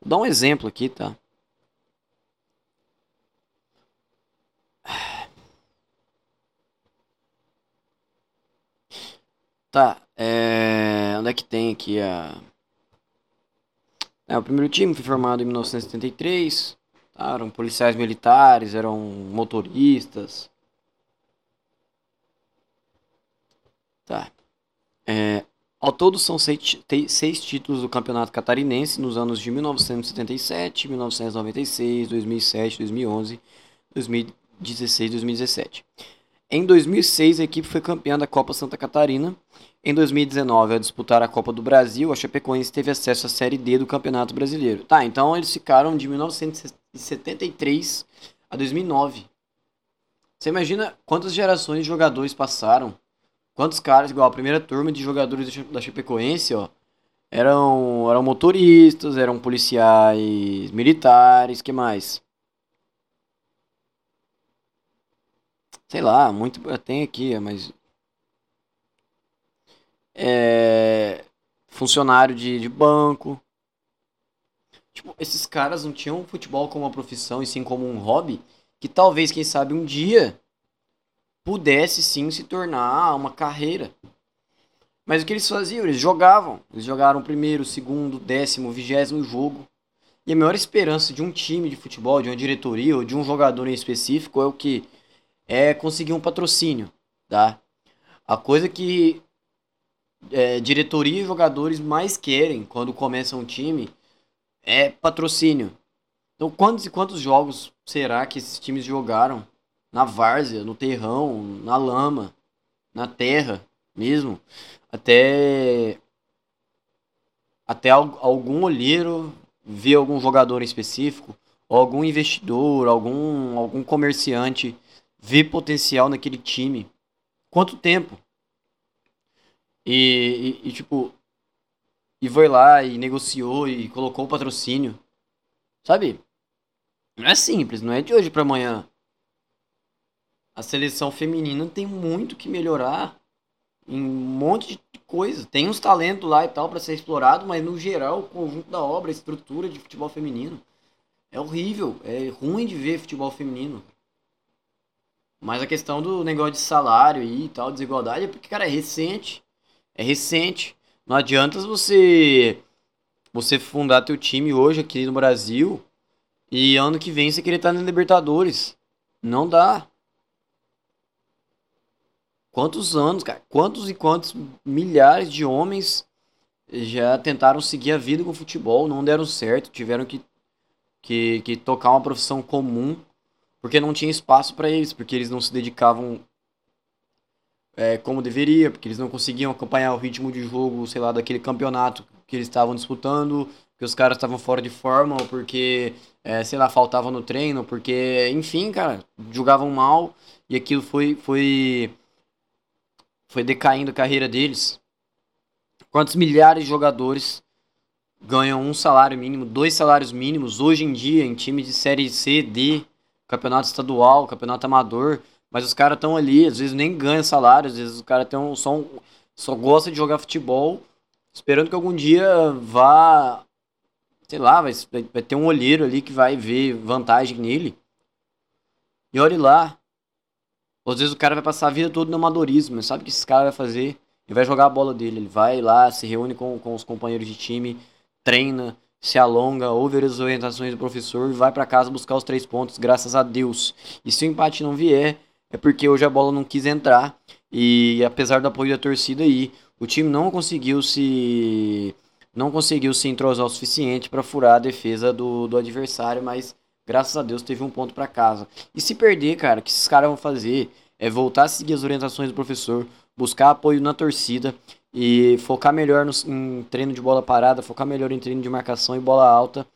Vou dar um exemplo aqui, tá? Tá, é... onde é que tem aqui a... É, o primeiro time foi formado em 1973, tá? eram policiais militares, eram motoristas. Tá. É, ao todo são seis, seis títulos do Campeonato Catarinense nos anos de 1977, 1996, 2007, 2011, 2016 2017. Em 2006, a equipe foi campeã da Copa Santa Catarina. Em 2019, ao disputar a Copa do Brasil, a Chapecoense teve acesso à Série D do Campeonato Brasileiro. Tá, então eles ficaram de 1973 a 2009. Você imagina quantas gerações de jogadores passaram? Quantos caras, igual a primeira turma de jogadores da Chapecoense, ó, eram, eram motoristas, eram policiais militares, que mais? Sei lá, muito. Tem aqui, mas. É, funcionário de, de banco. Tipo, esses caras não tinham futebol como uma profissão e sim como um hobby. Que talvez, quem sabe, um dia pudesse sim se tornar uma carreira. Mas o que eles faziam? Eles jogavam. Eles jogaram primeiro, segundo, décimo, vigésimo jogo. E a maior esperança de um time de futebol, de uma diretoria ou de um jogador em específico é o que? É conseguir um patrocínio, tá? A coisa que é, diretoria e jogadores mais querem quando começam um time é patrocínio. Então, quantos e quantos jogos será que esses times jogaram na várzea, no terrão, na lama, na terra mesmo, até até algum olheiro ver algum jogador em específico, algum investidor, algum algum comerciante ver potencial naquele time. Quanto tempo? E, e, e tipo, e foi lá e negociou e colocou o patrocínio. Sabe? Não é simples, não é de hoje para amanhã a seleção feminina tem muito que melhorar em um monte de coisa. Tem uns talentos lá e tal para ser explorado, mas no geral, o conjunto da obra, a estrutura de futebol feminino é horrível, é ruim de ver futebol feminino. Mas a questão do negócio de salário e tal, desigualdade, é porque, cara, é recente. É recente. Não adianta você você fundar teu time hoje aqui no Brasil e ano que vem você querer estar na Libertadores. Não dá. Quantos anos, cara? Quantos e quantos milhares de homens já tentaram seguir a vida com futebol, não deram certo, tiveram que, que, que tocar uma profissão comum porque não tinha espaço para eles, porque eles não se dedicavam é, como deveria, porque eles não conseguiam acompanhar o ritmo de jogo, sei lá, daquele campeonato que eles estavam disputando, que os caras estavam fora de forma, ou porque, é, sei lá, faltavam no treino, porque, enfim, cara, jogavam mal e aquilo foi, foi foi decaindo a carreira deles. Quantos milhares de jogadores ganham um salário mínimo, dois salários mínimos hoje em dia em time de série C, D, campeonato estadual, campeonato amador, mas os caras estão ali, às vezes nem ganham salário, às vezes os caras tão, só, um, só gosta de jogar futebol, esperando que algum dia vá, sei lá, vai, vai ter um olheiro ali que vai ver vantagem nele. E olhe lá, às vezes o cara vai passar a vida toda no amadorismo, sabe o que esse cara vai fazer? Ele vai jogar a bola dele, ele vai lá, se reúne com, com os companheiros de time, treina, se alonga, ouve as orientações do professor e vai para casa buscar os três pontos, graças a Deus. E se o empate não vier, é porque hoje a bola não quis entrar e apesar do apoio da torcida aí, o time não conseguiu se não conseguiu se entrosar o suficiente para furar a defesa do, do adversário, mas Graças a Deus teve um ponto para casa. E se perder, cara, o que esses caras vão fazer é voltar a seguir as orientações do professor, buscar apoio na torcida e focar melhor no, em treino de bola parada, focar melhor em treino de marcação e bola alta.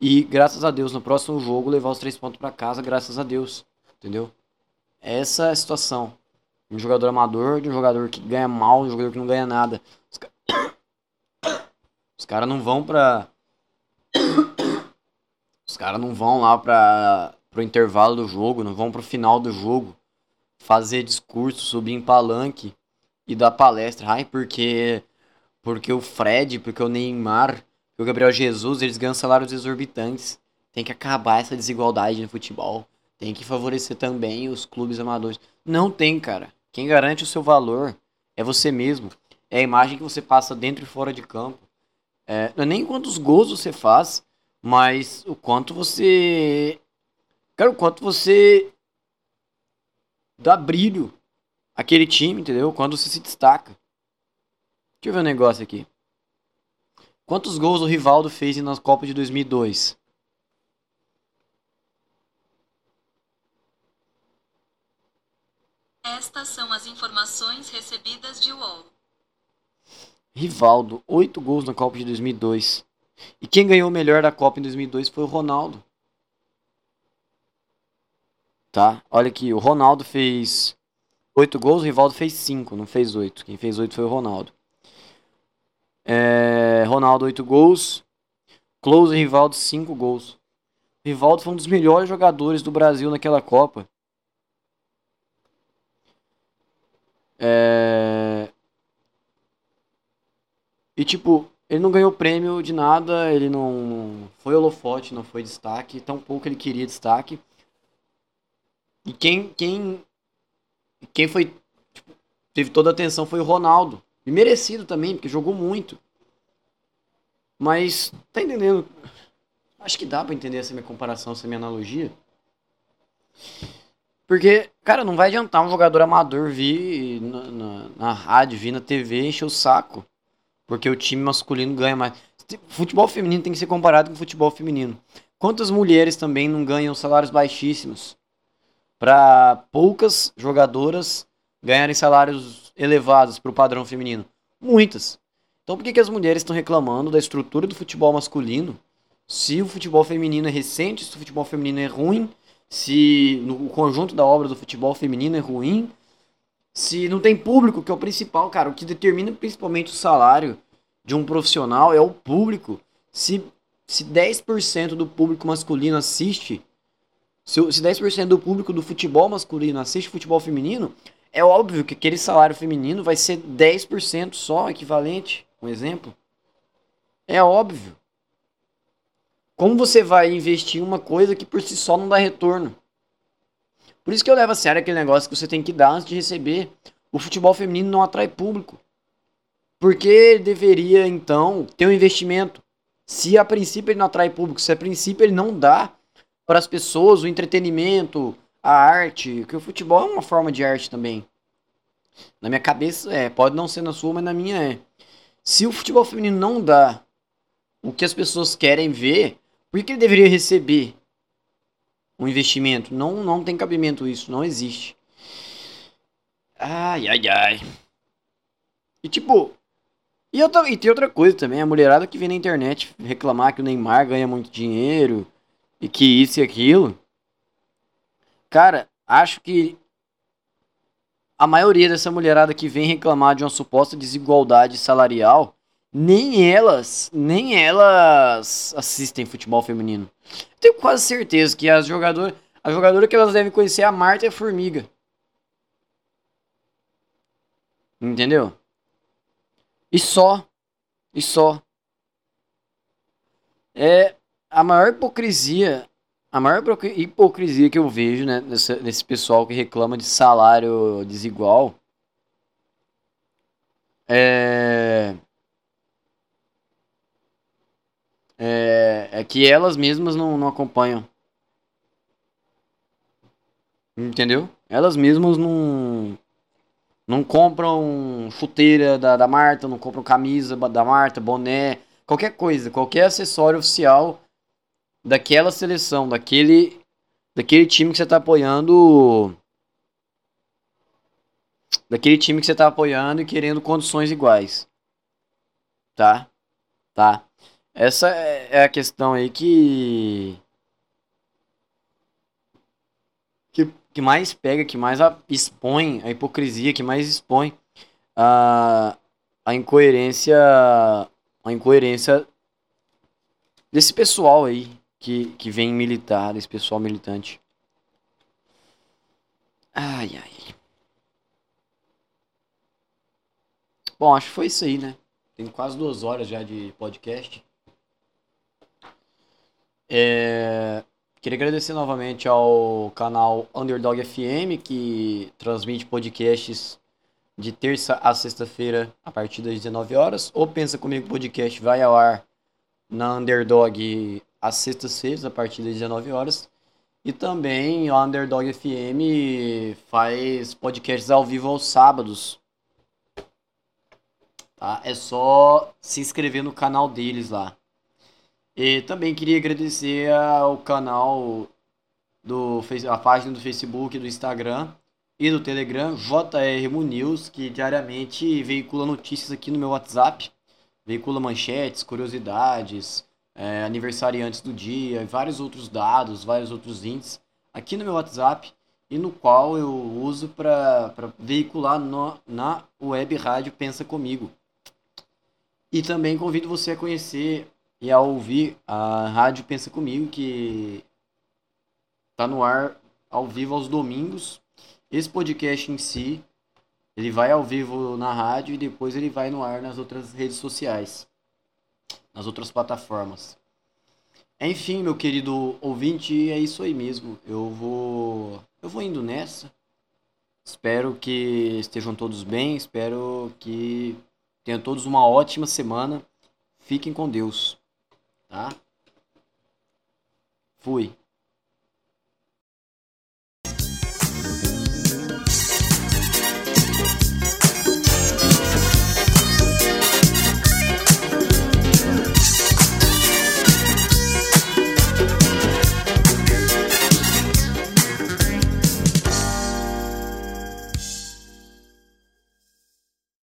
E graças a Deus, no próximo jogo, levar os três pontos para casa, graças a Deus. Entendeu? Essa é a situação. Um jogador amador, de um jogador que ganha mal, de um jogador que não ganha nada. Os caras não vão pra os caras não vão lá para pro intervalo do jogo, não vão pro final do jogo fazer discurso, subir em palanque e dar palestra. Ai, porque porque o Fred, porque o Neymar, porque o Gabriel Jesus, eles ganham salários exorbitantes. Tem que acabar essa desigualdade no futebol. Tem que favorecer também os clubes amadores. Não tem, cara. Quem garante o seu valor é você mesmo. é a imagem que você passa dentro e fora de campo. É, é nem quantos gols você faz, mas o quanto você. Cara, o quanto você dá brilho àquele time, entendeu? Quando você se destaca. Deixa eu ver um negócio aqui. Quantos gols o Rivaldo fez na Copa de 2002? Estas são as informações recebidas de UOL. Rivaldo, 8 gols na Copa de 2002. E quem ganhou o melhor da Copa em 2002 foi o Ronaldo. Tá? Olha aqui, o Ronaldo fez 8 gols, o Rivaldo fez 5, não fez 8. Quem fez 8 foi o Ronaldo. É, Ronaldo, 8 gols. Close e Rivaldo, 5 gols. Rivaldo foi um dos melhores jogadores do Brasil naquela Copa. É... E tipo, ele não ganhou prêmio de nada, ele não foi holofote, não foi destaque, tampouco ele queria destaque. E quem quem quem foi tipo, teve toda a atenção foi o Ronaldo. E merecido também, porque jogou muito. Mas tá entendendo? Acho que dá para entender essa minha comparação, essa minha analogia. Porque, cara, não vai adiantar um jogador amador vir na, na, na rádio, vir na TV encher o saco. Porque o time masculino ganha mais. Futebol feminino tem que ser comparado com futebol feminino. Quantas mulheres também não ganham salários baixíssimos? Para poucas jogadoras ganharem salários elevados para o padrão feminino? Muitas. Então por que, que as mulheres estão reclamando da estrutura do futebol masculino? Se o futebol feminino é recente, se o futebol feminino é ruim, se no conjunto da obra do futebol feminino é ruim, se não tem público, que é o principal, cara, o que determina principalmente o salário de um profissional é o público. Se, se 10% do público masculino assiste, se, se 10% do público do futebol masculino assiste futebol feminino, é óbvio que aquele salário feminino vai ser 10% só, equivalente, um exemplo. É óbvio. Como você vai investir em uma coisa que por si só não dá retorno? Por isso que eu levo a sério aquele negócio que você tem que dar antes de receber. O futebol feminino não atrai público. Porque deveria, então, ter um investimento. Se a princípio ele não atrai público, se a princípio ele não dá para as pessoas o entretenimento, a arte, que o futebol é uma forma de arte também. Na minha cabeça é, pode não ser na sua, mas na minha é. Se o futebol feminino não dá o que as pessoas querem ver, por que ele deveria receber um investimento? Não, não tem cabimento isso, não existe. Ai, ai, ai. E tipo, e, outra, e tem outra coisa também, a mulherada que vem na internet reclamar que o Neymar ganha muito dinheiro e que isso e aquilo. Cara, acho que a maioria dessa mulherada que vem reclamar de uma suposta desigualdade salarial nem elas, nem elas assistem futebol feminino. Tenho quase certeza que as jogadoras, a jogadora que elas devem conhecer é a Marta Formiga. Entendeu? E só. E só. É a maior hipocrisia, a maior hipocrisia que eu vejo, né, nesse, nesse pessoal que reclama de salário desigual. É é, é que elas mesmas não, não acompanham. Entendeu? Elas mesmas não. Não compram chuteira da, da Marta, não compram camisa da Marta, boné, qualquer coisa, qualquer acessório oficial daquela seleção, daquele, daquele time que você está apoiando. Daquele time que você está apoiando e querendo condições iguais. Tá? Tá? Essa é, é a questão aí que. que, que mais pega, que mais expõe a hipocrisia, que mais expõe a, a incoerência. A incoerência desse pessoal aí que, que vem militar, desse pessoal militante. Ai, ai. Bom, acho que foi isso aí, né? Tem quase duas horas já de podcast. É, queria agradecer novamente ao canal Underdog FM, que transmite podcasts de terça a sexta-feira, a partir das 19 horas. O Pensa Comigo Podcast vai ao ar na Underdog às sextas-feiras, a partir das 19 horas. E também a Underdog FM faz podcasts ao vivo aos sábados. Tá? É só se inscrever no canal deles lá. E também queria agradecer ao canal do a página do Facebook, do Instagram e do Telegram, JR News, que diariamente veicula notícias aqui no meu WhatsApp, veicula manchetes, curiosidades, é, aniversariantes do dia, vários outros dados, vários outros índices aqui no meu WhatsApp e no qual eu uso para veicular no, na web rádio Pensa Comigo. E também convido você a conhecer e a ouvir a Rádio Pensa Comigo, que está no ar ao vivo aos domingos. Esse podcast em si, ele vai ao vivo na rádio e depois ele vai no ar nas outras redes sociais, nas outras plataformas. Enfim, meu querido ouvinte, é isso aí mesmo. Eu vou eu vou indo nessa. Espero que estejam todos bem, espero que tenham todos uma ótima semana. Fiquem com Deus, tá? Fui.